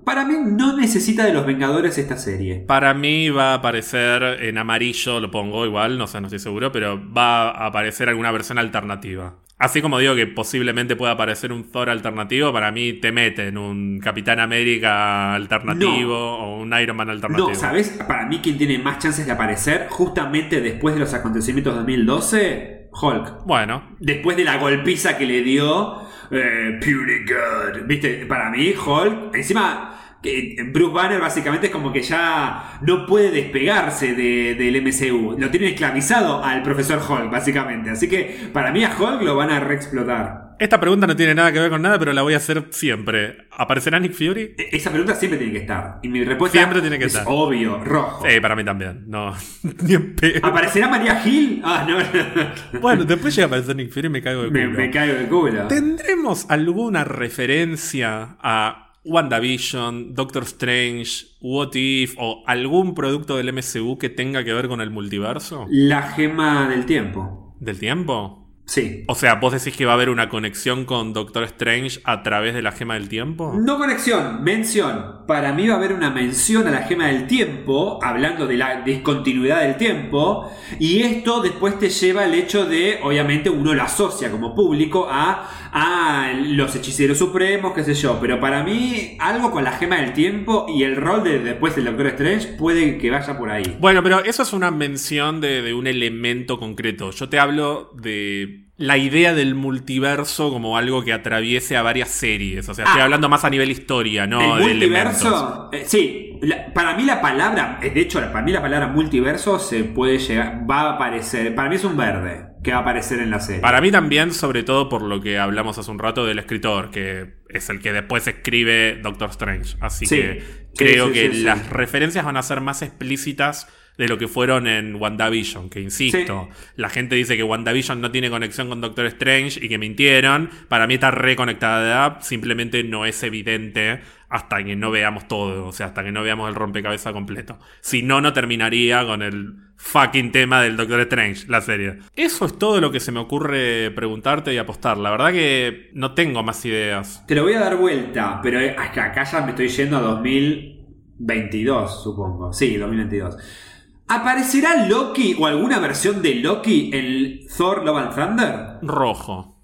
Para mí no necesita de los Vengadores esta serie. Para mí va a aparecer en amarillo, lo pongo igual, no sé, no estoy seguro, pero va a aparecer alguna versión alternativa. Así como digo que posiblemente pueda aparecer un Thor alternativo, para mí te meten un Capitán América alternativo o un Iron Man alternativo. No, ¿sabes? Para mí quien tiene más chances de aparecer justamente después de los acontecimientos de 2012, Hulk. Bueno, Después de la golpiza que le dio eh, Purely God. Viste, para mí, Hulk, encima. que Bruce Banner básicamente es como que ya no puede despegarse de- del MCU. Lo tienen esclavizado al profesor Hulk, básicamente. Así que para mí a Hulk lo van a reexplotar. Esta pregunta no tiene nada que ver con nada, pero la voy a hacer siempre. ¿Aparecerá Nick Fury? E- Esa pregunta siempre tiene que estar. Y mi respuesta Siempre tiene que es estar. obvio, rojo. Sí, para mí también. No, ni en pedo. ¿Aparecerá María Gil? Ah, no, no. Bueno, después llega a aparecer Nick Fury y me caigo de me, culo. me caigo de culo. ¿Tendremos alguna referencia a WandaVision, Doctor Strange, What If o algún producto del MCU que tenga que ver con el multiverso? La gema del tiempo. ¿Del tiempo? Sí. O sea, ¿vos decís que va a haber una conexión con Doctor Strange a través de la gema del tiempo? No conexión, mención. Para mí va a haber una mención a la gema del tiempo, hablando de la discontinuidad del tiempo, y esto después te lleva al hecho de, obviamente, uno lo asocia como público a, a los hechiceros supremos, qué sé yo, pero para mí algo con la gema del tiempo y el rol de después del Doctor Strange puede que vaya por ahí. Bueno, pero eso es una mención de, de un elemento concreto. Yo te hablo de la idea del multiverso como algo que atraviese a varias series. O sea, estoy Ah. hablando más a nivel historia, no el de multiverso, eh, sí, la- para mí la palabra, eh, de hecho, para mí la palabra multiverso se puede llegar, va a aparecer, para mí es un verde que va a aparecer en la serie. Para mí también, sobre todo por lo que hablamos hace un rato del escritor, que es el que después escribe Doctor Strange. Así Sí. que Sí, creo sí, que las referencias van a ser más explícitas de lo que fueron en WandaVision, que insisto, la gente dice que WandaVision no tiene conexión con Doctor Strange y que mintieron. Para mí está reconectada, simplemente no es evidente hasta que no veamos todo, o sea, hasta que no veamos el rompecabezas completo. Si no, no terminaría con el fucking tema del Doctor Strange, la serie. Eso es todo lo que se me ocurre preguntarte y apostar. La verdad que no tengo más ideas. Te lo voy a dar vuelta, pero acá ya me estoy yendo a 2022, supongo. Sí, 2022. ¿Aparecerá Loki o alguna versión de Loki en Thor Love and Thunder? Rojo.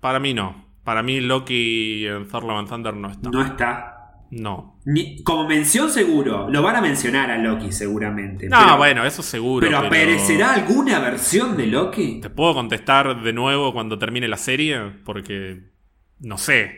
Para mí no. Para mí Loki en Thor Love and Thunder no está. No está. No. Ni- como mención seguro. Lo van a mencionar a Loki seguramente. No, pero, bueno, eso seguro. pero ¿aparecerá alguna versión de Loki? ¿Te puedo contestar de nuevo cuando termine la serie? Porque no sé.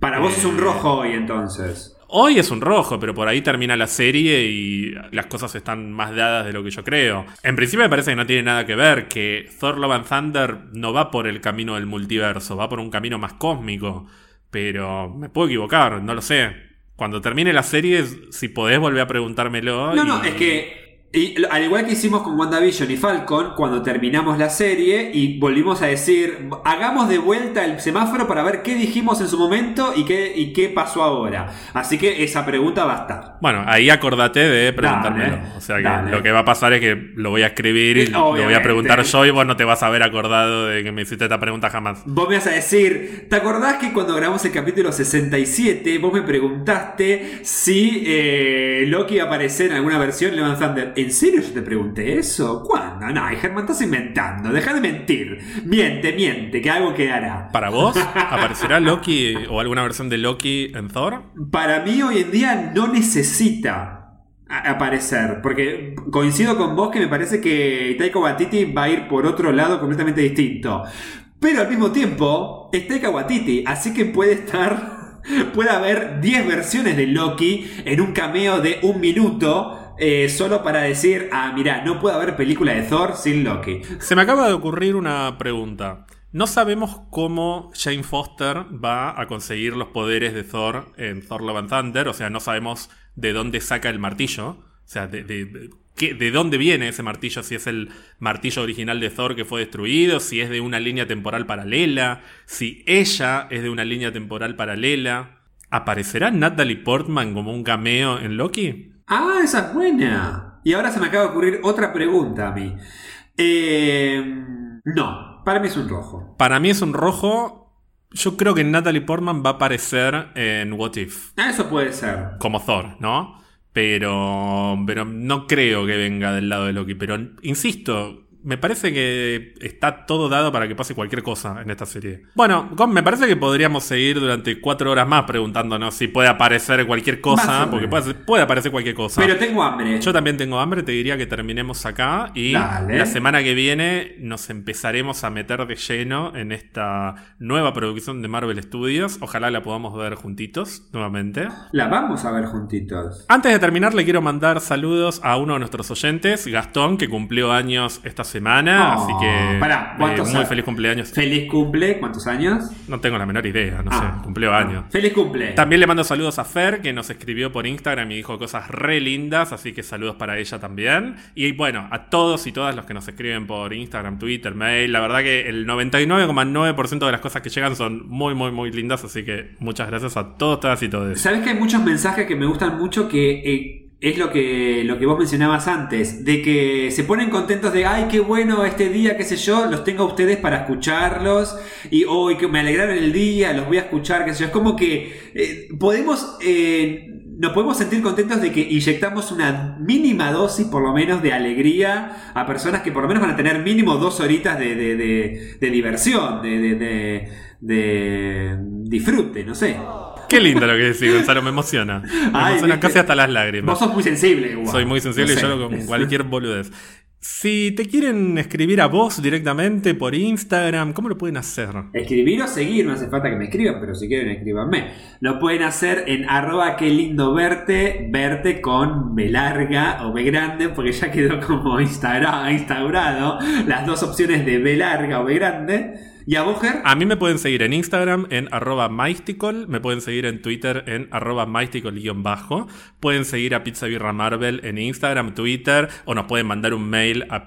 Para vos Eh, es un rojo hoy entonces. Hoy es un rojo, pero por ahí termina la serie y las cosas están más dadas de lo que yo creo. En principio me parece que no tiene nada que ver, que Thor Love and Thunder no va por el camino del multiverso, va por un camino más cósmico. Pero me puedo equivocar, no lo sé. Cuando termine la serie, si podés volver a preguntármelo. No, y- no, es que y, al igual que hicimos con WandaVision y Falcon, cuando terminamos la serie y volvimos a decir, hagamos de vuelta el semáforo para ver qué dijimos en su momento y qué, y qué pasó ahora. Así que esa pregunta va a estar. Bueno, ahí acordate de preguntármelo. Dale, o sea que dale. lo que va a pasar es que lo voy a escribir y lo voy a preguntar yo y vos no te vas a haber acordado de que me hiciste esta pregunta jamás. Vos me vas a decir, ¿te acordás que cuando grabamos el capítulo 67 vos me preguntaste si eh, Loki iba a aparecer en alguna versión de Thunder? ¿En serio yo te pregunté eso? ¿Cuándo? No, Germán, estás inventando. Deja de mentir. Miente, miente, que algo quedará. ¿Para vos? ¿Aparecerá Loki o alguna versión de Loki en Thor? Para mí hoy en día no necesita aparecer, porque coincido con vos que me parece que Taika Waititi va a ir por otro lado completamente distinto. Pero al mismo tiempo, es Taika Waititi, así que puede estar... Puede haber 10 versiones de Loki en un cameo de un minuto eh, solo para decir, ah, mira, no puede haber película de Thor sin Loki. Se me acaba de ocurrir una pregunta. No sabemos cómo Jane Foster va a conseguir los poderes de Thor en Thor Love and Thunder. O sea, no sabemos de dónde saca el martillo. O sea, de, de- de- dónde viene ese martillo. Si es el martillo original de Thor que fue destruido. Si es de una línea temporal paralela. Si ella es de una línea temporal paralela. ¿Aparecerá Natalie Portman como un cameo en Loki? Ah, esa es buena. Y ahora se me acaba de ocurrir otra pregunta a mí. Eh, no, para mí es un rojo. Para mí es un rojo. Yo creo que Natalie Portman va a aparecer en What If. Ah, eso puede ser. Como Thor, ¿no? Pero, pero no creo que venga del lado de Loki. Pero insisto, me parece que está todo dado para que pase cualquier cosa en esta serie. Bueno, me parece que podríamos seguir durante cuatro horas más preguntándonos si puede aparecer cualquier cosa. Porque puede, puede aparecer cualquier cosa. Pero tengo hambre. Yo también tengo hambre, te diría que terminemos acá y Dale. la semana que viene nos empezaremos a meter de lleno en esta nueva producción de Marvel Studios. Ojalá la podamos ver juntitos nuevamente. La vamos a ver juntitos. Antes de terminar, le quiero mandar saludos a uno de nuestros oyentes, Gastón, que cumplió años esta semana. Oh, así que pará, eh, ¿cuántos muy feliz cumpleaños. Feliz cumple. ¿Cuántos años? No tengo la menor idea, no Ah. sé, cumplió años. Feliz cumple. También le mando saludos a Fer, que nos escribió por Instagram y dijo cosas re lindas, así que saludos para ella también. Y bueno, a todos y todas los que nos escriben por Instagram, Twitter, mail, la verdad que el 99,9% de las cosas que llegan son muy, muy, muy lindas, así que muchas gracias a todos, todas y todos. Sabes que hay muchos mensajes que me gustan mucho que eh, es lo que, lo que vos mencionabas antes, de que se ponen contentos de, ay, qué bueno este día, qué sé yo, los tengo a ustedes para escucharlos y hoy que me alegraron el día, los voy a escuchar, qué sé yo. Es como que eh, podemos... eh, nos podemos sentir contentos de que inyectamos una mínima dosis, por lo menos, de alegría a personas que por lo menos van a tener mínimo dos horitas de, de- de- de diversión, de, disfrute, no sé. Qué lindo lo que decís, Gonzalo, me emociona. Me Ay, emociona viste. casi hasta las lágrimas. Vos sos muy sensible, igual. Soy muy sensible No y yo con cualquier boludez. Si te quieren escribir a vos directamente por Instagram, ¿cómo lo pueden hacer? Escribir o seguir, no hace falta que me escriban, pero si quieren escríbanme. Lo pueden hacer en arroba qué lindo verte, verte con B larga o B grande, porque ya quedó como instaura- instaurado las dos opciones de B larga o B grande. ¿Y a vos, Ger? A mí me pueden seguir en Instagram en arroba mystical, me pueden seguir en Twitter en arroba mystical-bajo, pueden seguir a Pizza Birra Marvel en Instagram, Twitter, o nos pueden mandar un mail a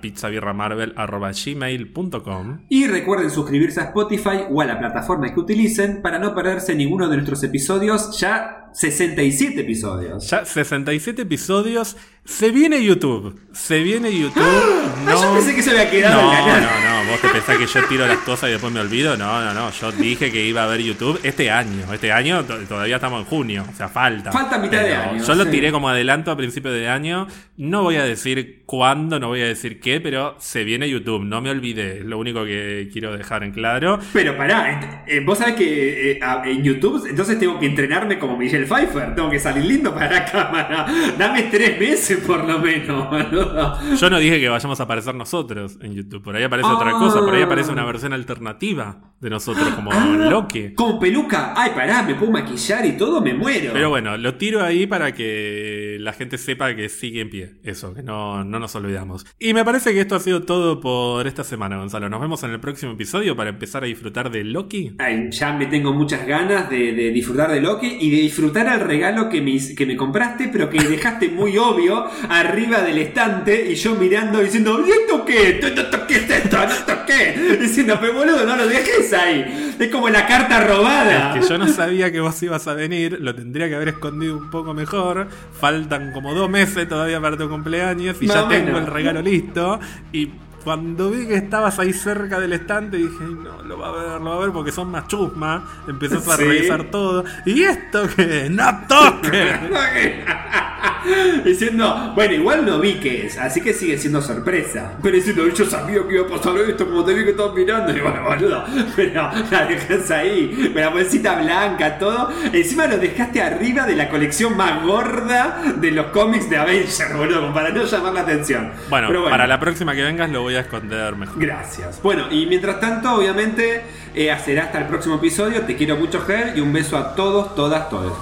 gmail.com. Y recuerden suscribirse a Spotify o a la plataforma que utilicen para no perderse ninguno de nuestros episodios, ya 67 episodios. Ya 67 episodios, se viene YouTube, se viene YouTube. Ah, yo pensé que se había quedado No, en la nada. no, no, vos te pensás que yo tiro las cosas y después me olvido. No, no, no. Yo dije que iba a ver YouTube este año. Este año to- todavía estamos en junio. O sea, falta. Falta mitad de año, Yo lo tiré como adelanto a principio de año. No voy a decir cuándo, no voy a decir qué, pero se viene YouTube. No me olvidé. Es lo único que quiero dejar en claro. Pero pará, eh, vos sabés que eh, en YouTube entonces tengo que entrenarme como Michelle Pfeiffer, tengo que salir lindo para la cámara. Dame tres meses por lo menos, boludo. Yo no dije que vayamos a aparecer nosotros en YouTube. Por ahí aparece otra Ah. cosa. Por ahí aparece una versión alternativa de nosotros como Loki. Con peluca. Ay, pará, me puedo maquillar y todo, me muero. Pero bueno, lo tiro ahí para que la gente sepa que sigue en pie. Eso, que no, no nos olvidamos. Y me parece que esto ha sido todo por esta semana, Gonzalo. Nos vemos en el próximo episodio para empezar a disfrutar de Loki. Ay, ya me tengo muchas ganas de, de disfrutar de Loki y de disfrutar el regalo que me, que me compraste, pero que dejaste muy obvio arriba del estante y yo mirando diciendo, ¿y esto qué? ¿Esto qué es esto? ¿Esto qué? Diciendo, pero boludo, no lo dejes ahí. Es como la carta robada. Es que yo no sabía que vos ibas a venir, lo tendría que haber escondido un poco mejor. Faltan como dos meses todavía para tu cumpleaños y ya tengo el regalo listo. Y cuando vi que estabas ahí cerca del estante dije, "Ay, no, lo va a ver, lo va a ver porque son más chusma. Empezás a Sí. revisar todo. ¿Y esto qué? ¡No toques! Diciendo, bueno, igual no vi qué es, así que sigue siendo sorpresa. Pero diciendo, yo sabía que iba a pasar esto, como te vi que estabas mirando. Y bueno, boludo, pero la dejas ahí, con la bolsita blanca, todo. Encima lo dejaste arriba de la colección más gorda de los cómics de Avengers, boludo, para no llamar la atención. Bueno, para la próxima que vengas lo voy a esconder mejor. Gracias. Bueno, y mientras tanto, obviamente, eh, será hasta el próximo episodio. Te quiero mucho, Ger, y un beso a todos, todas, todos.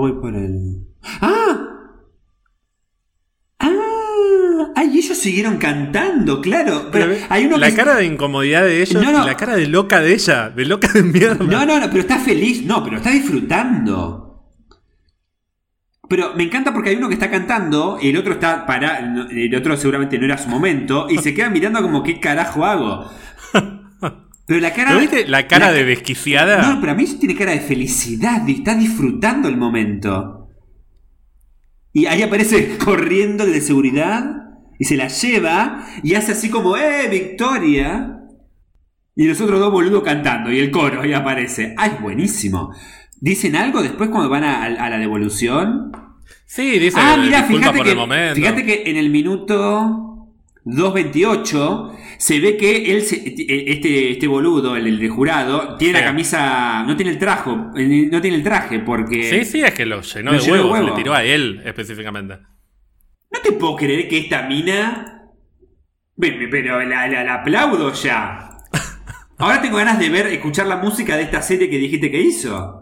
Voy por el. ¡Ah! ¡Ah! ¡Ay, ellos siguieron cantando! Claro. Pero hay uno la que. cara de incomodidad de ellos No, no. y la cara de loca de ella, de loca de mierda. No, no, no, pero está feliz. No, pero está disfrutando. Pero me encanta porque hay uno que está cantando, el otro está para, el otro seguramente no era su momento, y se queda mirando como qué carajo hago. Pero la cara. ¿Pero viste la cara la- de desquiciada? No, pero a mí tiene cara de felicidad, y está disfrutando el momento. Y ahí aparece corriendo el de seguridad y se la lleva y hace así como, ¡eh, Victoria! Y los otros dos boludos cantando y el coro ahí aparece. ¡Ay, buenísimo! ¿Dicen algo después cuando van a, a la devolución? Sí, dice ah, disculpa fíjate por que, el momento. fíjate que en el minuto 2.28 se ve que él, se- este, este boludo, el, el de jurado, tiene Sí. la camisa, no tiene el traje, no tiene el traje porque... Sí, sí, es que lo llenó Lo de llenó de huevos, huevo. le tiró a él específicamente. No te puedo creer que esta mina... Pero la, la- la aplaudo ya. Ahora tengo ganas de ver, escuchar la música de esta serie que dijiste que hizo.